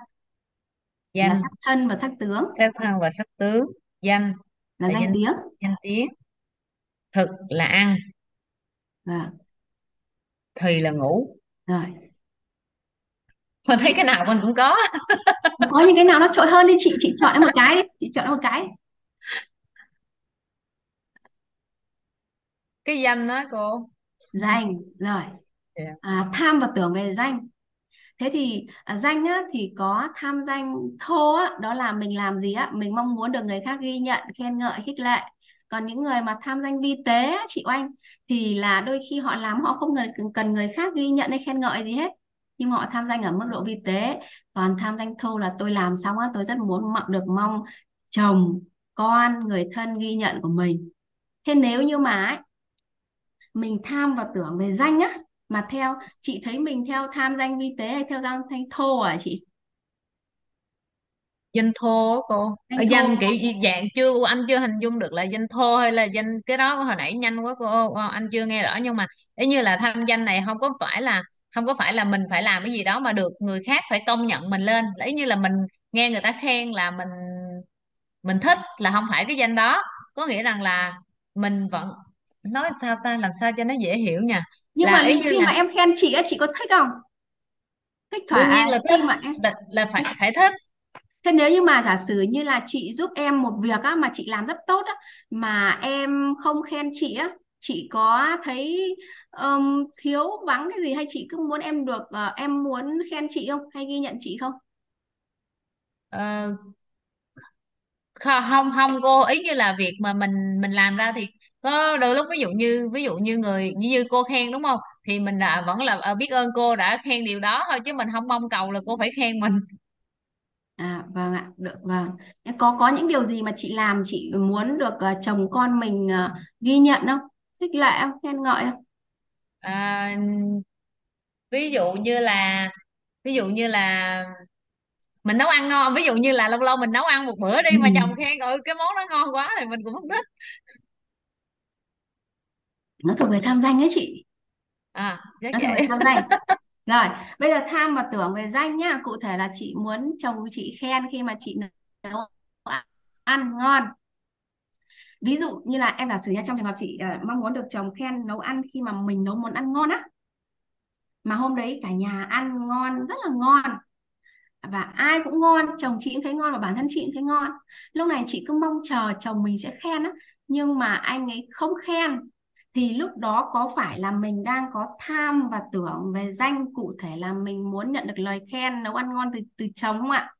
là danh sắc thân và sắc tướng. Sắc thân và sắc tướng danh. Là là danh danh tiếng. danh tiếng. Thực là ăn. Vâng. thùy là ngủ. Rồi mình thấy cái nào mình cũng có. Có những cái nào nó trội hơn đi chị chị chọn một cái đi chị chọn một cái cái danh đó cô. Danh rồi. Dạ. à, tham và tưởng về danh. Thế thì à, danh á, thì có tham danh thô á, đó là mình làm gì á? Mình mong muốn được người khác ghi nhận khen ngợi khích lệ. Còn những người mà tham danh vi tế á, chị Oanh thì là đôi khi họ làm họ không cần cần người khác ghi nhận hay khen ngợi gì hết. Nhưng họ tham danh ở mức độ vi tế. Còn tham danh thô là tôi làm xong á tôi rất muốn mong được mong chồng con người thân ghi nhận của mình. Thế nếu như mà ấy, mình tham và tưởng về danh á mà theo chị thấy mình theo tham danh vi tế hay theo tham danh thô à chị? Danh thô á cô. Danh thô. danh kiểu gì- dạng chưa anh chưa hình dung được là danh thô hay là danh cái đó hồi nãy nhanh quá cô Ờ, anh chưa nghe rõ nhưng mà ý như là tham danh này không có phải là không có phải là mình phải làm cái gì đó mà được người khác phải công nhận mình lên. Ý như là mình nghe người ta khen là mình mình thích là không phải cái danh đó. Có nghĩa rằng là mình vẫn nói sao ta? Làm sao cho nó dễ hiểu nha? Nhưng là mà ý như khi là mà em khen chị á chị có thích không? Thích thỏa đương nhiên là khi thích. mà em là, là phải phải thích. Thế nếu như mà giả sử như là chị giúp em một việc á mà chị làm rất tốt á mà em không khen chị á chị có thấy ừm, thiếu vắng cái gì hay chị cứ muốn em được ờ, em muốn khen chị không? Hay ghi nhận chị không? Ờ, không không. Cô ý như là việc mà mình mình làm ra thì có đôi lúc ví dụ như ví dụ như người như, như cô khen đúng không thì mình đã vẫn là ờ, biết ơn cô đã khen điều đó thôi chứ mình không mong cầu là cô phải khen mình À vâng ạ, được vâng. Thế Có có những điều gì mà chị làm chị muốn được ờ, chồng con mình ờ, ghi nhận không? Khích lệ không? Khen ngợi không? à, ví dụ như là ví dụ như là mình nấu ăn ngon ví dụ như là lâu lâu mình nấu ăn một bữa đi mà chồng khen ừ cái món đó ngon quá thì mình cũng không thích Nó thuộc về tham danh ấy chị. à chắc Nó thuộc về tham danh. Rồi, bây giờ tham và tưởng về danh nhá. Cụ thể là chị muốn chồng chị khen khi mà chị nấu ăn ngon. Ví dụ như là em giả sử nha trong trường hợp chị ờ, mong muốn được chồng khen nấu ăn khi mà mình nấu món ăn ngon á. Mà hôm đấy cả nhà ăn ngon, rất là ngon. và ai cũng ngon chồng chị cũng thấy ngon và bản thân chị cũng thấy ngon lúc này chị cứ mong chờ chồng mình sẽ khen á nhưng mà anh ấy không khen thì lúc đó có phải là mình đang có tham và tưởng về danh cụ thể là mình muốn nhận được lời khen nấu ăn ngon từ từ chồng không ạ?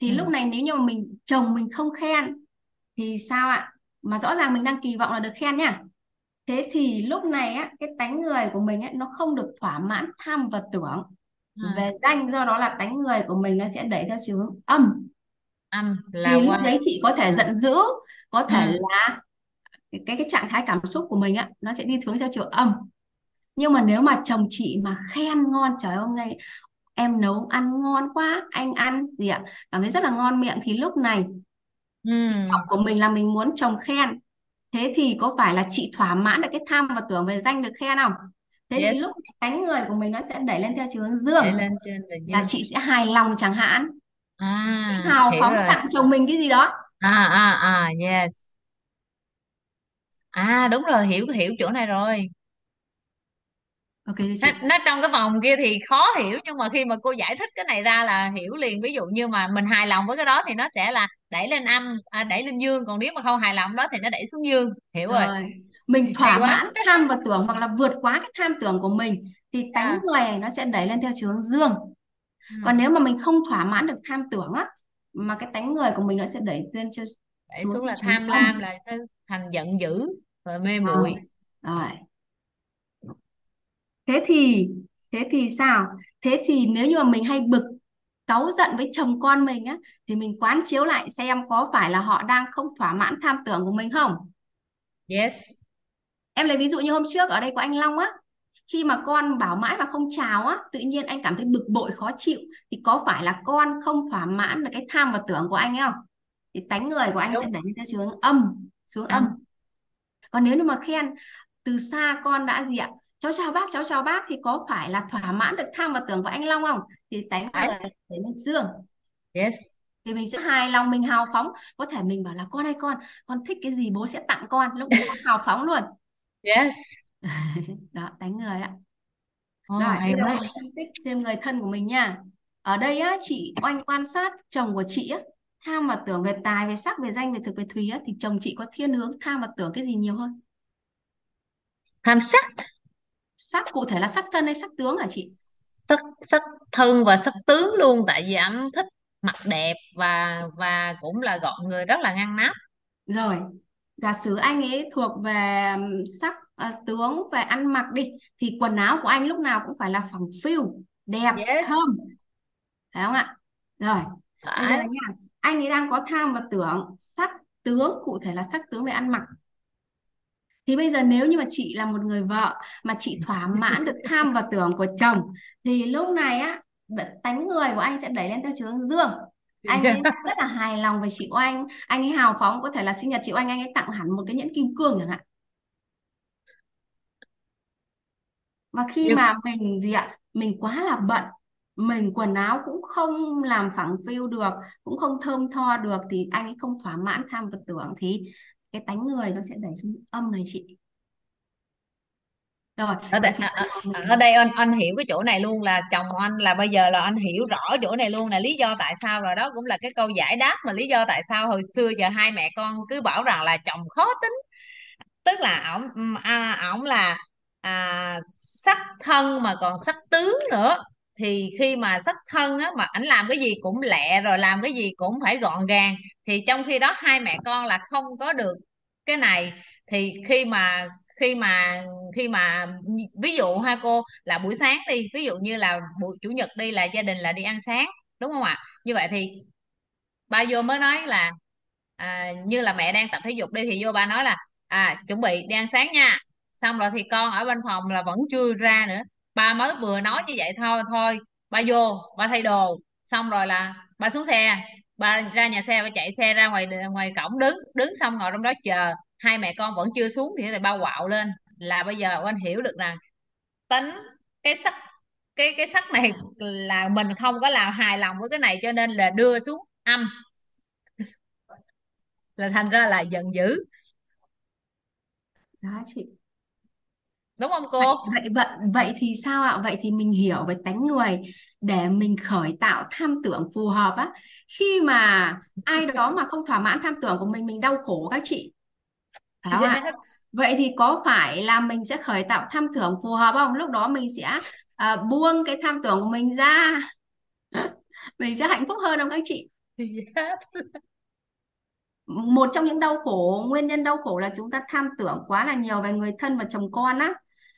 Thì ừ. lúc này nếu như mà mình chồng mình không khen thì sao ạ? Mà rõ ràng mình đang kỳ vọng là được khen nhá. Thế thì lúc này á cái tánh người của mình ấy nó không được thỏa mãn tham và tưởng à, về danh do đó là tánh người của mình nó sẽ đẩy theo chiều hướng âm. Âm là thì lúc đấy chị có thể giận dữ có thể ừ. là cái cái trạng thái cảm xúc của mình á nó sẽ đi hướng theo chiều âm. Nhưng mà nếu mà chồng chị mà khen ngon trời ơi hôm nay em nấu ăn ngon quá anh ăn gì ạ? Cảm thấy rất là ngon miệng thì lúc này Ừ. của mình là mình muốn chồng khen. Thế thì có phải là chị thỏa mãn được cái tham và tưởng về danh được khen không? Thế thì yes. lúc này tánh người của mình nó sẽ đẩy lên theo chiều hướng dương lên trên là dương. chị sẽ hài lòng chẳng hạn. À hào phóng rồi. tặng chồng mình cái gì đó. À à à yes à đúng rồi hiểu hiểu chỗ này rồi. Ok thưa nó, chị nó trong cái vòng kia thì khó hiểu nhưng mà khi mà cô giải thích cái này ra là hiểu liền. Ví dụ như mà mình hài lòng với cái đó thì nó sẽ là đẩy lên âm à, đẩy lên dương. Còn nếu mà không hài lòng đó thì nó đẩy xuống dương. Hiểu rồi. Rồi mình hay thỏa quá. mãn tham và tưởng hoặc là vượt quá cái tham tưởng của mình thì tánh à, người nó sẽ đẩy lên theo chiều hướng dương. Ừ. còn nếu mà mình không thỏa mãn được tham tưởng á mà cái tánh người của mình nó sẽ đẩy lên cho đẩy xuống là tham lam là sẽ thành giận dữ và mê muội. rồi. Thế thì thế thì sao? Thế thì nếu như mà mình hay bực cáu giận với chồng con mình á thì mình quán chiếu lại xem có phải là họ đang không thỏa mãn tham tưởng của mình không? Yes. Em lấy ví dụ như hôm trước ở đây có anh Long á khi mà con bảo mãi mà không chào á tự nhiên anh cảm thấy bực bội khó chịu thì có phải là con không thỏa mãn được cái tham và tưởng của anh ấy không thì tánh người của anh sẽ đúng đẩy theo chiều hướng âm xuống âm. Còn nếu như mà khen từ xa con đã gì ạ? Cháu chào bác cháu chào bác thì có phải là thỏa mãn được tham và tưởng của anh Long không? Thì tánh người đẩy lên dương yes. Thì mình sẽ hài lòng mình hào phóng. Có thể mình bảo là con ơi con con thích cái gì bố sẽ tặng con. Lúc đấy con hào phóng luôn. Yes. Đó tánh người ạ Ồ, rồi bây giờ phân tích xem người thân của mình nha. Ở đây á chị oanh quan sát chồng của chị á tham và tưởng về tài về sắc về danh về thực về thùy á thì chồng chị có thiên hướng tham và tưởng cái gì nhiều hơn? Tham sắc. Sắc cụ thể là sắc thân hay sắc tướng hả chị? Sắc sắc thân và sắc tướng luôn tại vì anh thích mặt đẹp và và cũng là gọn người rất là ngăn nắp. Rồi giả sử anh ấy thuộc về sắc à, tướng về ăn mặc đi thì quần áo của anh lúc nào cũng phải là phẳng phiu đẹp yes. thơm. Phải không ạ? Rồi bây giờ phải. nha anh ấy đang có tham và tưởng. Sắc tướng cụ thể là sắc tướng về ăn mặc. Thì bây giờ nếu như mà chị là một người vợ mà chị thỏa mãn được tham và tưởng của chồng thì lúc này á tánh người của anh sẽ đẩy lên theo hướng dương. Anh ấy rất là hài lòng với chị Oanh. Anh ấy hào phóng có thể là sinh nhật chị Oanh anh ấy tặng hẳn một cái nhẫn kim cương chẳng hạn. Và khi nhưng mà mình gì ạ? Mình quá là bận mình quần áo cũng không làm phẳng phiu được cũng không thơm tho được thì anh ấy không thỏa mãn tham và tưởng thì cái tánh người nó sẽ đẩy xuống âm này chị. Rồi ở đây, thì ở, mình ở đây anh anh hiểu cái chỗ này luôn là chồng anh là bây giờ là anh hiểu rõ chỗ này luôn là lý do tại sao rồi đó cũng là cái câu giải đáp mà lý do tại sao hồi xưa giờ hai mẹ con cứ bảo rằng là chồng khó tính. Tức là ổng à, ổng là à, sắc thân mà còn sắc tướng nữa thì khi mà sắc thân á mà ảnh làm cái gì cũng lẹ rồi làm cái gì cũng phải gọn gàng thì trong khi đó hai mẹ con là không có được cái này. Thì khi mà khi mà khi mà ví dụ ha cô là buổi sáng đi ví dụ như là buổi chủ nhật đi là gia đình là đi ăn sáng đúng không ạ? Như vậy thì ba vô mới nói là à, như là mẹ đang tập thể dục đi thì vô ba nói là à chuẩn bị đi ăn sáng nha. Xong rồi thì con ở bên phòng là vẫn chưa ra nữa ba mới vừa nói như vậy thôi thôi, ba vô, ba thay đồ. Xong rồi là ba xuống xe, ba ra nhà xe, ba chạy xe ra ngoài ngoài cổng đứng đứng xong ngồi trong đó chờ. Hai mẹ con vẫn chưa xuống thì ba quạo lên là bây giờ anh hiểu được rằng tính cái sắc, cái cái sắc này là mình không có làm hài lòng với cái này cho nên là đưa xuống âm. Là thành ra là giận dữ. Đó chị đúng không vậy cô? Vậy vậy vậy thì sao ạ? Vậy thì mình hiểu về tánh người để mình khởi tạo tham tưởng phù hợp á. Khi mà ai đó mà không thỏa mãn tham tưởng của mình mình đau khổ các chị. Phải không ạ? yes. vậy thì có phải là mình sẽ khởi tạo tham tưởng phù hợp không? Lúc đó mình sẽ à, buông cái tham tưởng của mình ra. Mình sẽ hạnh phúc hơn không các chị? Yes. một trong những đau khổ nguyên nhân đau khổ là chúng ta tham tưởng quá là nhiều về người thân và chồng con á.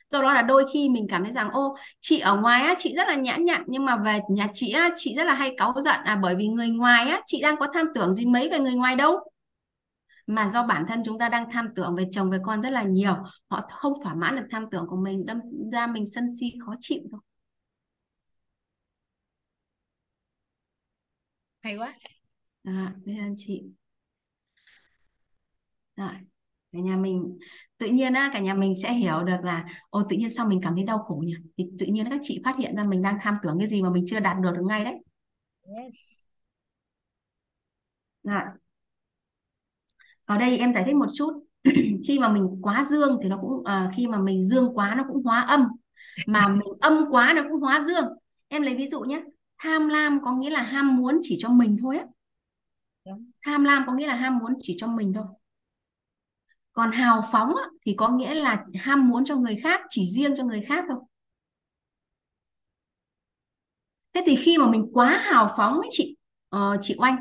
Do đó là đôi khi mình cảm thấy rằng ô chị ở ngoài á chị rất là nhã nhặn nhưng mà về nhà chị á chị rất là hay cáu giận à bởi vì người ngoài á chị đang có tham tưởng gì mấy về người ngoài đâu. Mà do bản thân chúng ta đang tham tưởng về chồng về con rất là nhiều họ không thỏa mãn được tham tưởng của mình đâm ra mình sân si khó chịu thôi. Hay quá. À, biết ơn chị rồi cả nhà mình tự nhiên á cả nhà mình sẽ hiểu được là ồ tự nhiên sao mình cảm thấy đau khổ nhỉ? Thì tự nhiên các chị phát hiện ra mình đang tham tưởng cái gì mà mình chưa đạt được ngay đấy. Yes. rồi. Ở đây em giải thích một chút. Khi mà mình quá dương thì nó cũng à, khi mà mình dương quá nó cũng hóa âm. Mà mình âm quá nó cũng hóa dương. Em lấy ví dụ nhé. Tham lam có nghĩa là ham muốn chỉ cho mình thôi á. Tham lam có nghĩa là ham muốn chỉ cho mình thôi còn hào phóng á, thì có nghĩa là ham muốn cho người khác chỉ riêng cho người khác thôi. Thế thì khi mà mình quá hào phóng ấy chị uh, chị Oanh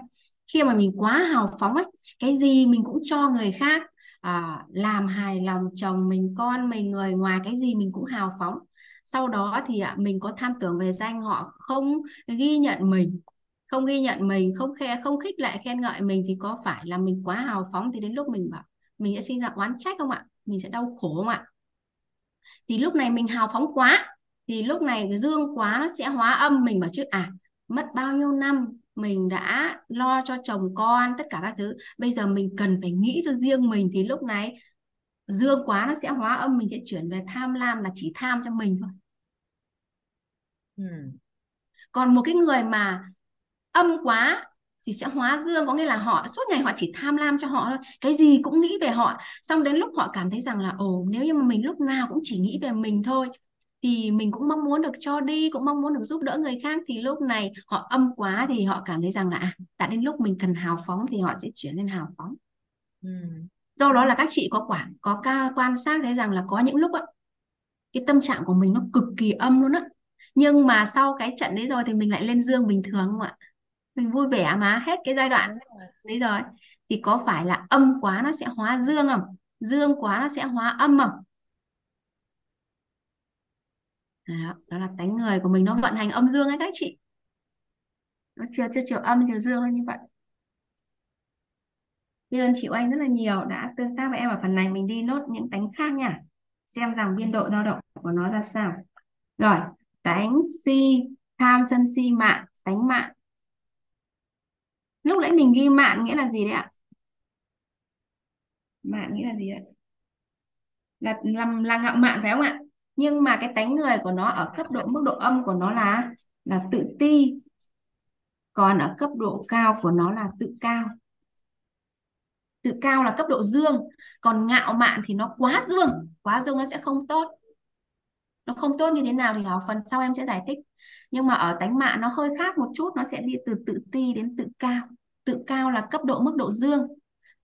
khi mà mình quá hào phóng ấy cái gì mình cũng cho người khác à, làm hài lòng chồng mình con mình người ngoài cái gì mình cũng hào phóng. Sau đó thì ạ mình có tham tưởng về danh họ không ghi nhận mình không ghi nhận mình không khe không khích lại khen ngợi mình thì có phải là mình quá hào phóng thì đến lúc mình bảo mình sẽ sinh ra oán trách không ạ? Mình sẽ đau khổ không ạ? Thì lúc này mình hào phóng quá thì lúc này dương quá nó sẽ hóa âm. Mình bảo chứ à mất bao nhiêu năm mình đã lo cho chồng con tất cả các thứ. Bây giờ mình cần phải nghĩ cho riêng mình thì lúc này dương quá nó sẽ hóa âm. Mình sẽ chuyển về tham lam là chỉ tham cho mình thôi. Ừ. còn một cái người mà âm quá thì sẽ hóa dương có nghĩa là họ suốt ngày họ chỉ tham lam cho họ thôi cái gì cũng nghĩ về họ. Xong đến lúc họ cảm thấy rằng là ồ nếu như mà mình lúc nào cũng chỉ nghĩ về mình thôi thì mình cũng mong muốn được cho đi cũng mong muốn được giúp đỡ người khác thì lúc này họ âm quá thì họ cảm thấy rằng là à, đã đến lúc mình cần hào phóng thì họ sẽ chuyển lên hào phóng. Ừ. do đó là các chị có quản có ca quan sát thấy rằng là có những lúc á cái tâm trạng của mình nó cực kỳ âm luôn á. Nhưng mà sau cái trận đấy rồi thì mình lại lên dương bình thường không ạ mình vui vẻ mà hết cái giai đoạn đấy rồi. Thì có phải là âm quá nó sẽ hóa dương không? Dương quá nó sẽ hóa âm không? Đó, đó là tánh người của mình nó vận hành âm dương ấy các chị. Nó chiều chiều chiều âm chiều dương nó như vậy. Biết ơn chị Oanh rất là nhiều. Đã tương tác với em ở phần này mình đi nốt những tánh khác nha. Xem rằng biên độ dao động của nó ra sao. Rồi tánh si tham sân si mạng tánh mạng lúc nãy mình ghi mạn nghĩa là gì đấy ạ? Mạn nghĩa là gì đấy là làm, là ngạo mạn phải không ạ? Nhưng mà cái tánh người của nó ở cấp độ, mức độ âm của nó là là tự ti. Còn ở cấp độ cao của nó là tự cao. Tự cao là cấp độ dương. Còn ngạo mạn thì nó quá dương. Quá dương nó sẽ không tốt. Nó không tốt như thế nào thì ở phần sau em sẽ giải thích nhưng mà ở tánh mạng nó hơi khác một chút nó sẽ đi từ tự ti đến tự cao. Tự cao là cấp độ mức độ dương.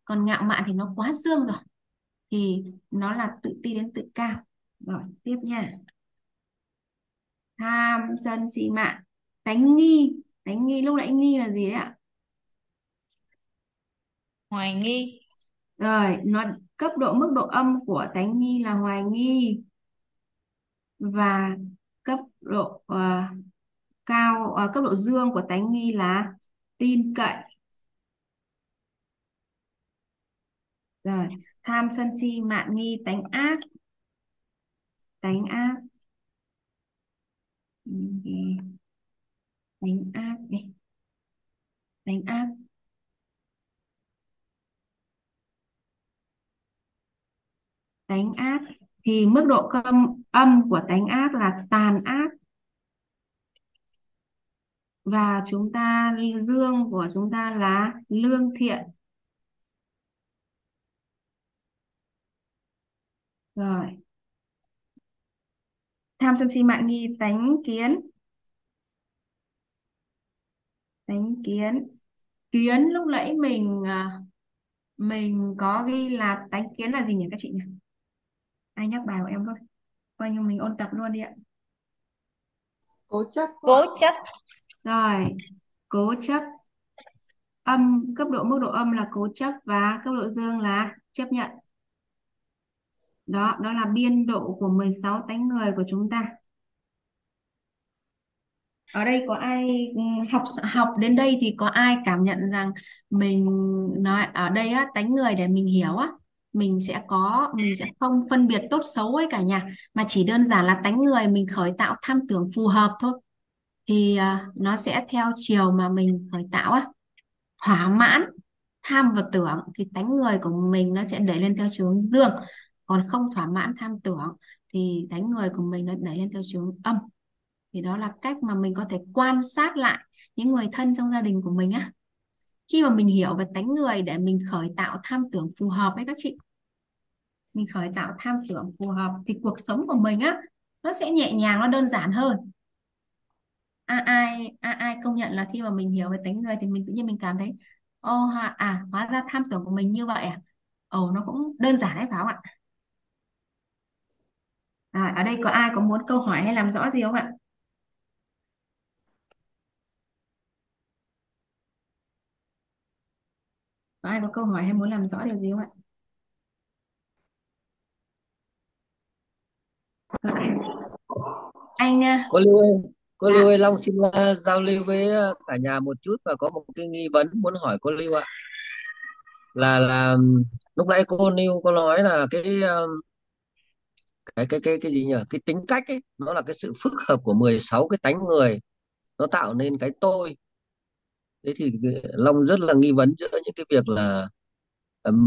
Còn ngạo mạn thì nó quá dương rồi. Thì nó là tự ti đến tự cao. Rồi tiếp nha. Tham sân si mạng. Tánh nghi. Tánh nghi lúc nãy nghi là gì đấy ạ? Hoài nghi. Rồi nó cấp độ mức độ âm của tánh nghi là hoài nghi. Và cấp độ ờ, cao à, cấp độ dương của tánh nghi là tin cậy. Rồi tham sân si mạn nghi tánh ác. Tánh ác. Tánh ác này tánh ác. Tánh ác. Thì mức độ âm âm của tánh ác là tàn ác và chúng ta dương của chúng ta là lương thiện. Rồi. Tham sân si mạn nghi tánh kiến. Tánh kiến. Kiến lúc nãy mình à, mình có ghi là tánh kiến là gì nhỉ các chị nhỉ? Ai nhắc bài của em thôi. Coi như mình ôn tập luôn đi ạ. Cố chấp cố chấp rồi, cố chấp. Âm, cấp độ, mức độ âm là cố chấp và cấp độ dương là chấp nhận. Đó đó là biên độ của 16 tánh người của chúng ta. Ở đây có ai ừ, học học đến đây thì có ai cảm nhận rằng mình nói, ở đây á, tánh người để mình hiểu á, mình sẽ có, mình sẽ không phân biệt tốt xấu ấy cả nhà, mà chỉ đơn giản là tánh người mình khởi tạo tham tưởng phù hợp thôi thì à, nó sẽ theo chiều mà mình khởi tạo á. Thỏa mãn, tham và tưởng thì tánh người của mình nó sẽ đẩy lên theo chiều hướng dương. Còn không thỏa mãn, tham tưởng thì tánh người của mình nó đẩy lên theo chiều hướng âm. Thì đó là cách mà mình có thể quan sát lại những người thân trong gia đình của mình á. Khi mà mình hiểu về tánh người để mình khởi tạo tham tưởng phù hợp với các chị. Mình khởi tạo tham tưởng phù hợp thì cuộc sống của mình á, nó sẽ nhẹ nhàng, nó đơn giản hơn à, ai à, ai công nhận là khi mà mình hiểu về tính người thì mình tự nhiên mình cảm thấy ô ha, à hóa ra tham tưởng của mình như vậy à? Ồ nó cũng đơn giản đấy phải không ạ? À, ở đây có ai có muốn câu hỏi hay làm rõ gì không ạ? Có ai có câu hỏi hay muốn làm rõ điều gì không ạ? Anh à, có cô Lưu cô dạ Lưu ơi, Long xin uh, giao lưu với uh, cả nhà một chút và có một cái nghi vấn muốn hỏi cô Lưu ạ. Là là lúc nãy cô Lưu có nói là cái um, cái cái cái cái gì nhỉ? Cái tính cách ấy, nó là cái sự phức hợp của 16 cái tánh người, nó tạo nên cái tôi. Thế thì cái- Long rất là nghi vấn giữa những cái việc là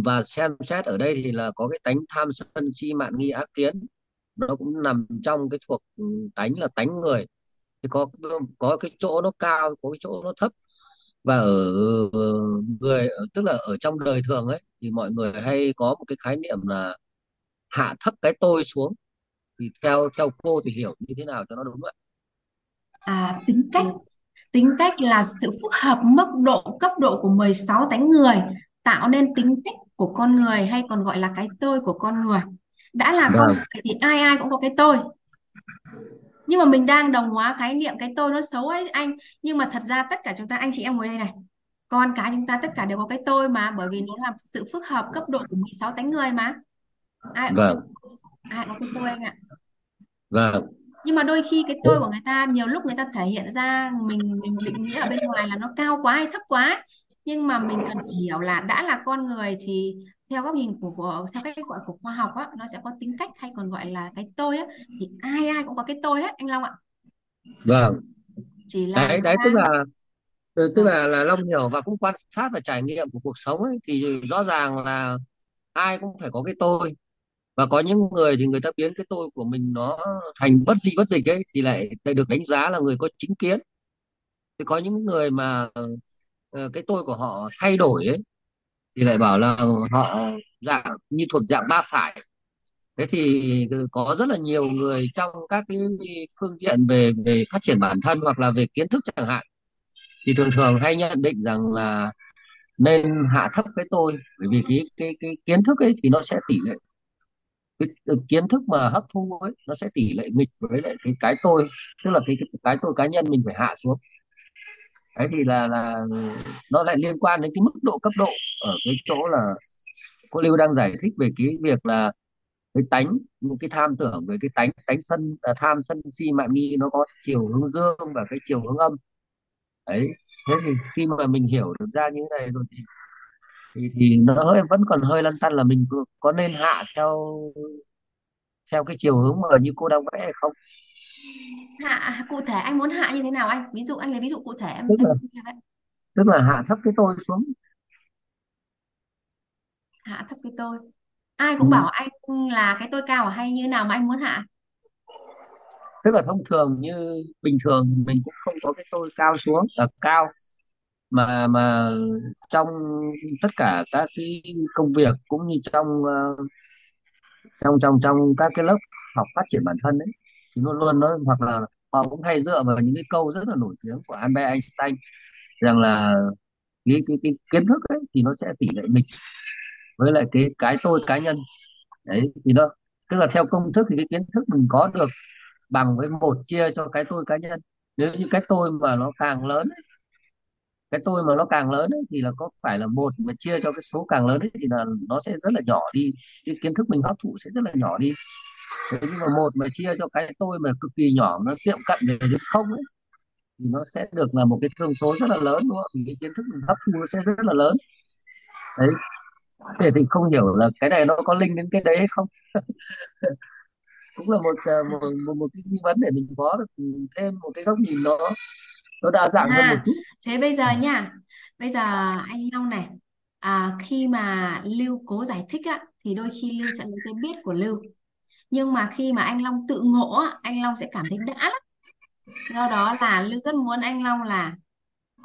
và xem xét ở đây thì là có cái tánh tham sân si mạn nghi ác kiến nó cũng nằm trong cái thuộc tánh là tánh người thì có có cái chỗ nó cao có cái chỗ nó thấp. Và ở người tức là ở trong đời thường ấy thì mọi người hay có một cái khái niệm là hạ thấp cái tôi xuống. Thì theo theo cô thì hiểu như thế nào cho nó đúng ạ? À, tính cách tính cách là sự phức hợp mức độ cấp độ của 16 tánh người tạo nên tính cách của con người hay còn gọi là cái tôi của con người. Đã là con vâng. người thì ai ai cũng có cái tôi nhưng mà mình đang đồng hóa khái niệm cái tôi nó xấu ấy anh. Nhưng mà thật ra tất cả chúng ta anh chị em ngồi đây này con cái chúng ta tất cả đều có cái tôi mà bởi vì nó là sự phức hợp cấp độ của 16 tánh người mà. Ai vâng. ai có cái tôi anh ạ. Vâng. Nhưng mà đôi khi cái tôi của người ta nhiều lúc người ta thể hiện ra mình mình định nghĩa ở bên ngoài là nó cao quá hay thấp quá nhưng mà mình cần phải hiểu là đã là con người thì theo góc nhìn của, của theo cách gọi của khoa học á nó sẽ có tính cách hay còn gọi là cái tôi á thì ai ai cũng có cái tôi hết anh Long ạ. Vâng. Chỉ là đấy đấy tức là ừ, tức Vâng. là là Long hiểu và cũng quan sát và trải nghiệm của cuộc sống ấy thì rõ ràng là ai cũng phải có cái tôi. Và có những người thì người ta biến cái tôi của mình nó thành bất di bất dịch ấy thì lại lại được đánh giá là người có chính kiến. Thì có những người mà ờ, cái tôi của họ thay đổi ấy thì lại bảo là họ dạng như thuộc dạng ba phải. Thế thì có rất là nhiều người trong các cái phương diện về về phát triển bản thân hoặc là về kiến thức chẳng hạn. Thì thường thường hay nhận định rằng là nên hạ thấp cái tôi bởi vì cái cái cái kiến thức ấy thì nó sẽ tỷ lệ cái, cái kiến thức mà hấp thu ấy nó sẽ tỷ lệ nghịch với lại cái cái tôi tức là cái cái, cái tôi cá nhân mình phải hạ xuống đấy thì là là nó lại liên quan đến cái mức độ cấp độ ở cái chỗ là cô Lưu đang giải thích về cái việc là cái tánh những cái tham tưởng về cái tánh tánh sân à, tham sân si mạn nghi nó có chiều hướng dương và cái chiều hướng âm. Đấy thế thì khi mà mình hiểu được ra như thế này rồi thì thì thì nó hơi vẫn còn hơi lăn tăn là mình có có nên hạ theo theo cái chiều hướng mà như cô đang vẽ hay không? Hạ cụ thể anh muốn hạ như thế nào anh? Ví dụ anh lấy ví dụ cụ thể em tức em là vậy. tức là hạ thấp cái tôi xuống. Hạ thấp cái tôi. Ai ừ. cũng bảo anh là cái tôi cao hay như nào mà anh muốn hạ? Tức là thông thường như bình thường mình cũng không có cái tôi cao xuống là cao. Mà mà trong tất cả các cái công việc cũng như trong ờ, trong trong trong các cái lớp học phát triển bản thân ấy thì luôn luôn nó hoặc là họ cũng hay dựa vào những cái câu rất là nổi tiếng của Albert Einstein rằng là cái cái, cái kiến thức ấy thì nó sẽ tỷ lệ mình với lại cái cái tôi cá nhân. Đấy thì nó tức là theo công thức thì cái kiến thức mình có được bằng với một chia cho cái tôi cá nhân. Nếu như cái tôi mà nó càng lớn ấy, cái tôi mà nó càng lớn ấy, thì là có phải là một mà chia cho cái số càng lớn ấy, thì là nó sẽ rất là nhỏ đi. Cái kiến thức mình hấp thụ sẽ rất là nhỏ đi. Thế nhưng mà một mà chia cho cái tôi mà cực kỳ nhỏ nó tiệm cận về đến không ấy thì nó sẽ được là một cái thương số rất là lớn đúng không? Thì cái kiến thức mình hấp thu nó sẽ rất là lớn. Đấy. Thế thì không hiểu là cái này nó có link đến cái đấy hay không? Cũng là một ờ, một một, một cái nghi vấn để mình có được thêm một cái góc nhìn nó nó đa dạng hơn một à chút. thế bây giờ nha. Bây giờ anh Long này à, khi mà Lưu cố giải thích á thì đôi khi Lưu sẽ lấy cái biết của Lưu nhưng mà khi mà anh Long tự ngộ á, anh Long sẽ cảm thấy đã lắm. Do đó là Lưu rất muốn anh Long là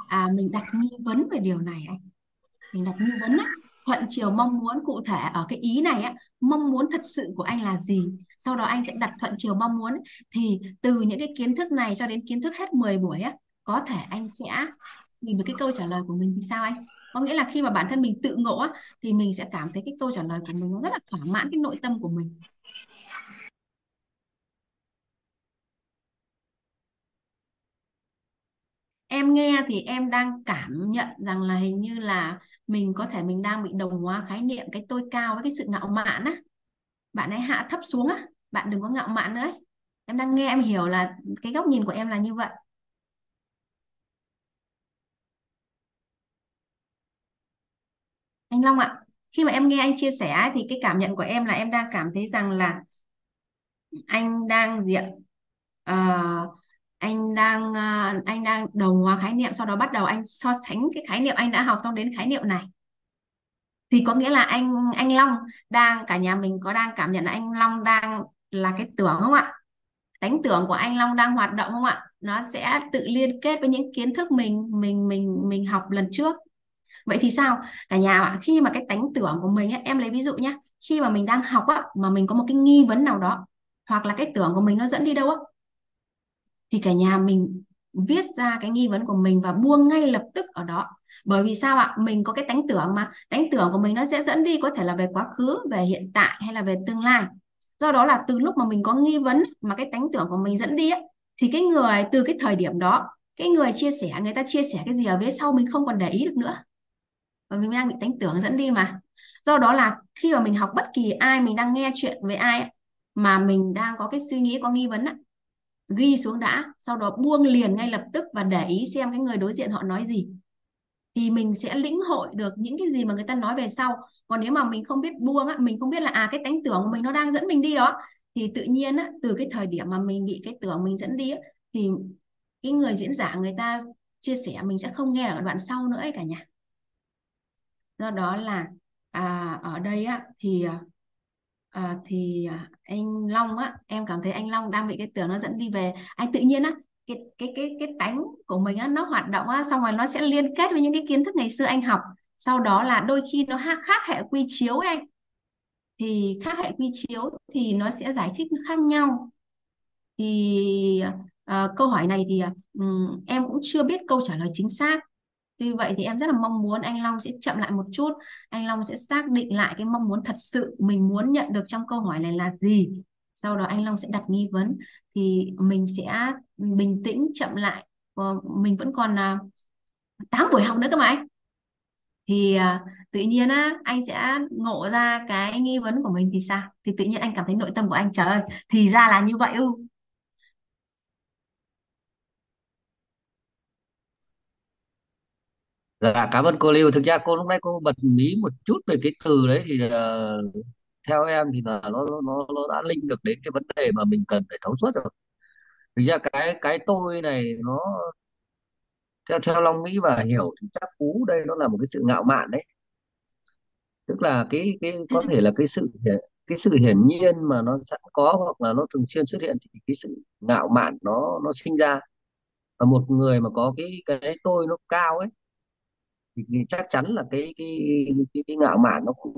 à, mình đặt nghi vấn về điều này anh. Mình đặt nghi vấn á. Thuận chiều mong muốn cụ thể ở cái ý này á mong muốn thật sự của anh là gì? Sau đó anh sẽ đặt thuận chiều mong muốn. Thì từ những cái kiến thức này cho đến kiến thức hết 10 buổi á có thể anh sẽ nhìn được cái câu trả lời của mình thì sao anh? Có nghĩa là khi mà bản thân mình tự ngộ á thì mình sẽ cảm thấy cái câu trả lời của mình nó rất là thỏa mãn cái nội tâm của mình. Em nghe thì em đang cảm nhận rằng là hình như là mình có thể mình đang bị đồng hóa khái niệm cái tôi cao với cái sự ngạo mạn á. Bạn hãy hạ thấp xuống á, bạn đừng có ngạo mạn nữa ấy. Em đang nghe em hiểu là cái góc nhìn của em là như vậy. Anh Long ạ, khi mà em nghe anh chia sẻ ấy, thì cái cảm nhận của em là em đang cảm thấy rằng là anh đang diện uh, anh đang à, anh đang đồng hóa khái niệm sau đó bắt đầu anh so sánh cái khái niệm anh đã học xong đến khái niệm này. Thì có nghĩa là anh anh Long đang cả nhà mình có đang cảm nhận là anh Long đang là cái tưởng không ạ? Đánh tưởng của anh Long đang hoạt động không ạ? Nó sẽ tự liên kết với những kiến thức mình mình mình mình học lần trước. Vậy thì sao? Cả nhà ạ khi mà cái tánh tưởng của mình ấy, em lấy ví dụ nhé khi mà mình đang học á mà mình có một cái nghi vấn nào đó hoặc là cái tưởng của mình nó dẫn đi đâu á thì cả nhà mình viết ra cái nghi vấn của mình và buông ngay lập tức ở đó. Bởi vì sao ạ? Mình có cái tánh tưởng mà. Tánh tưởng của mình nó sẽ dẫn đi có thể là về quá khứ về hiện tại hay là về tương lai. Do đó là từ lúc mà mình có nghi vấn mà cái tánh tưởng của mình dẫn đi ấy, thì cái người từ cái thời điểm đó cái người chia sẻ người ta chia sẻ cái gì ở phía sau mình không còn để ý được nữa. Bởi vì mình đang bị tánh tưởng dẫn đi mà. Do đó là khi mà mình học bất kỳ ai mình đang nghe chuyện với ai ấy, mà mình đang có cái suy nghĩ có nghi vấn ấy, ghi xuống đã sau đó buông liền ngay lập tức và để ý xem cái người đối diện họ nói gì. Thì mình sẽ lĩnh hội được những cái gì mà người ta nói về sau. Còn nếu mà mình không biết buông á mình không biết là à cái tánh tưởng của mình nó đang dẫn mình đi đó thì tự nhiên á từ cái thời điểm mà mình bị cái tưởng mình dẫn đi á, thì cái người diễn giả người ta chia sẻ mình sẽ không nghe ở đoạn sau nữa ấy cả nhà. Do đó là à, ở đây á thì à, Ờ, à, thì anh Long á em cảm thấy anh Long đang bị cái tưởng nó dẫn đi về. Anh tự nhiên á cái cái cái cái tánh của mình á nó hoạt động á xong rồi nó sẽ liên kết với những cái kiến thức ngày xưa anh học. Sau đó là đôi khi nó khác hệ quy chiếu ấy anh. Thì khác hệ quy chiếu thì nó sẽ giải thích khác nhau. Thì ờ, câu hỏi này thì um, em cũng chưa biết câu trả lời chính xác. Tuy vậy thì em rất là mong muốn anh Long sẽ chậm lại một chút. Anh Long sẽ xác định lại cái mong muốn thật sự mình muốn nhận được trong câu hỏi này là gì. Sau đó anh Long sẽ đặt nghi vấn. Thì mình sẽ bình tĩnh chậm lại. Ờ, mình vẫn còn à, 8 buổi học nữa cơ mà anh. Thì à, tự nhiên á, anh sẽ ngộ ra cái nghi vấn của mình thì sao? Thì tự nhiên anh cảm thấy nội tâm của anh, trời ơi, thì ra là như vậy ư. Dạ cảm ơn cô Lưu. Thực ra cô lúc nãy cô bật mí một chút về cái từ đấy thì ờ, theo em thì là nó nó nó đã link được đến cái vấn đề mà mình cần phải thấu suốt rồi. Thực ra cái cái tôi này nó theo theo Long nghĩ và hiểu thì chắc cú đây nó là một cái sự ngạo mạn đấy. Tức là cái cái có thể là cái sự hiển- cái sự hiển nhiên mà nó sẵn có hoặc là nó thường xuyên xuất hiện thì cái sự ngạo mạn nó nó sinh ra. Và một người mà có cái cái tôi nó cao ấy thì, chắc chắn là cái cái cái, cái ngạo mạn nó cũng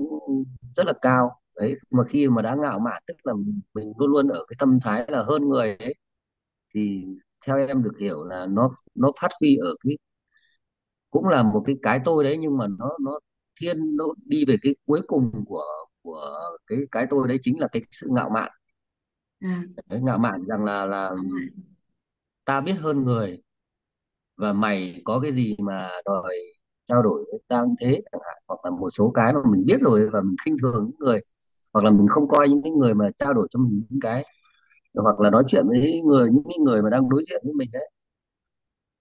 rất là cao. Đấy mà khi mà đã ngạo mạn tức là mình, luôn luôn ở cái tâm thái là hơn người ấy thì theo em được hiểu là nó nó phát huy ở cái cũng là một cái cái tôi đấy nhưng mà nó nó thiên nó đi về cái cuối cùng của của cái cái tôi đấy chính là cái sự ngạo mạn. À, đấy, ngạo mạn rằng là là ta biết hơn người và mày có cái gì mà đòi trao đổi với như thế chẳng hạn hoặc là một số cái mà mình biết rồi và mình khinh thường những người hoặc là mình không coi những cái người mà trao đổi cho mình những cái hoặc là nói chuyện với người những người mà đang đối diện với mình đấy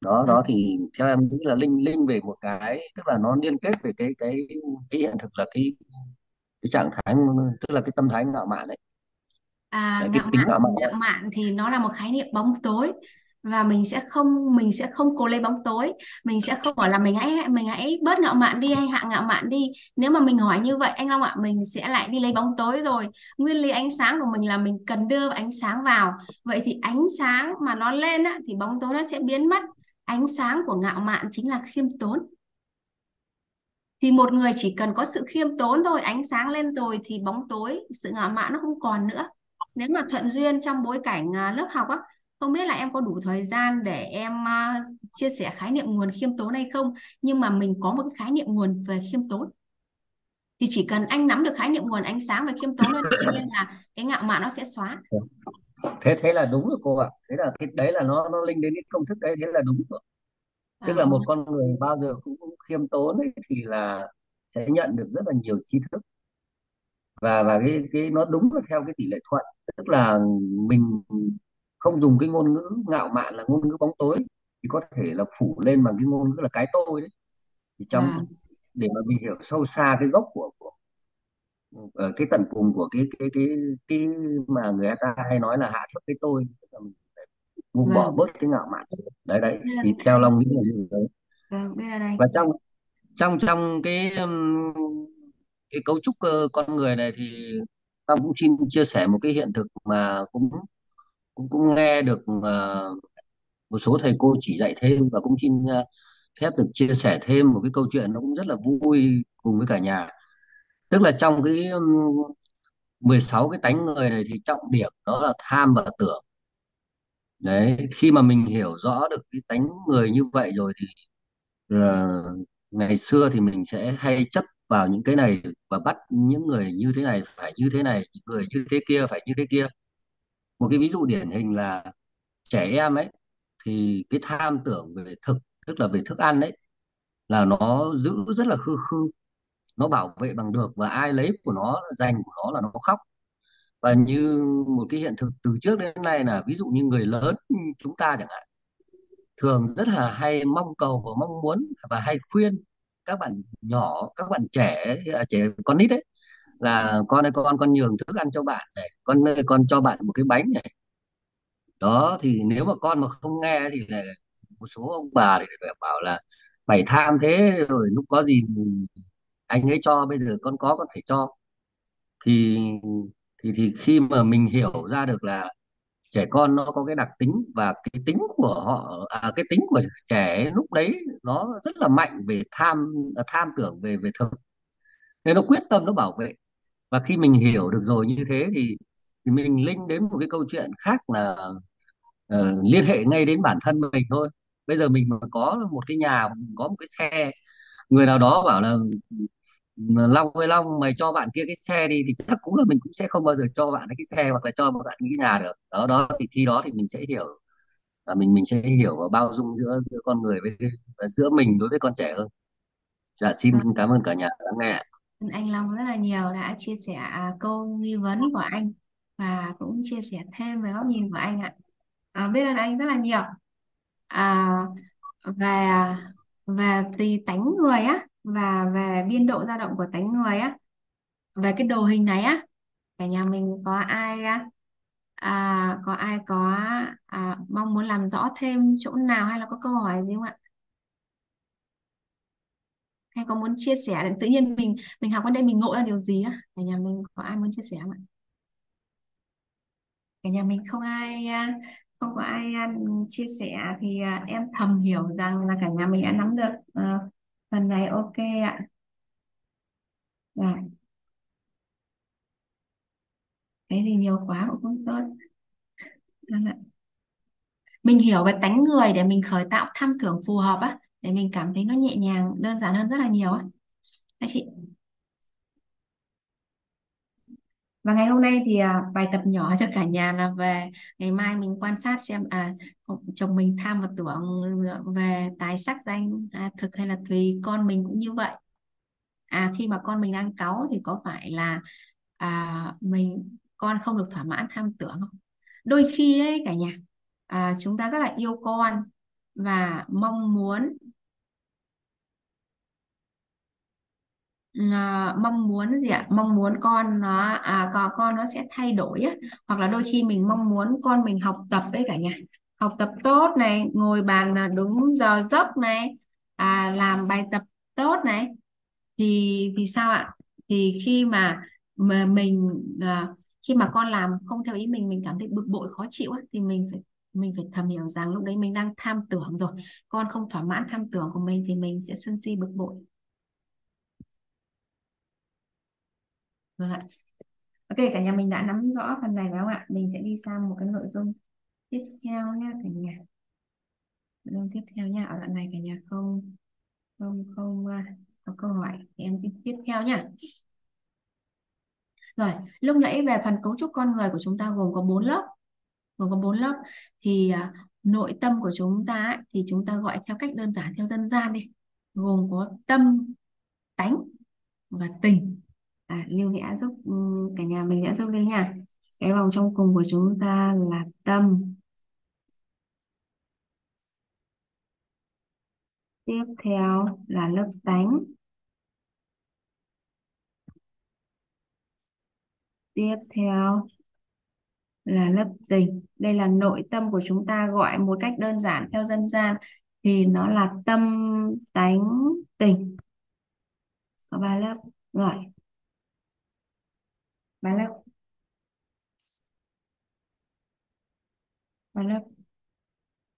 đó à, đó thì theo em nghĩ là linh linh về một cái tức là nó liên kết về cái cái cái hiện thực là cái cái trạng thái tức là cái tâm thái ngạo mạn đấy, À, đấy cái ngạo tính mạn ngạo mạn ngạo mạn thì nó là một khái niệm bóng tối và mình sẽ không mình sẽ không cố lấy bóng tối. Mình sẽ không hỏi là mình hãy mình hãy bớt ngạo mạn đi hay hạ ngạo mạn đi. Nếu mà mình hỏi như vậy anh Long ạ mình sẽ lại đi lấy bóng tối rồi. Nguyên lý ánh sáng của mình là mình cần đưa ánh sáng vào. Vậy thì ánh sáng mà nó lên á, thì bóng tối nó sẽ biến mất. Ánh sáng của ngạo mạn chính là khiêm tốn. Thì một người chỉ cần có sự khiêm tốn thôi ánh sáng lên rồi thì bóng tối sự ngạo mạn nó không còn nữa. Nếu mà thuận duyên trong bối cảnh à, lớp học á không biết là em có đủ thời gian để em à, chia sẻ khái niệm nguồn khiêm tốn hay không nhưng mà mình có một cái khái niệm nguồn về khiêm tốn. Thì chỉ cần anh nắm được khái niệm nguồn ánh sáng về khiêm tốn là tự nhiên là cái ngạo mạn nó sẽ xóa. Thế thế là đúng rồi cô ạ. Thế là cái đấy là nó nó linh đến cái công thức đấy thế là đúng rồi. Tức là Ờ, một con người bao giờ cũng khiêm tốn ấy, thì là sẽ nhận được rất là nhiều tri thức. Và và cái cái nó đúng là theo cái tỷ lệ thuận. Tức là mình không dùng cái ngôn ngữ ngạo mạn là ngôn ngữ bóng tối thì có thể là phủ lên bằng cái ngôn ngữ là cái tôi đấy. Thì trong và để mà mình hiểu sâu xa cái gốc của, của ở cái tận cùng của cái cái cái cái mà người ta hay nói là hạ thấp cái tôi buông bỏ vâng. bớt cái ngạo mạn. Đấy đấy thì theo Long nghĩ là như thế. Vâng và trong trong trong cái cái cấu trúc ờ, con người này thì Long cũng xin chia sẻ một cái hiện thực mà cũng cũng cũng nghe được uh, một số thầy cô chỉ dạy thêm và cũng xin uh, phép được chia sẻ thêm một cái câu chuyện nó cũng rất là vui cùng với cả nhà. Tức là trong cái um, 16 cái tánh người này thì trọng điểm đó là tham và tưởng. Đấy khi mà mình hiểu rõ được cái tánh người như vậy rồi thì uh, ngày xưa thì mình sẽ hay chấp vào những cái này và bắt những người như thế này phải như thế này những người như thế kia phải như thế kia một cái ví dụ điển hình là trẻ em ấy, thì cái tham tưởng về thực, tức là về thức ăn ấy, là nó giữ rất là khư khư. Nó bảo vệ bằng được và ai lấy của nó giành của nó là nó khóc. Và như một cái hiện thực từ trước đến nay là ví dụ như người lớn chúng ta chẳng hạn, thường rất là hay mong cầu và mong muốn và hay khuyên các bạn nhỏ, các bạn trẻ à, trẻ con nít đấy là con ơi con con nhường thức ăn cho bạn này con ơi con cho bạn một cái bánh này. Đó thì nếu mà con mà không nghe thì là một số ông bà thì phải bảo là mày tham thế rồi lúc có gì anh ấy cho bây giờ con có con phải cho. Thì thì thì khi mà mình hiểu ra được là trẻ con nó có cái đặc tính và cái tính của họ à, cái tính của trẻ lúc đấy nó rất là mạnh về tham tham tưởng về về thực. Nên nó quyết tâm nó bảo vệ và khi mình hiểu được rồi như thế thì, thì mình linh đến một cái câu chuyện khác là ờ, liên hệ ngay đến bản thân mình thôi. Bây giờ mình mà có một cái nhà có một cái xe người nào đó bảo là Long ơi Long mày cho bạn kia cái xe đi thì chắc cũng là mình cũng sẽ không bao giờ cho bạn cái xe hoặc là cho bạn cái nhà được. Đó đó thì khi đó thì mình sẽ hiểu và mình mình sẽ hiểu và bao dung giữa giữa con người với giữa mình đối với con trẻ hơn. Dạ xin vâng. cảm ơn cả nhà đã nghe anh Long rất là nhiều đã chia sẻ à, câu nghi vấn của anh và cũng chia sẻ thêm về góc nhìn của anh ạ. À, biết ơn anh rất là nhiều. À, về à, về tùy tánh người á và về biên độ dao động của tánh người á về cái đồ hình này á cả nhà mình có ai á à, có ai có à, mong muốn làm rõ thêm chỗ nào hay là có câu hỏi gì không ạ? Hay có muốn chia sẻ tự nhiên mình mình học ở đây mình ngộ ra điều gì á? Cả nhà mình có ai muốn chia sẻ không ạ? Cả nhà mình không ai à, không có ai à, chia sẻ thì à, em thầm hiểu rằng là cả nhà mình đã nắm được uh, phần này. Ok ạ. Rồi. Cái gì nhiều quá cũng không tốt. Mình hiểu về tánh người để mình khởi tạo tham tưởng phù hợp á để mình cảm thấy nó nhẹ nhàng đơn giản hơn rất là nhiều á. Các chị. Và ngày hôm nay thì à, bài tập nhỏ cho cả nhà là về ngày mai mình quan sát xem à chồng mình tham và tưởng về tài sắc danh à, thực hay là tùy con mình cũng như vậy. À khi mà con mình đang cáu thì có phải là à, mình con không được thỏa mãn tham tưởng không? Đôi khi ấy cả nhà à, chúng ta rất là yêu con và mong muốn à, mong muốn gì ạ? Mong muốn con nó à con con nó sẽ thay đổi á. Hoặc là đôi khi mình mong muốn con mình học tập với cả nhà. Học tập tốt này ngồi bàn à, đúng giờ giấc này à, làm bài tập tốt này. Thì thì sao ạ? Thì khi mà mà mình à, khi mà con làm không theo ý mình mình cảm thấy bực bội khó chịu á, thì mình phải mình phải thầm hiểu rằng lúc đấy mình đang tham tưởng rồi. Con không thỏa mãn tham tưởng của mình thì mình sẽ sân si bực bội. Vâng ạ. Ok cả nhà mình đã nắm rõ phần này phải không ạ? Mình sẽ đi sang một cái nội dung tiếp theo nha cả nhà. Nội dung tiếp theo nha ở đoạn này cả nhà không không không à, có câu hỏi thì em tiếp tiếp theo nha rồi lúc nãy về phần cấu trúc con người của chúng ta gồm có bốn lớp gồm có bốn lớp. Thì à, nội tâm của chúng ta ấy, thì chúng ta gọi theo cách đơn giản theo dân gian đi. Gồm có tâm tánh và tình à, Lưu sẽ giúp ừ, cả nhà mình đã giúp Lưu nha. Cái vòng trong cùng của chúng ta là tâm. Tiếp theo là lớp tánh. Tiếp theo là lớp tình đây là nội tâm của chúng ta gọi một cách đơn giản theo dân gian thì nó là tâm tánh tình có ba lớp rồi ba lớp ba lớp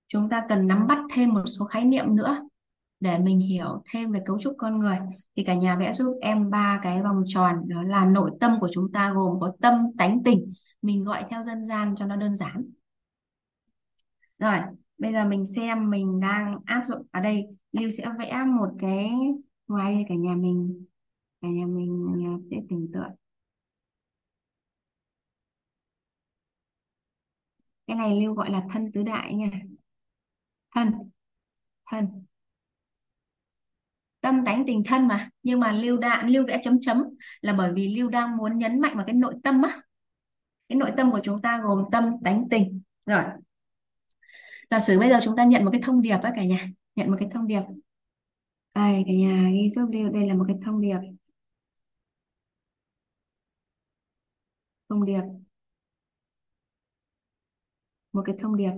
chúng ta cần nắm bắt thêm một số khái niệm nữa để mình hiểu thêm về cấu trúc con người. Thì cả nhà vẽ giúp em ba cái vòng tròn, đó là nội tâm của chúng ta gồm có tâm, tánh, tình. Mình gọi theo dân gian cho nó đơn giản. Rồi, bây giờ mình xem mình đang áp dụng ở đây. Lưu sẽ vẽ một cái ngoài đây cả nhà mình, cả nhà mình à, sẽ tưởng tượng. Cái này Lưu gọi là thân tứ đại nha. Thân thân. Tâm tánh tình thân mà, nhưng mà Lưu đạn Lưu vẽ chấm chấm là bởi vì Lưu đang muốn nhấn mạnh vào cái nội tâm á. Cái nội tâm của chúng ta gồm tâm, tánh, tình. Rồi. Giả sử bây giờ chúng ta nhận một cái thông điệp á cả nhà, nhận một cái thông điệp. Đây, cả nhà ghi giúp Lưu, đây là một cái thông điệp. Thông điệp một cái thông điệp.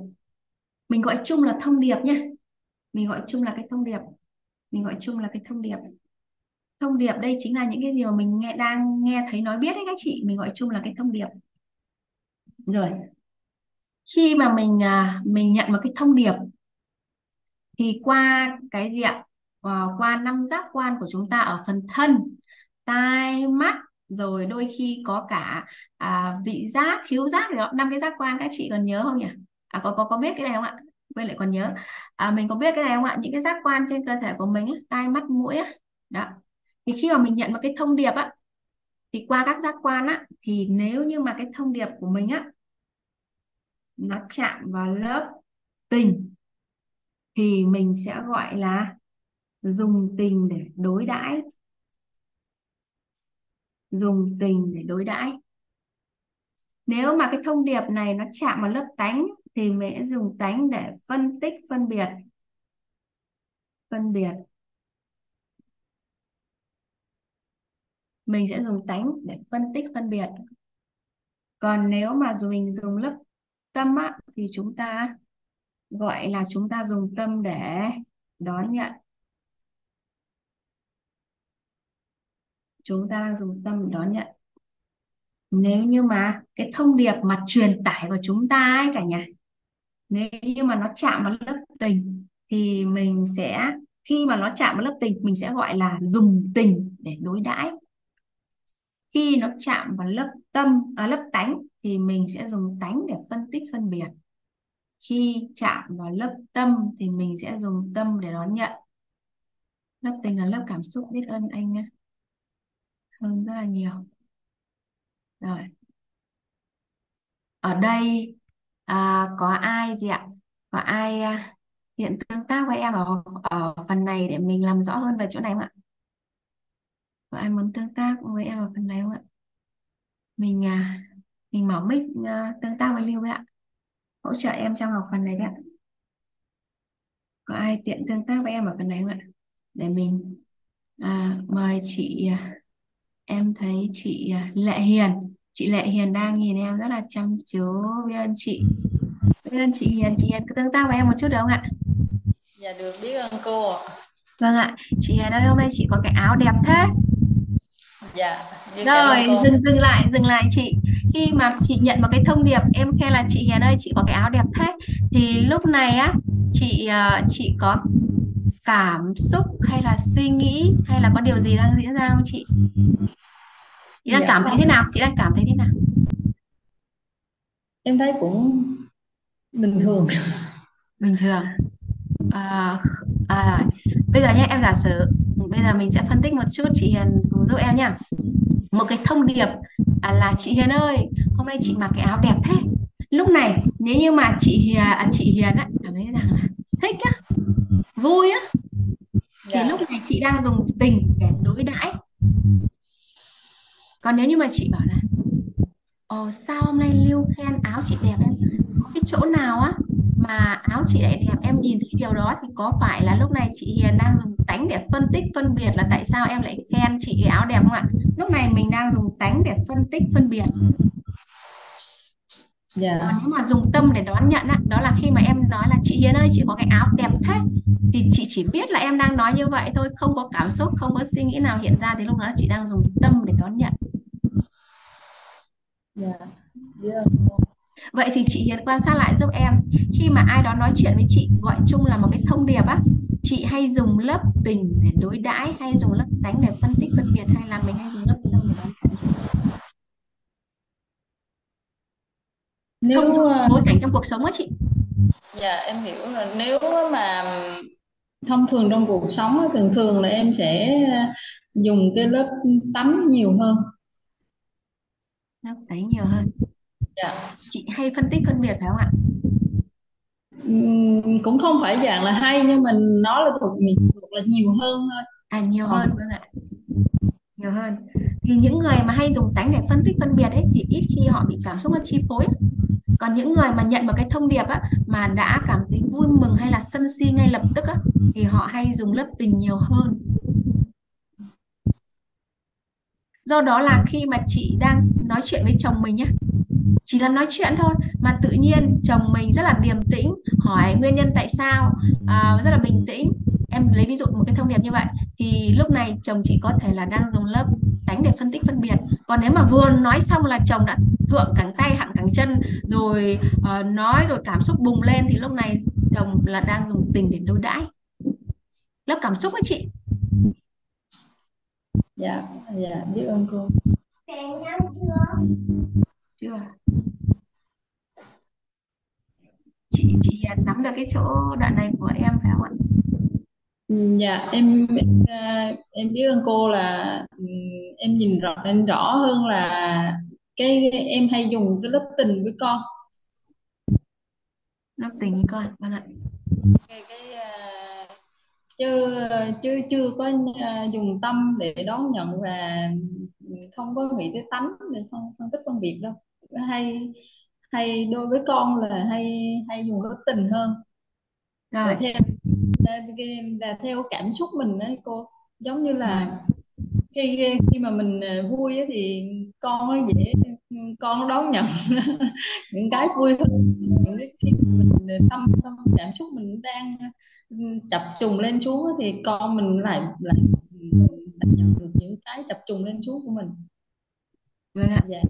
Mình gọi chung là thông điệp nhé mình gọi chung là cái thông điệp. Mình gọi chung là cái thông điệp. Thông điệp đây chính là những cái gì mà mình nghe, đang nghe thấy nói biết đấy các chị. Mình gọi chung là cái thông điệp. Rồi. Khi mà mình à, mình nhận một cái thông điệp, thì qua cái gì ạ? Ờ, qua năm giác quan của chúng ta ở phần thân, tai, mắt rồi đôi khi có cả à, vị giác khiếu giác thì năm cái giác quan các chị còn nhớ không nhỉ? À, có có có biết cái này không ạ? Quên lại còn nhớ. À, mình có biết cái này không ạ? Những cái giác quan trên cơ thể của mình ấy, tai mắt mũi ấy. đó. Thì khi mà mình nhận một cái thông điệp á thì qua các giác quan á thì nếu như mà cái thông điệp của mình á nó chạm vào lớp tình thì mình sẽ gọi là dùng tình để đối đãi dùng tình để đối đãi. Nếu mà cái thông điệp này nó chạm vào lớp tánh thì mình sẽ dùng tánh để phân tích phân biệt. Phân biệt. Mình sẽ dùng tánh để phân tích phân biệt. Còn nếu mà mình dùng lớp tâm á, thì chúng ta gọi là chúng ta dùng tâm để đón nhận. Chúng ta đang dùng tâm để đón nhận. Nếu như mà cái thông điệp mà truyền tải vào chúng ta ấy cả nhà nếu như mà nó chạm vào lớp tình thì mình sẽ khi mà nó chạm vào lớp tình mình sẽ gọi là dùng tình để đối đãi. Khi nó chạm vào lớp tâm à, lớp tánh thì mình sẽ dùng tánh để phân tích phân biệt. Khi chạm vào lớp tâm thì mình sẽ dùng tâm để đón nhận. Lớp tình là lớp cảm xúc biết ơn anh nhé hơn rất là nhiều. Rồi. Ở đây à, có ai gì ạ? Có ai à, hiện tương tác với em ở ở phần này để mình làm rõ hơn về chỗ này không ạ? Có ai muốn tương tác với em ở phần này không ạ? Mình à, mình mở mic à, tương tác với Lưu với ạ. Hỗ trợ em trong học phần này đấy ạ. Có ai tiện tương tác với em ở phần này không ạ? Để mình à, mời chị à, em thấy chị à, Lệ Hiền. Chị Lệ Hiền đang nhìn em rất là chăm chú. Biết ơn chị. Biết ơn chị Hiền. Chị Hiền cứ tương tác với em một chút được không ạ? Dạ được biết ơn cô ạ. vâng ạ. Chị Hiền ơi hôm nay chị có cái áo đẹp thế. Dạ, biết cảm ơn rồi cô. dừng dừng lại dừng lại chị. Khi mà chị nhận một cái thông điệp em khen là chị Hiền ơi chị có cái áo đẹp thế. Thì lúc này á chị ờ, chị có cảm xúc hay là suy nghĩ hay là có điều gì đang diễn ra không chị? Chị đang Dạ cảm thấy không, thế nào? Chị đang cảm thấy thế nào? Em thấy cũng bình thường. bình thường. À, à, bây giờ nhé em giả sử bây giờ mình sẽ phân tích một chút chị Hiền cùng giúp em nhá. Một cái thông điệp à, là chị Hiền ơi hôm nay chị mặc cái áo đẹp thế. Lúc này nếu như mà chị Hiền à, chị Hiền á cảm thấy rằng là thích á vui á. Thì Dạ, lúc này chị đang dùng tình để đối đãi. Còn nếu như mà chị bảo là Ồ sao hôm nay Lưu khen áo chị đẹp em? Có cái chỗ nào á mà áo chị lại đẹp em nhìn thấy điều đó thì có phải là lúc này chị Hiền đang dùng tánh để phân tích phân biệt là tại sao em lại khen chị áo đẹp không ạ? Lúc này mình đang dùng tánh để phân tích phân biệt dạ, còn nếu mà dùng tâm để đón nhận á đó là khi mà em nói là chị Hiền ơi chị có cái áo đẹp thế. Thì chị chỉ biết là em đang nói như vậy thôi không có cảm xúc không có suy nghĩ nào hiện ra thì lúc đó chị đang dùng tâm để đón nhận. Dạ, biết. Ơn cô. Vậy thì chị Hiền quan sát lại giúp em. Khi mà ai đó nói chuyện với chị gọi chung là một cái thông điệp á chị hay dùng lớp tình để đối đãi hay dùng lớp tánh để phân tích phân biệt hay là mình hay dùng lớp tâm để đón nhận chị không Nếu trong ờ, bối cảnh trong cuộc sống á chị dạ em hiểu rồi. Nếu mà thông thường trong cuộc sống á, thường thường là em sẽ dùng cái lớp tắm nhiều hơn. lớp tánh nhiều hơn Dạ. chị hay phân tích phân biệt phải không ạ cũng không phải dạng là hay nhưng mình nói là thuộc mình thuộc là nhiều hơn thôi. à nhiều hơn vâng ạ nhiều hơn thì những người mà hay dùng tánh để phân tích phân biệt ấy thì ít khi họ bị cảm xúc nó chi phối còn những người mà nhận một cái thông điệp á mà đã cảm thấy vui mừng hay là sân si ngay lập tức á thì họ hay dùng lớp tình nhiều hơn. Do đó là khi mà chị đang nói chuyện với chồng mình nhá chỉ là nói chuyện thôi mà tự nhiên chồng mình rất là điềm tĩnh hỏi nguyên nhân tại sao à, rất là bình tĩnh em lấy ví dụ một cái thông điệp như vậy thì lúc này chồng chị có thể là đang dùng lớp tánh để phân tích phân biệt. Còn nếu mà vừa nói xong là chồng đã thượng cẳng tay hạ cẳng chân rồi ờ, nói rồi cảm xúc bùng lên thì lúc này chồng là đang dùng tình để đối đãi. Lớp cảm xúc ấy chị. Dạ dạ biết ơn cô. chưa? Chị chị Hiền nắm được cái chỗ đoạn này của em phải không ạ Dạ em em, à, em biết ơn cô là ừm, em nhìn rõ em rõ hơn là cái em hay dùng cái lớp tình với con. Lớp tình với con vâng ạ. Cái, cái à, chứ chứ chưa có à, dùng tâm để đón nhận và không có nghĩ tới tánh để phân phân tích phân biệt đâu. Hay hay đối với con là hay hay dùng lớp tình hơn là rồi. theo là, là theo cảm xúc mình đấy cô giống như là khi khi mà mình ờ, vui á thì con nó dễ con nó đón nhận những cái vui hơn những cái khi mình ờ, tâm tâm cảm xúc mình đang ừ, chập trùng lên xuống thì con mình lại lại, lại nhận được những cái chập trùng lên xuống của mình. Vâng ạ. Dạ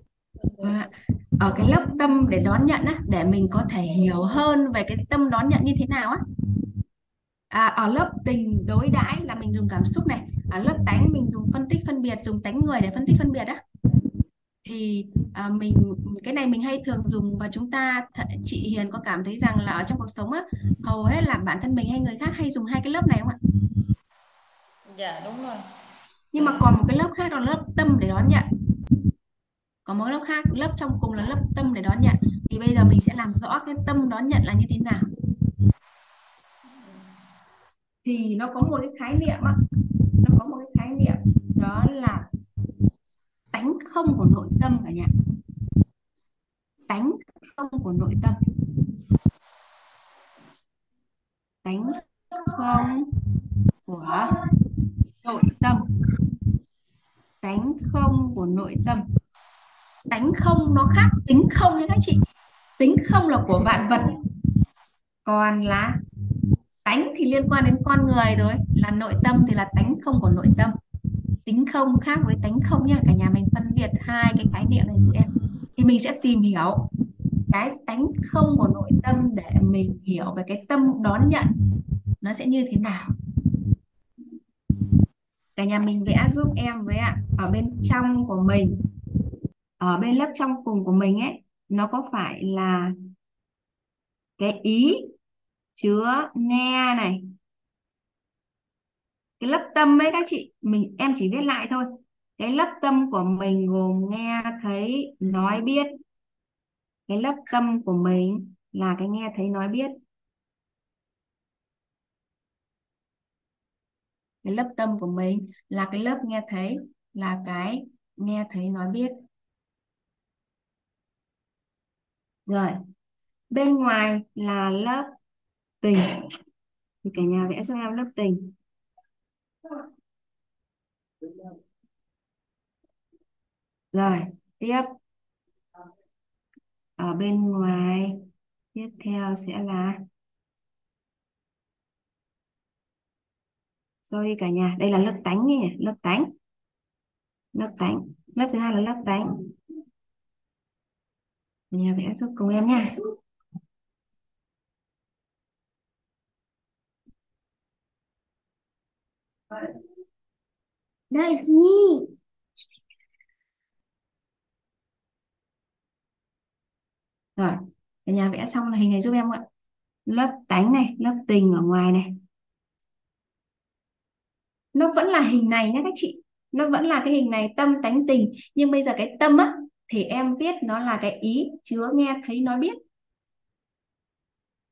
ở cái lớp tâm để đón nhận á để mình có thể hiểu hơn về cái tâm đón nhận như thế nào á. À, ở lớp tình đối đãi là mình dùng cảm xúc này. Ở lớp tánh mình dùng phân tích phân biệt dùng tánh người để phân tích phân biệt á. Thì à, mình cái này mình hay thường dùng và chúng ta th chị Hiền có cảm thấy rằng là ở trong cuộc sống á hầu hết là bản thân mình hay người khác hay dùng hai cái lớp này không ạ? Dạ đúng rồi. Nhưng mà còn một cái lớp khác đó là lớp tâm để đón nhận có mỗi lớp khác, lớp trong cùng là lớp tâm để đón nhận. Thì bây giờ mình sẽ làm rõ cái tâm đón nhận là như thế nào. Thì nó có một cái khái niệm á, nó có một cái khái niệm, đó là tánh không của nội tâm cả nhà. Tánh không của nội tâm. Tánh không của nội tâm. Tánh không của nội tâm tánh không nó khác, tính không nha các chị. Tính không là của vạn vật. Còn là tánh thì liên quan đến con người rồi. Là nội tâm thì là tánh không của nội tâm. Tính không khác với tánh không nha cả nhà mình phân biệt hai cái khái niệm này giúp em. Thì mình sẽ tìm hiểu cái tánh không của nội tâm để mình hiểu về cái tâm đón nhận. Nó sẽ như thế nào? Cả nhà mình vẽ giúp em với ạ. Ở bên trong của mình ở bên lớp trong cùng của mình ấy, nó có phải là cái ý chứa nghe này. Cái lớp tâm ấy các chị, mình, em chỉ viết lại thôi. Cái lớp tâm của mình gồm nghe, thấy, nói, biết. Cái lớp tâm của mình là cái nghe, thấy, nói, biết. Cái lớp tâm của mình là cái lớp nghe, thấy, là cái nghe, thấy, nói, biết. Rồi. Bên ngoài là lớp tình. Thì cả nhà vẽ cho em lớp tình. Rồi, tiếp. Ở bên ngoài, tiếp theo sẽ là sorry cả nhà, đây là lớp tánh nhỉ, lớp tánh. Lớp tánh. Lớp thứ hai là lớp tánh nhà vẽ giúp cùng em nha. Đây Nhi. rồi cả nhà vẽ xong là hình này giúp em ạ. Lớp tánh này lớp tình ở ngoài này. Nó vẫn là hình này nhé các chị. Nó vẫn là cái hình này tâm tánh tình. Nhưng bây giờ cái tâm á thì em biết nó là cái ý chứa nghe thấy nói biết.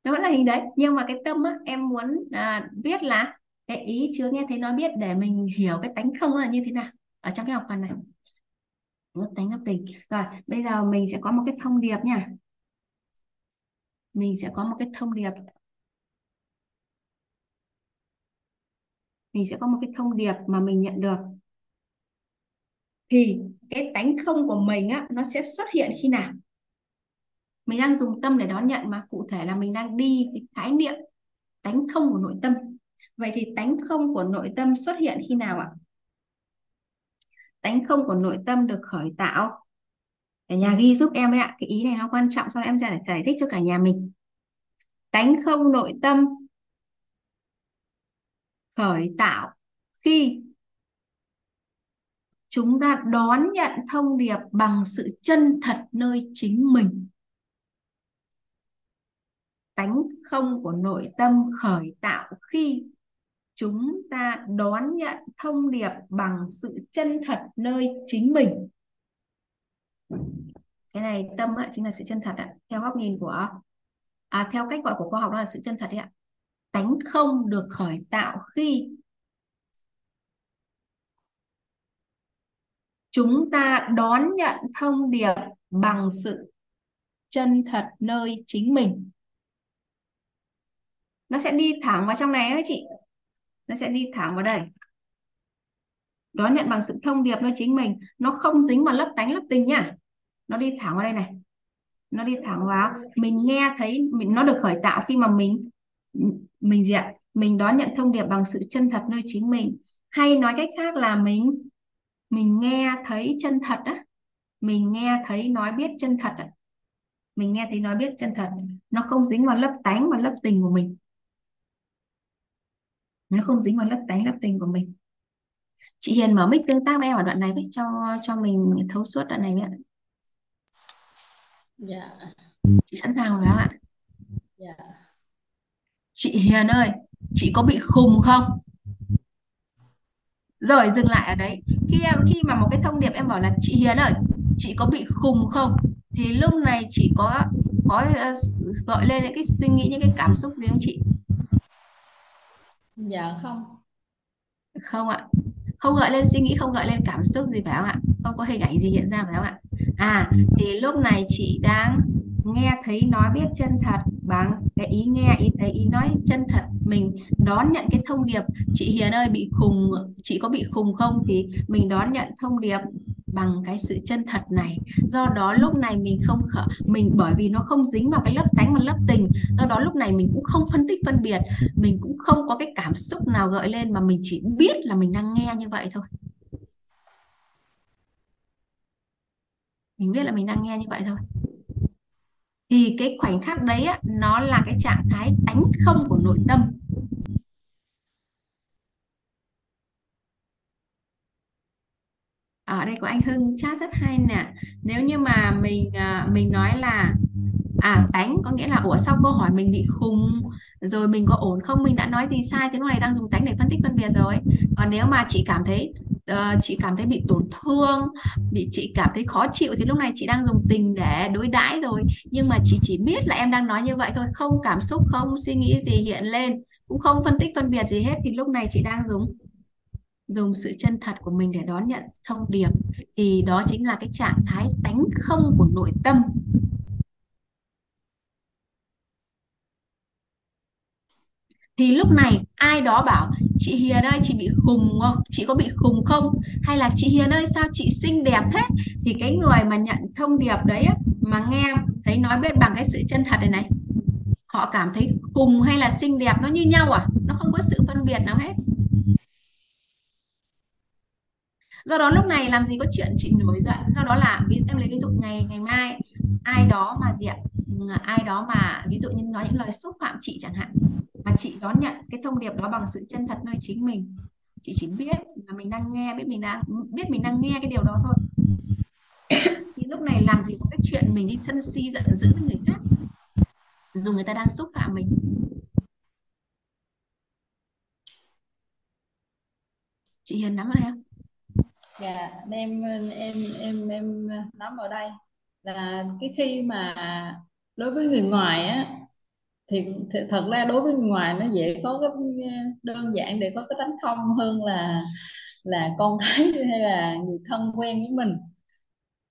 Nó vẫn là hình đấy nhưng mà cái tâm á em muốn à, biết là cái ý chứa nghe thấy nói biết để mình hiểu cái tánh không là như thế nào ở trong cái học phần này. Lớp tánh ngập tình. Rồi bây giờ mình sẽ có một cái thông điệp nha. Mình sẽ có một cái thông điệp. Mình sẽ có một cái thông điệp mà mình nhận được. Thì cái tánh không của mình á nó sẽ xuất hiện khi nào? Mình đang dùng tâm để đón nhận mà cụ thể là mình đang đi cái khái niệm tánh không của nội tâm. Vậy thì tánh không của nội tâm xuất hiện khi nào ạ? Tánh không của nội tâm được khởi tạo. Cả nhà ghi giúp em ấy ạ cái ý này nó quan trọng sau đó em sẽ giải thích cho cả nhà mình. Tánh không nội tâm khởi tạo khi chúng ta đón nhận thông điệp bằng sự chân thật nơi chính mình. Tánh không của nội tâm khởi tạo khi chúng ta đón nhận thông điệp bằng sự chân thật nơi chính mình. Cái này tâm ạ, chính là sự chân thật ạ. Theo góc nhìn của à, theo cách gọi của khoa học đó là sự chân thật ạ. Tánh không được khởi tạo khi chúng ta đón nhận thông điệp bằng sự chân thật nơi chính mình. Nó sẽ đi thẳng vào trong này ấy chị. Nó sẽ đi thẳng vào đây. Đón nhận bằng sự thông điệp nơi chính mình. Nó không dính vào lấp tánh lấp tình nhá nó đi thẳng vào đây này. Nó đi thẳng vào. Mình nghe thấy, mình, nó được khởi tạo khi mà mình mình gì ạ? Mình đón nhận thông điệp bằng sự chân thật nơi chính mình. Hay nói cách khác là mình mình nghe thấy chân thật á. Mình nghe thấy nói biết chân thật á. Mình nghe thấy nói biết chân thật. Nó không dính vào lấp tánh và lấp tình của mình. Nó không dính vào lấp tánh lấp tình của mình. Chị Hiền mở mic tương tác với em ở đoạn này với cho cho mình thấu suốt đoạn này với ạ. Dạ. Chị sẵn sàng rồi không ạ. Dạ. Chị Hiền ơi chị có bị khùng không rồi dừng lại ở đấy. Khi em khi mà một cái thông điệp em bảo là chị Hiền ơi chị có bị khùng không? Thì lúc này chị có có uh, gợi lên những cái suy nghĩ những cái cảm xúc gì không chị? Dạ không. Không ạ. Không gợi lên suy nghĩ không gợi lên cảm xúc gì phải không ạ? Không có hình ảnh gì hiện ra phải không ạ? À thì lúc này chị đang nghe thấy nói biết chân thật bằng cái ý nghe, ý thấy, ý nói chân thật, mình đón nhận cái thông điệp, chị Hiền ơi, bị khùng, chị có bị khùng không? Thì mình đón nhận thông điệp bằng cái sự chân thật này. Do đó lúc này mình không khở mình bởi vì nó không dính vào cái lớp tánh và lớp tình, do đó lúc này mình cũng không phân tích, phân biệt, mình cũng không có cái cảm xúc nào gợi lên mà mình chỉ biết là mình đang nghe như vậy thôi. Mình biết là mình đang nghe như vậy thôi thì cái khoảnh khắc đấy á, nó là cái trạng thái tánh không của nội tâm. Ở đây có anh Hưng chat rất hay nè. Nếu như mà mình à, mình nói là à tánh có nghĩa là ủa sau câu hỏi mình bị khùng rồi mình có ổn không mình đã nói gì sai thế lúc này đang dùng tánh để phân tích phân biệt rồi. Còn nếu mà chị cảm thấy uh, chị cảm thấy bị tổn thương bị chị cảm thấy khó chịu thì lúc này chị đang dùng tình để đối đãi rồi. Nhưng mà chị chỉ biết là em đang nói như vậy thôi không cảm xúc không suy nghĩ gì hiện lên cũng không phân tích phân biệt gì hết. Thì lúc này chị đang dùng dùng sự chân thật của mình để đón nhận thông điệp. Thì đó chính là cái trạng thái tánh không của nội tâm. Thì lúc này ai đó bảo, chị Hiền ơi, chị bị khùng không chị có bị khùng không? Hay là chị Hiền ơi, sao chị xinh đẹp thế? Thì cái người mà nhận thông điệp đấy mà nghe thấy nói biết bằng cái sự chân thật này này, họ cảm thấy khùng hay là xinh đẹp nó như nhau à? Nó không có sự phân biệt nào hết. Do đó lúc này làm gì có chuyện chị nổi giận. Do đó là, ví, em lấy ví dụ ngày ngày mai, ai đó mà diện À, ai đó mà, ví dụ như nói những lời xúc phạm chị chẳng hạn, mà chị đón nhận cái thông điệp đó bằng sự chân thật nơi chính mình, chị chỉ biết là mình đang nghe, biết mình đang biết mình đang nghe cái điều đó thôi. Thì lúc này làm gì có cái chuyện mình đi sân si, giận dữ với người khác, dù người ta đang xúc phạm mình. Chị Hiền nắm ở đây không? Dạ em em em em nắm ở đây. Là cái khi mà đối với người ngoài á thì, thì thật ra đối với người ngoài nó dễ có cái ờ, đơn giản để có cái tánh không hơn là là con cái hay là người thân quen với mình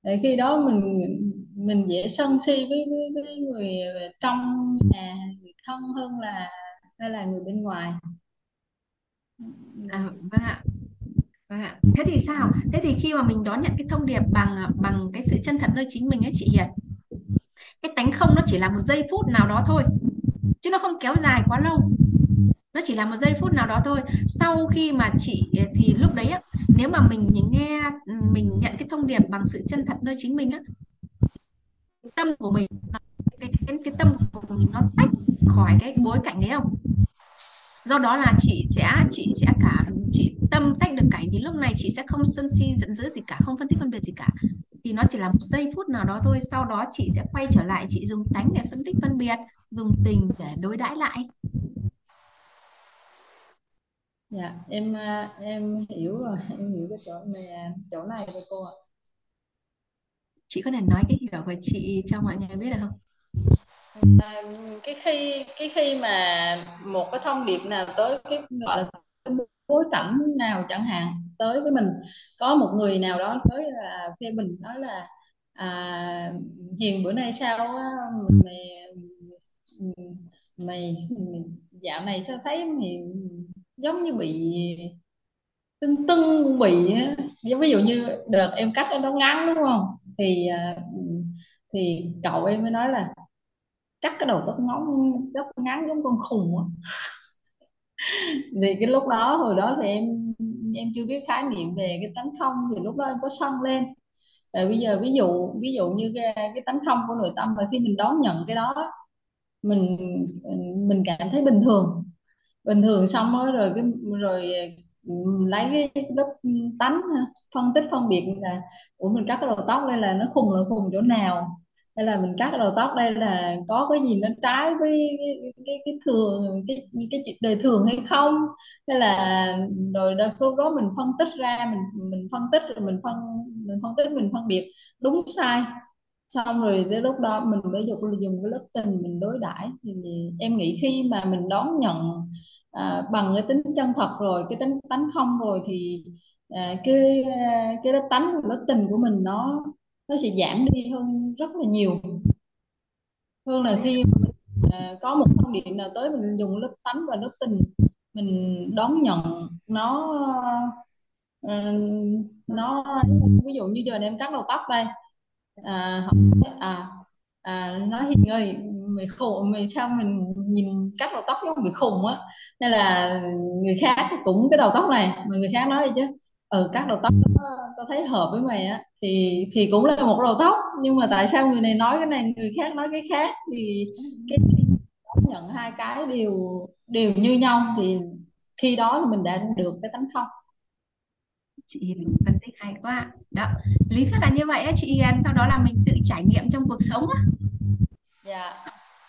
để khi đó mình mình dễ sân si với với, với người ờ, trong nhà người thân hơn là hay là người bên ngoài à, vâng ạ Vâng ạ. Thế thì sao? Thế thì khi mà mình đón nhận cái thông điệp bằng ờ, bằng cái sự chân thật nơi chính mình ấy chị Hiền. Cái tánh không nó chỉ là một giây phút nào đó thôi. Chứ nó không kéo dài quá lâu. Nó chỉ là một giây phút nào đó thôi. Sau khi mà chị ờ, thì lúc đấy á, nếu mà mình nghe ừ, mình nhận cái thông điệp bằng sự chân thật nơi chính mình á, tâm của mình cái, cái, cái tâm của mình nó tách khỏi cái bối cảnh đấy không? do đó là chị sẽ chị sẽ cả chị tâm tách được cảnh thì lúc này chị sẽ không sân si giận dữ gì cả không phân tích phân biệt gì cả thì nó chỉ là một giây phút nào đó thôi. Sau đó chị sẽ quay trở lại chị dùng tánh để phân tích phân biệt dùng tình để đối đãi lại. Dạ em em hiểu rồi em hiểu cái chỗ này chỗ này rồi cô ạ. Chị có thể nói cái hiểu của chị cho mọi người biết được không? À, cái khi cái khi mà một cái thông điệp nào tới cái gọi là cái bối cảnh nào chẳng hạn tới với mình. Có một người nào đó tới là khi mình nói là à, hiền bữa nay sao á mày mày dạo này sao thấy mày giống như bị tưng tưng bị giống ví dụ như đợt em cắt nó ngắn đúng không? Thì à, thì cậu em mới nói là cắt cái đầu tóc ngắn tóc ngắn giống con khùng á. Thì cái lúc đó hồi đó thì em em chưa biết khái niệm về cái tánh không thì lúc đó em có sân lên. Tại bây giờ ví dụ ví dụ như cái, cái tánh không của nội tâm là khi mình đón nhận cái đó mình mình cảm thấy bình thường. Bình thường xong đó, rồi cái rồi lấy cái lớp tánh phân tích phân biệt là của mình cắt cái đầu tóc đây là nó khùng là khùng chỗ nào? Hay là mình cắt đầu tóc đây là có cái gì nó trái với cái cái, cái thường cái cái chuyện đời thường hay không? Hay là rồi đó, lúc đó mình phân tích ra mình mình phân tích rồi mình phân mình phân tích mình phân biệt đúng sai. Xong rồi tới lúc đó mình mới dùng dùng cái lớp tình mình đối đãi. Thì em nghĩ khi mà mình đón nhận à, bằng cái tính chân thật rồi cái tính tánh không rồi thì à, cái à, cái lớp tánh lớp tình của mình nó nó sẽ giảm đi hơn rất là nhiều. Hơn là khi mình, à, có một thông điệp nào tới mình dùng lớp tánh và lớp tình mình đón nhận nó à, nó ví dụ như giờ này em cắt đầu tóc đây à, họ nói, à, à nói Hiền ơi mày khùng mày sao mình nhìn cắt đầu tóc giống bị khùng á. Nên là người khác cũng cái đầu tóc này mà người khác nói gì chứ ừ cắt đầu tóc tao thấy hợp với mày á thì thì cũng là một đầu tóc nhưng mà tại sao người này nói cái này người khác nói cái khác thì cái nhận hai cái đều đều như nhau thì khi đó thì mình đã được cái tánh không chị Hiền phân tích hay quá. Đó lý thuyết là như vậy đó chị Hiền sau đó là mình tự trải nghiệm trong cuộc sống á. Dạ.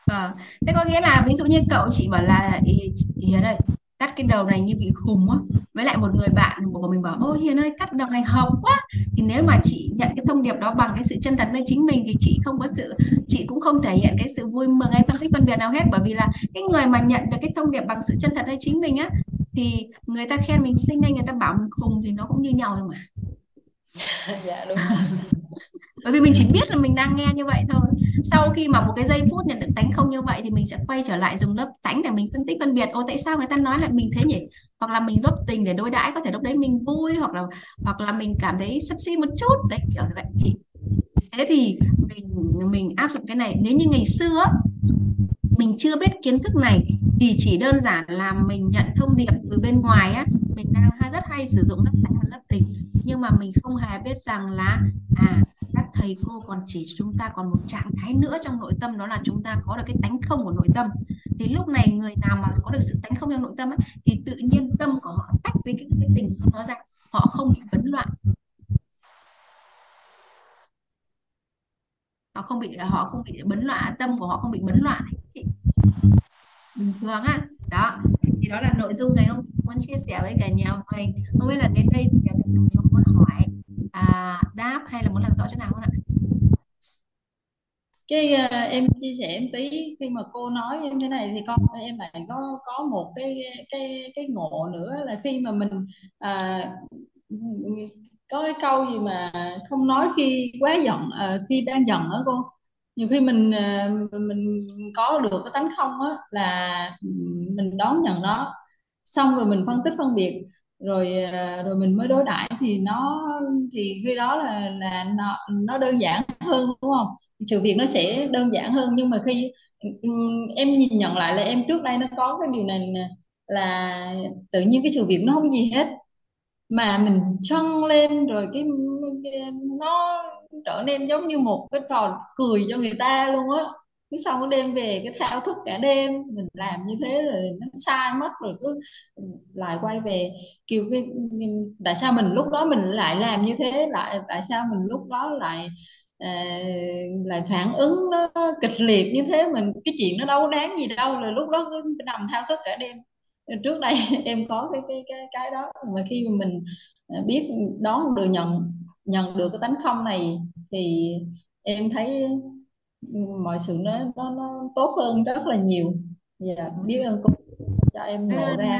Ờ, thế có nghĩa là ví dụ như cậu chị bảo là "Ê, chị Hiền ơi cắt cái đầu này như bị khùng á. Với lại một người bạn của mình bảo ôi Hiền ơi, cắt đầu này hợp quá. Thì nếu mà chị nhận cái thông điệp đó bằng cái sự chân thật nơi chính mình thì chị không có sự, chị cũng không thể hiện cái sự vui mừng hay phân tích phân biệt nào hết. Bởi vì là cái người mà nhận được cái thông điệp bằng sự chân thật nơi chính mình á, thì người ta khen mình xinh hay người ta bảo mình khùng thì nó cũng như nhau thôi mà. Dạ đúng bởi vì mình chỉ biết là mình đang nghe như vậy thôi. Sau khi mà một cái giây phút nhận được tánh không như vậy thì mình sẽ quay trở lại dùng lớp tánh để mình phân tích phân biệt. Ô, tại sao người ta nói lại mình thế nhỉ? Hoặc là mình góp tình để đối đãi, có thể lúc đấy mình vui, hoặc là hoặc là mình cảm thấy sắp xỉ một chút. Đấy, kiểu như vậy. Thì thế thì mình mình áp dụng cái này. Nếu như ngày xưa mình chưa biết kiến thức này, thì chỉ đơn giản là mình nhận thông điệp từ bên ngoài á. Mình đang rất hay sử dụng lớp tánh và lớp tình nhưng mà mình không hề biết rằng là à các thầy cô còn chỉ chúng ta còn một trạng thái nữa trong nội tâm đó là chúng ta có được cái tánh không của nội tâm. Thì lúc này người nào mà có được sự tánh không trong nội tâm ấy, thì tự nhiên tâm của họ tách với cái, cái tình không đó ra họ không bị bấn loạn họ không bị họ không bị bấn loạn tâm của họ không bị bấn loạn chị. Bình thường á đó đó là nội dung ngày hôm muốn chia sẻ với cả nhà mình không biết là đến đây thì nhà mình có muốn hỏi à, đáp hay là muốn làm rõ chỗ nào không ạ? Cái uh, em chia sẻ một tí khi mà cô nói em thế này thì con em lại có có một cái cái cái ngộ nữa là khi mà mình à, có cái câu gì mà không nói khi quá giận à, khi đang giận đó cô nhiều khi mình à, mình có được cái tánh không á là mình đón nhận nó xong rồi mình phân tích phân biệt rồi à, rồi mình mới đối đãi thì nó thì khi đó là là nó nó đơn giản hơn đúng không? Sự việc nó sẽ đơn giản hơn nhưng mà khi em nhìn nhận lại là em trước đây nó có cái điều này là tự nhiên cái sự việc nó không gì hết mà mình trân lên rồi cái, cái nó trở nên giống như một cái trò cười cho người ta luôn á. Cứ xong nó đem về cái thao thức cả đêm mình làm như thế rồi nó sai mất rồi cứ ừ, lại quay về. Kiểu cái ừ, tại sao mình lúc đó mình lại làm như thế? Lại tại sao mình lúc đó lại à, lại phản ứng nó kịch liệt như thế? Mình cái chuyện nó đâu đáng gì đâu là lúc đó cứ nằm thao thức cả đêm. Trước đây em có cái cái cái cái đó mà khi mà mình ờ, biết đón được nhận nhận được cái tánh không này thì em thấy mọi sự nó nó nó tốt hơn rất là nhiều. Dạ biết ơn cô cho em ngộ ra.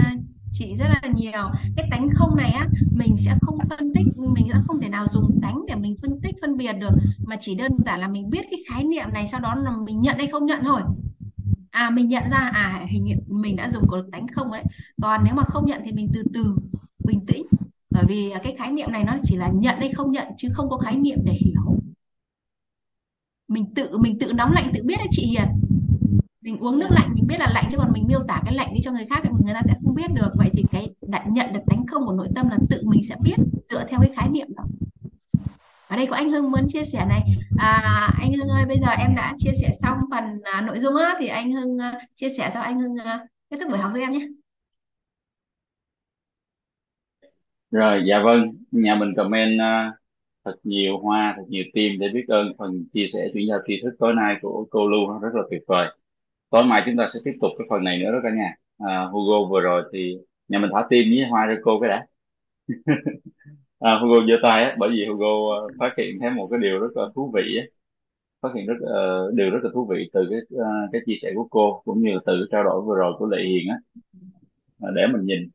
chị rất là nhiều. Cái tánh không này á mình sẽ không phân tích mình sẽ không thể nào dùng tánh để mình phân tích phân biệt được. Mà chỉ đơn giản là mình biết cái khái niệm này sau đó là mình nhận hay không nhận thôi. À mình nhận ra à hình như mình đã dùng có đánh không đấy còn nếu mà không nhận thì mình từ từ bình tĩnh bởi vì cái khái niệm này nó chỉ là nhận hay không nhận chứ không có khái niệm để hiểu. Mình tự mình tự nóng lạnh tự biết đấy chị Hiền. Mình uống nước lạnh mình biết là lạnh chứ còn mình miêu tả cái lạnh đi cho người khác thì người ta sẽ không biết được. Vậy thì cái đã nhận được tánh không của nội tâm là tự mình sẽ biết dựa theo cái khái niệm đó. Ở đây có anh Hưng muốn chia sẻ này. À, anh Hưng ơi bây giờ em đã chia sẻ xong phần à, nội dung á thì anh Hưng à, chia sẻ cho anh Hưng à, kết thúc buổi học cho em nhé. Rồi dạ vâng. Nhà mình comment uh, thật nhiều hoa thật nhiều tim để biết ơn phần chia sẻ chuyển giao tri thức tối nay của cô Lưu. Rất là tuyệt vời. Tối mai chúng ta sẽ tiếp tục cái phần này nữa đó cả nhà. À, Hugo vừa rồi thì nhà mình thả tim với hoa cho cô cái đã. À, Hugo giơ tay á bởi vì Hugo uh, phát hiện thấy một cái điều rất là thú vị á. Phát hiện rất uh, điều rất là thú vị từ cái uh, cái chia sẻ của cô cũng như là từ cái trao đổi vừa rồi của Lệ Hiền á. À, để mình nhìn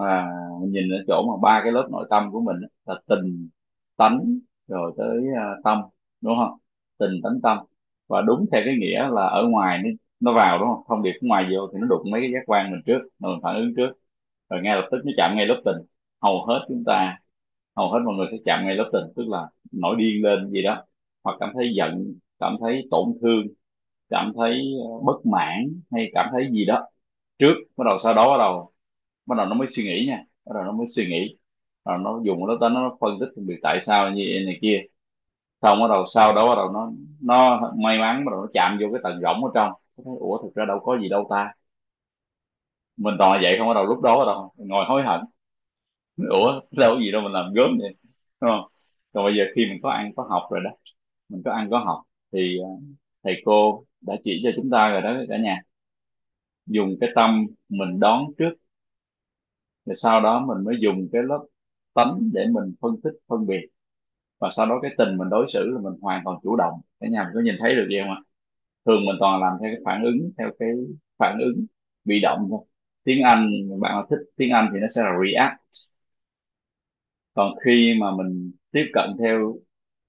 à, mình nhìn ở chỗ mà ba cái lớp nội tâm của mình là tình tánh rồi tới à, tâm đúng không? Tình tánh tâm. Và đúng theo cái nghĩa là ở ngoài nó nó vào đúng không? Thông điệp ngoài vô thì nó đụng mấy cái giác quan mình trước mình phản ứng trước. Rồi ngay lập tức nó chạm ngay lớp tình. Hầu hết chúng ta hầu hết mọi người sẽ chạm ngay lớp tình tức là nổi điên lên gì đó. Hoặc cảm thấy giận cảm thấy tổn thương cảm thấy ờ, bất mãn hay cảm thấy gì đó. Trước bắt đầu sau đó bắt đầu bắt đầu nó mới suy nghĩ nha. Bắt đầu nó mới suy nghĩ. Rồi nó dùng nó tính nó phân tích việc tại sao như vậy này kia. Xong bắt đầu sau đó bắt đầu nó nó may mắn bắt đầu nó chạm vô cái tầng rỗng ở trong. Nó thấy ủa thực ra đâu có gì đâu ta. Mình toàn là vậy không? Bắt đầu lúc đó bắt đầu ngồi hối hận. Ủa đâu có gì đâu mình làm gớm vậy. Đúng không? Còn bây giờ khi mình có ăn có học rồi đó mình có ăn có học thì ờ, thầy cô đã chỉ cho chúng ta rồi đó cả nhà. Dùng cái tâm mình đón trước thì sau đó mình mới dùng cái lớp tánh để mình phân tích phân biệt. Và sau đó cái tình mình đối xử là mình hoàn toàn chủ động. Cả nhà mình có nhìn thấy được gì không ạ? Thường mình toàn làm theo cái phản ứng theo cái phản ứng bị động thôi. Tiếng Anh bạn nào thích tiếng Anh thì nó sẽ là react. Còn khi mà mình tiếp cận theo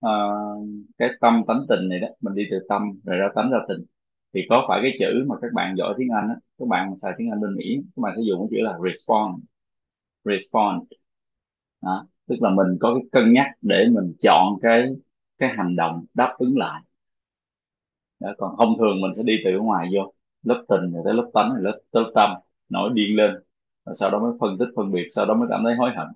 uh, cái tâm tánh tình này đó mình đi từ tâm rồi ra tánh ra tình thì có phải cái chữ mà các bạn giỏi tiếng Anh đó, các bạn xài tiếng Anh bên Mỹ các bạn sẽ dùng cái chữ là respond respond đó. tức là mình có cái cân nhắc để mình chọn cái cái hành động đáp ứng lại đó. còn thông thường mình sẽ đi từ ngoài vô lớp tình rồi tới lớp tánh rồi lớp tới tâm nổi điên lên rồi sau đó mới phân tích phân biệt sau đó mới cảm thấy hối hận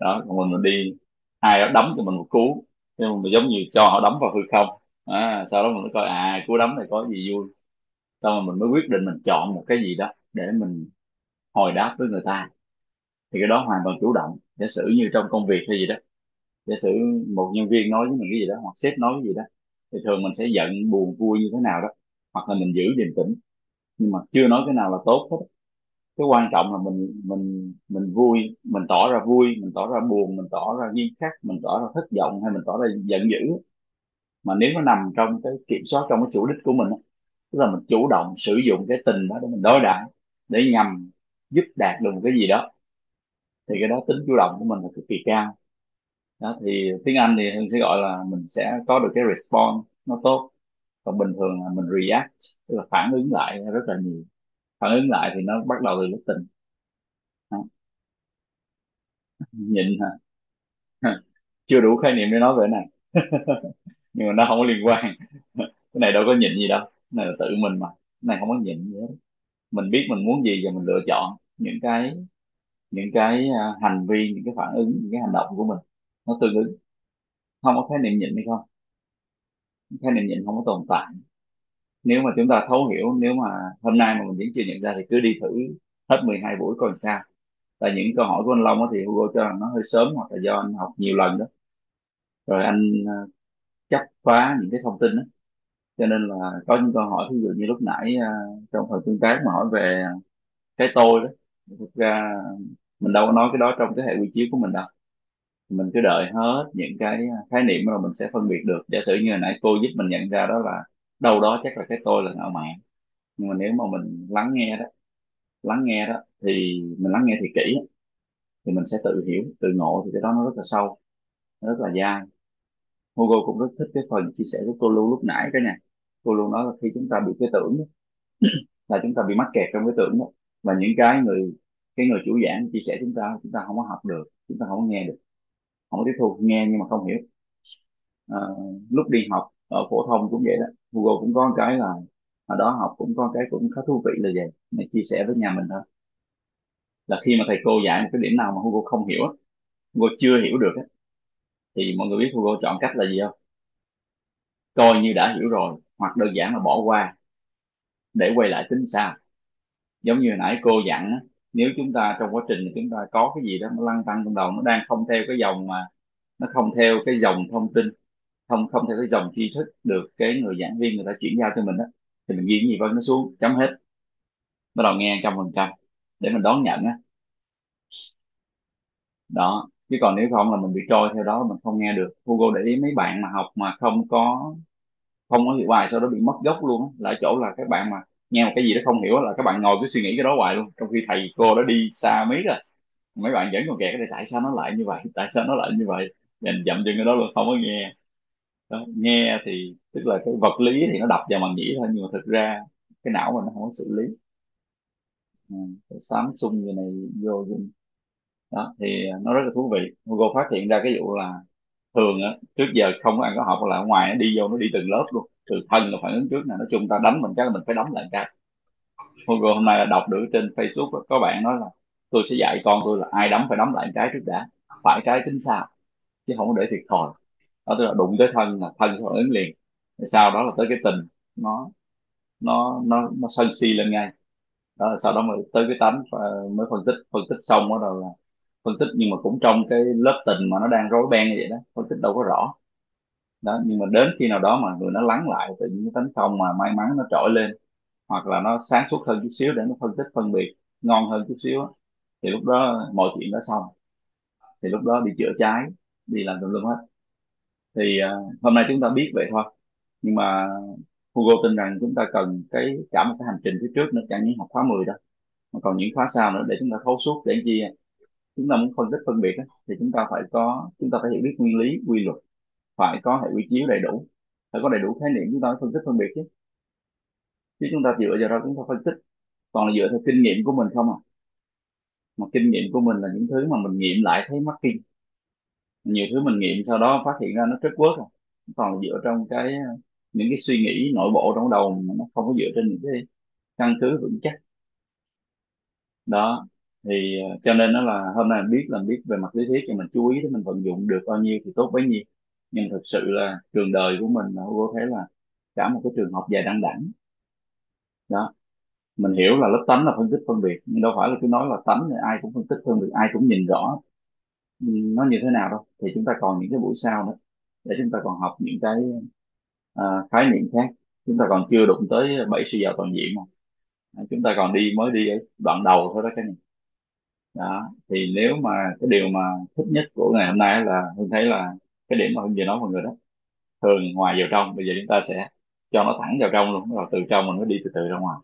đó còn mình, mình đi ai đó đấm cho mình một cú nhưng mà giống như cho họ đấm vào hư không à, sau đó mình mới coi à cú đấm này có gì vui xong rồi mình mới quyết định mình chọn một cái gì đó để mình hồi đáp với người ta thì cái đó hoàn toàn chủ động. Giả sử như trong công việc hay gì đó, giả sử một nhân viên nói với mình cái gì đó, hoặc sếp nói cái gì đó, thì thường mình sẽ giận, buồn, vui như thế nào đó, hoặc là mình giữ điềm tĩnh nhưng mà chưa nói cái nào là tốt hết. Cái quan trọng là mình mình mình vui, mình tỏ ra vui, mình tỏ ra buồn, mình tỏ ra nghiêm khắc, mình tỏ ra thất vọng hay mình tỏ ra giận dữ. Mà nếu nó nằm trong cái kiểm soát, trong cái chủ đích của mình tức là mình chủ động sử dụng cái tình đó để mình đối đãi, để nhằm giúp đạt được một cái gì đó thì cái đó tính chủ động của mình là cực kỳ cao. Đó, thì tiếng Anh thì Hưng sẽ gọi là mình sẽ có được cái response nó tốt. Còn bình thường là mình react, tức là phản ứng lại rất là nhiều. Phản ứng lại thì nó bắt đầu từ lúc tình đó. nhịn hả? Chưa đủ khái niệm để nói về cái này. Nhưng mà nó không có liên quan. Cái này đâu có nhịn gì đâu. Cái này là tự mình mà. Cái này không có nhịn gì hết. Mình biết mình muốn gì và mình lựa chọn những cái những cái à, hành vi những cái phản ứng những cái hành động của mình nó tương ứng. Không có khái niệm nhịn hay không? Khái niệm nhịn không có tồn tại. Nếu mà chúng ta thấu hiểu nếu mà hôm nay mà mình vẫn chưa nhận ra thì cứ đi thử hết 12 buổi còn sao. Tại những câu hỏi của anh Long á thì Hugo cho rằng nó hơi sớm hoặc là do anh học nhiều lần đó. Rồi anh à, chấp phá những cái thông tin đó. Cho nên là có những câu hỏi ví dụ như lúc nãy à, trong phần tương tác mà hỏi về cái tôi đó thực ra mình đâu có nói cái đó trong cái hệ quy chiếu của mình đâu. Mình cứ đợi hết những cái à, khái niệm rồi mình sẽ phân biệt được. Giả sử như hồi nãy cô giúp mình nhận ra đó là đâu đó chắc là cái tôi là ngạo mạn. Nhưng mà nếu mà mình lắng nghe đó lắng nghe đó thì mình lắng nghe thì kỹ. Thì mình sẽ tự hiểu tự ngộ thì cái đó nó rất là sâu nó rất là dai. Hugo cũng rất thích cái phần chia sẻ của cô Lu lúc nãy cái này cô Lu nói là khi chúng ta bị cái tưởng đó, là chúng ta bị mắc kẹt trong cái tưởng đó. Và những cái người cái người chủ giảng chia sẻ chúng ta chúng ta không có học được chúng ta không có nghe được không có tiếp thu. Nghe nhưng mà không hiểu. À, lúc đi học ở phổ thông cũng vậy đó. Google cũng có cái là ở đó học cũng có cái cũng khá thú vị là vậy. Này chia sẻ với nhà mình thôi. Là khi mà thầy cô dạy một cái điểm nào mà Hugo không hiểu Google Hugo chưa hiểu được thì mọi người biết Hugo chọn cách là gì không? Coi như đã hiểu rồi hoặc đơn giản là bỏ qua để quay lại tính sao giống như hồi nãy cô dặn á, nếu chúng ta trong quá trình chúng ta có cái gì đó nó lăn tăng trong đầu, nó đang không theo cái dòng mà, nó không theo cái dòng thông tin, không không theo cái dòng tri thức được cái người giảng viên người ta chuyển giao cho mình đó thì mình ghi cái gì vân nó xuống, chấm hết. Bắt đầu nghe trăm phần trăm để mình đón nhận á. Đó, chứ còn nếu không là mình bị trôi theo đó, mình không nghe được. Hugo để ý mấy bạn mà học mà không có không có hiệu bài sau đó bị mất gốc luôn á. Là chỗ là các bạn mà nghe một cái gì đó không hiểu là các bạn ngồi cứ suy nghĩ cái đó hoài luôn. Trong khi thầy cô đã đi xa mấy rồi à, mấy bạn vẫn còn kẹt cái này tại sao nó lại như vậy? Tại sao nó lại như vậy? Dành dậm chân cái đó luôn không có nghe. Đó, nghe thì tức là cái vật lý thì nó đập vào màng nhĩ thôi nhưng mà thực ra cái não mình nó không có xử lý. Ừ, xám như này vô đó thì nó rất là thú vị. Google phát hiện ra cái vụ là thường á trước giờ không có ăn có học là ở ngoài nó đi vô nó đi từng lớp luôn từ thân là phản ứng trước nè nói chung ta đánh mình cái là mình phải đóng lại cái Hugo hôm nay là đọc được trên Facebook có bạn nói là tôi sẽ dạy con tôi là ai đấm phải đấm lại cái trước đã. Phải cái tính sao? Chứ không có để thiệt thòi. Đó, tức là đụng tới thân là thân sẽ phản ứng liền. Sau đó là tới cái tình, nó nó nó nó sân si lên ngay. Đó sau đó mới tới cái tánh ờ, mới phân tích. Phân tích xong bắt đầu là phân tích, nhưng mà cũng trong cái lớp tình mà nó đang rối beng như vậy đó, phân tích đâu có rõ đó nhưng mà đến khi nào đó mà người nó lắng lại tự nhiên cái tấn công mà may mắn nó trỗi lên hoặc là nó sáng suốt hơn chút xíu để nó phân tích phân biệt ngon hơn chút xíu thì lúc đó mọi chuyện đã xong. Thì lúc đó đi chữa trái đi làm tùm lum hết. Thì uh, hôm nay chúng ta biết vậy thôi. Nhưng mà Hugo tin rằng chúng ta cần cái cả một cái hành trình phía trước nữa chẳng những học khóa 10 đâu mà còn những khóa sau nữa để chúng ta thấu suốt để chi chúng ta muốn phân tích phân biệt đó, thì chúng ta phải có chúng ta phải hiểu biết nguyên lý quy luật phải có hệ quy chiếu đầy đủ phải có đầy đủ khái niệm chúng ta mới phân tích phân biệt chứ. Chứ chúng ta dựa vào đó chúng ta phân tích còn là dựa theo kinh nghiệm của mình không à mà kinh nghiệm của mình là những thứ mà mình nghiệm lại thấy mắc kinh. Nhiều thứ mình nghiệm sau đó phát hiện ra nó rất quớt rồi, còn là dựa trong cái những cái suy nghĩ nội bộ trong đầu mà nó không có dựa trên những cái căn cứ vững chắc. Đó thì ờ, cho nên nó là hôm nay biết là biết về mặt lý thuyết thì mình chú ý để mình vận dụng được bao nhiêu thì tốt bấy nhiêu nhưng thực sự là trường đời của mình là có thấy là cả một cái trường học dài đăng đẳng. Đó. Mình hiểu là lớp tánh là phân tích phân biệt nhưng đâu phải là cứ nói là tánh thì ai cũng phân tích phân biệt ai cũng nhìn rõ. Nó như thế nào đâu. Thì chúng ta còn những cái buổi sau nữa để chúng ta còn học những cái uh, khái niệm khác. Chúng ta còn chưa đụng tới bảy suy giàu toàn diện mà. À, chúng ta còn đi mới đi ở đoạn đầu thôi đó cái này. Đó. Thì nếu mà cái điều mà thích nhất của ngày hôm nay là tôi thấy là cái điểm mà hưng vừa nói mọi người đó. Thường ngoài vào trong, bây giờ chúng ta sẽ cho nó thẳng vào trong luôn, rồi từ trong mình mới đi từ từ ra ngoài.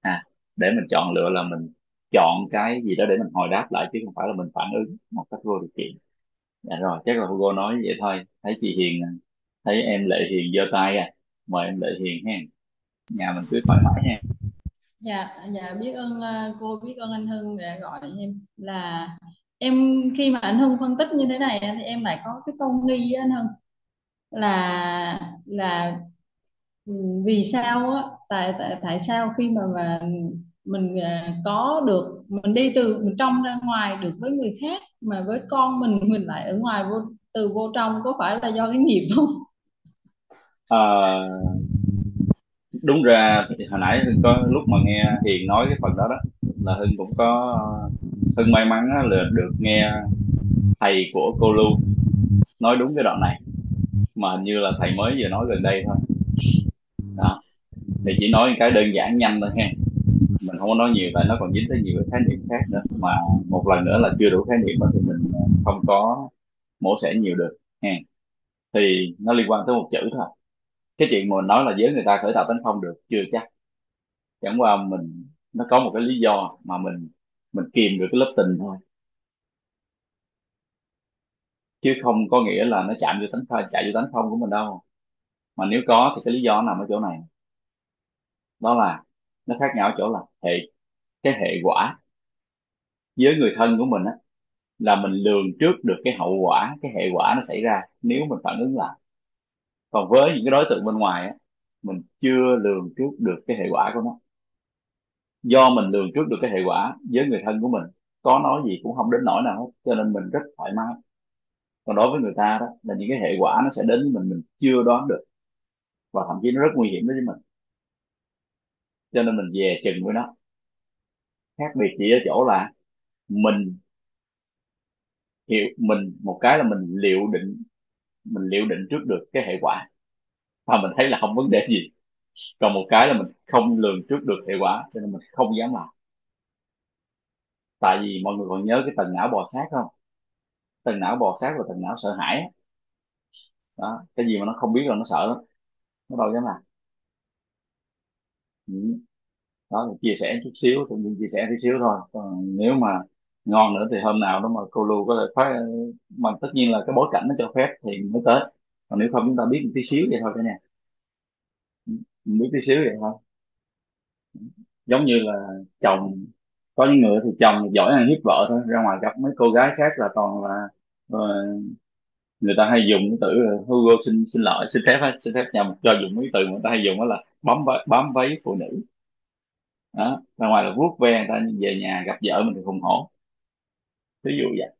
À để mình chọn lựa là mình chọn cái gì đó để mình hồi đáp lại, chứ không phải là mình phản ứng một cách vô điều kiện. Dạ rồi, chắc là Hugo nói vậy thôi. Thấy chị Hiền, thấy em Lệ Hiền giơ tay à. Mời em Lệ Hiền ha. Nhà mình cứ thoải mái ha. Dạ dạ biết ơn ờ, cô, biết ơn anh Hưng đã gọi em là em khi mà anh Hưng phân tích như thế này thì em lại có cái câu nghi với anh Hưng là là ừ, vì sao á tại tại tại sao khi mà mà mình à, có được mình đi từ mình trong ra ngoài được với người khác mà với con mình mình lại ở ngoài vô từ vô trong có phải là do cái nghiệp không? à, đúng ra thì hồi nãy có lúc mà nghe Hiền nói cái phần đó đó là Hưng cũng có ờ, Hưng may mắn là được nghe thầy của cô Lưu nói đúng cái đoạn này. Mà hình như là thầy mới vừa nói gần đây thôi. Đó. Thì chỉ nói cái đơn giản nhanh thôi ha. Mình không có nói nhiều tại nó còn dính tới nhiều cái khái niệm khác nữa. Mà một lần nữa là chưa đủ khái niệm thì mình ờ, không có mổ xẻ nhiều được ha. Thì nó liên quan tới một chữ thôi. Cái chuyện mà mình nói là giới người ta khởi tạo tấn công được chưa chắc. Chẳng qua mình nó có một cái lý do mà mình mình kìm được cái lớp tình thôi. Chứ không có nghĩa là nó chạm vô tánh không chạy vô tánh không của mình đâu. Mà nếu có thì cái lý do nằm ở chỗ này. Đó là nó khác nhau ở chỗ là hệ, cái hệ quả với người thân của mình á, là mình lường trước được cái hậu quả, cái hệ quả nó xảy ra nếu mình phản ứng lại. Còn với những cái đối tượng bên ngoài á, mình chưa lường trước được cái hệ quả của nó do mình lường trước được cái hệ quả với người thân của mình, có nói gì cũng không đến nỗi nào hết, cho nên mình rất thoải mái. Còn đối với người ta đó, là những cái hệ quả nó sẽ đến với mình mình chưa đoán được. Và thậm chí nó rất nguy hiểm đối với mình. Cho nên mình về chừng với nó. Khác biệt chỉ ở chỗ là mình hiểu, mình, một cái là mình liệu định, mình liệu định trước được cái hệ quả. Và mình thấy là không vấn đề gì còn một cái là mình không lường trước được hệ quả, cho nên mình không dám làm. Tại vì mọi người còn nhớ cái tầng não bò sát không? Tầng não bò sát và tầng não sợ hãi đó, cái gì mà nó không biết là nó sợ lắm. Nó đâu dám làm. Ừ. đó là chia sẻ chút xíu tự nhiên chia sẻ tí xíu thôi. Còn nếu mà ngon nữa thì hôm nào đó mà cô Lưu có thể phát, mà tất nhiên là cái bối cảnh nó cho phép thì mới tới. Còn nếu không, chúng ta biết một tí xíu vậy thôi cả nhà biết tí xíu vậy thôi. Giống như là chồng có những người thì chồng giỏi ăn hiếp vợ thôi. Ra ngoài gặp mấy cô gái khác là toàn là ờ, người ta hay dùng cái từ là Hugo xin xin lỗi xin phép á, xin phép nhầm cho dùng cái từ mà người ta hay dùng đó là bám váy, bám váy phụ nữ. Đó ra ngoài là vuốt ve người ta về nhà gặp vợ mình thì hùng hổ ví dụ vậy.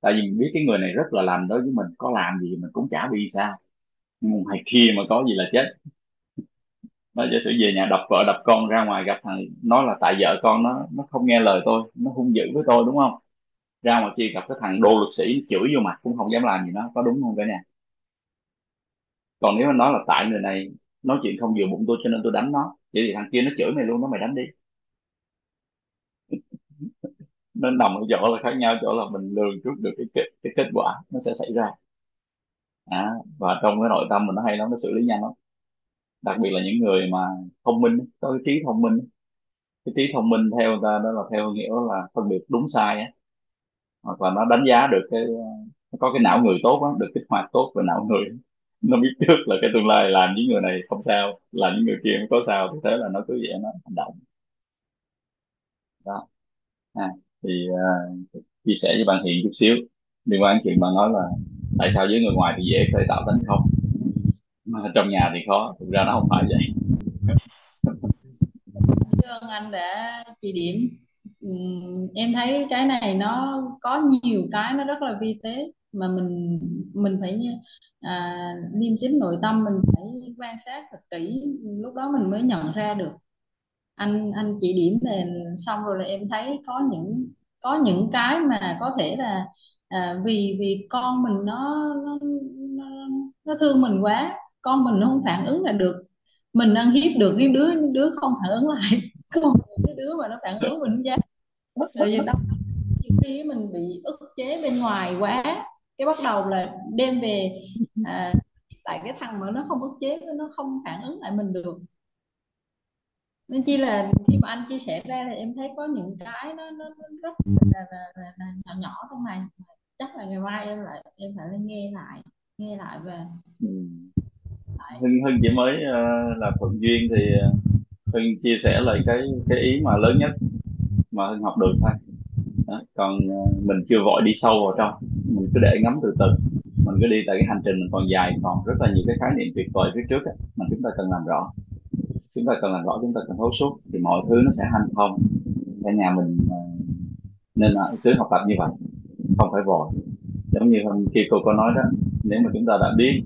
Tại vì mình biết cái người này rất là lành đối với mình có làm gì mình cũng chả bị sao. Nhưng mà ngoài kia mà có gì là chết nó giả sử về nhà đập vợ đập con ra ngoài gặp thằng nó là tại vợ con nó nó không nghe lời tôi nó hung dữ với tôi đúng không? Ra ngoài kia gặp cái thằng đô luật sĩ chửi vô mặt cũng không dám làm gì nó có đúng không cả nhà? Còn nếu mà nói là tại người này nói chuyện không vừa bụng tôi cho nên tôi đánh nó vậy thì thằng kia nó chửi mày luôn nó mày đánh đi. Nên nằm ở chỗ là khác nhau chỗ là mình lường trước được cái kết, cái kết quả nó sẽ xảy ra. À, và trong cái nội tâm mình nó hay lắm nó xử lý nhanh lắm đặc biệt là những người mà thông minh có cái trí thông minh. Cái trí thông minh theo người ta đó là theo nghĩa là phân biệt đúng sai á. Hoặc là nó đánh giá được cái nó có cái não người tốt á được kích hoạt tốt về não người. Nó biết trước là cái tương lai làm những người này không sao làm những người kia không có sao thì thế là nó cứ vậy nó hành động. Đó. À, thì uh, chia sẻ với bạn Hiền chút xíu. Liên quan đến chuyện bạn nói là tại sao với người ngoài thì dễ khởi tạo tấn công trong nhà thì khó thực ra nó không phải vậy. Biết ơn anh đã chỉ điểm. Ừm, em thấy cái này nó có nhiều cái nó rất là vi tế mà mình mình phải à, niêm chính nội tâm mình phải quan sát thật kỹ lúc đó mình mới nhận ra được. Anh anh chỉ điểm về xong rồi là em thấy có những có những cái mà có thể là à, vì vì con mình nó nó, nó nó thương mình quá con mình không phản ứng là được. Mình đang hiếp được cái đứa đứa không phản ứng lại. Còn cái đứa mà nó phản ứng mình ra. Dám rồi vậy đó nhiều khi mình bị ức chế bên ngoài quá. Cái bắt đầu là đem về à, tại cái thằng mà nó không ức chế nó không phản ứng lại mình được. Nên chỉ là khi mà anh chia sẻ ra thì em thấy có những cái nó, nó, nó rất là, là, là, là nhỏ nhỏ trong này. Chắc là ngày mai em lại em phải lên nghe lại nghe lại về. Hưng Hưng chỉ mới uh, là thuận duyên thì ờ, uh, Hưng chia sẻ lại cái cái ý mà lớn nhất mà Hưng học được thôi. Đó. còn uh, mình chưa vội đi sâu vào trong mình cứ để ngắm từ từ. Mình cứ đi tại cái hành trình mình còn dài còn rất là nhiều cái khái niệm tuyệt vời phía trước ấy, mà chúng ta cần làm rõ. Chúng ta cần làm rõ chúng ta cần thấu suốt thì mọi thứ nó sẽ hanh thông. Cả nhà mình nên là cứ học tập như vậy không phải vội. Giống như hôm kia cô có nói đó nếu mà chúng ta đã biết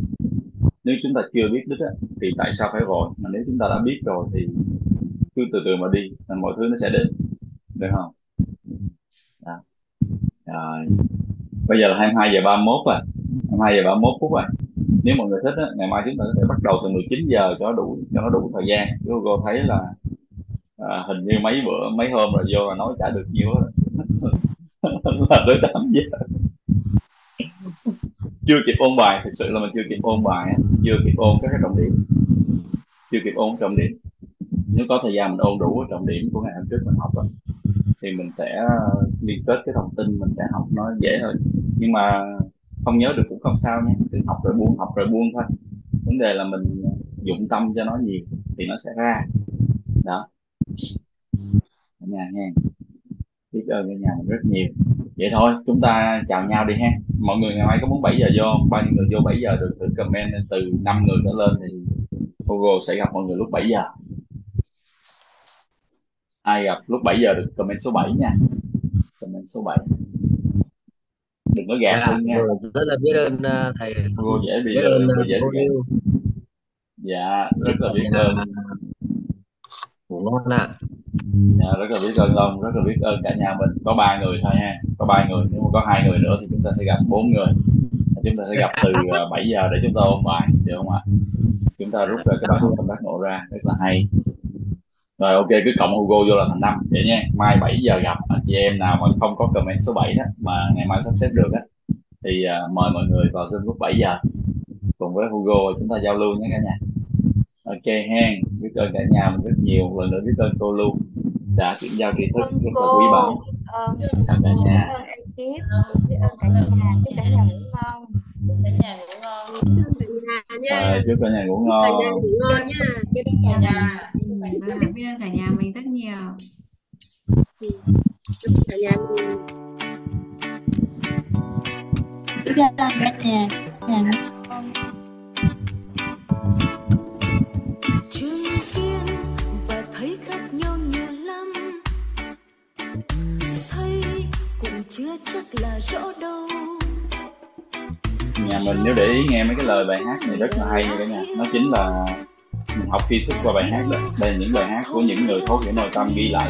nếu chúng ta chưa biết đích á, thì tại sao phải vội mà nếu chúng ta đã biết rồi thì cứ từ từ mà đi là mọi thứ nó sẽ đến. Được không? Đó. rồi. Bây giờ là 22 giờ 31 rồi. 22 giờ 31 phút rồi. Nếu mọi người thích á, ngày mai chúng ta có thể bắt đầu từ 19 giờ cho nó đủ cho nó đủ thời gian. Google thấy là à, hình như mấy bữa mấy hôm rồi vô là nói chả được nhiều là tới 8 giờ chưa kịp ôn bài, thực sự là mình chưa kịp ôn bài chưa kịp ôn các cái trọng điểm. Chưa kịp ôn trọng điểm. Nếu có thời gian mình ôn đủ trọng điểm của ngày hôm trước mình học rồi thì mình sẽ ờ, liên kết cái thông tin mình sẽ học nó dễ hơn. Nhưng mà không nhớ được cũng không sao nhé. Cứ học rồi buông, học rồi buông thôi. Vấn đề là mình dụng tâm cho nó nhiều thì nó sẽ ra. Đó. Nhà nghe. Biết ơn ở nhà mình rất nhiều vậy thôi chúng ta chào nhau đi ha. Mọi người ngày mai có muốn 7 giờ vô bao nhiêu người vô 7 giờ được thử comment từ 5 người trở lên thì Google sẽ gặp mọi người lúc 7 giờ. Ai gặp lúc 7 giờ được comment số 7 nha. Comment số 7 đừng có gạt Dạ, nha. Rất là biết ơn ờ, thầy. Google dễ bị biết ơn ờ, dễ cô dạ rất là biết ơn. Ngủ ngon ạ dạ, rất là biết ơn ông rất là biết ơn cả nhà mình. Có ba người thôi ha có ba người nếu mà có hai người nữa thì chúng ta sẽ gặp bốn người. Chúng ta sẽ gặp từ à, 7 giờ để chúng ta ôn bài được không ạ? Chúng ta rút ra cái bài tâm đắc ngộ ra rất là hay. Rồi ok cứ cộng Hugo vô là thành năm. Vậy nha mai 7 giờ gặp anh chị em nào mà không có comment số 7 đó mà ngày mai sắp xếp được á thì uh, mời mọi người vào Zoom lúc 7 giờ. Cùng với Hugo chúng ta giao lưu nhé cả nhà ok hen biết ơn cả nhà mình rất nhiều lần nữa biết ơn cô Lưu đã chuyển giao tri thức ơn rất là quý báu ờ, chào cả biết nhà ơn anh Kiết biết ơn cả nhà chúc cả nhà ngủ ngon cả nhà ngủ ngon cả nhà nha rồi chúc cả nhà ngủ cả nhà ngon ngủ ngon nha biết ơn cả nhà Ừ, vâng, biết ơn cả nhà mình rất nhiều cả nhà mình biết ơn cả nhà nhà chưa chắc là rõ đâu. Nhà mình nếu để ý nghe mấy cái lời bài hát này rất là hay nha cả nhà. Nó chính là mình học tri thức qua bài hát đó. Đây là những bài hát của những người thấu hiểu nội tâm ghi lại.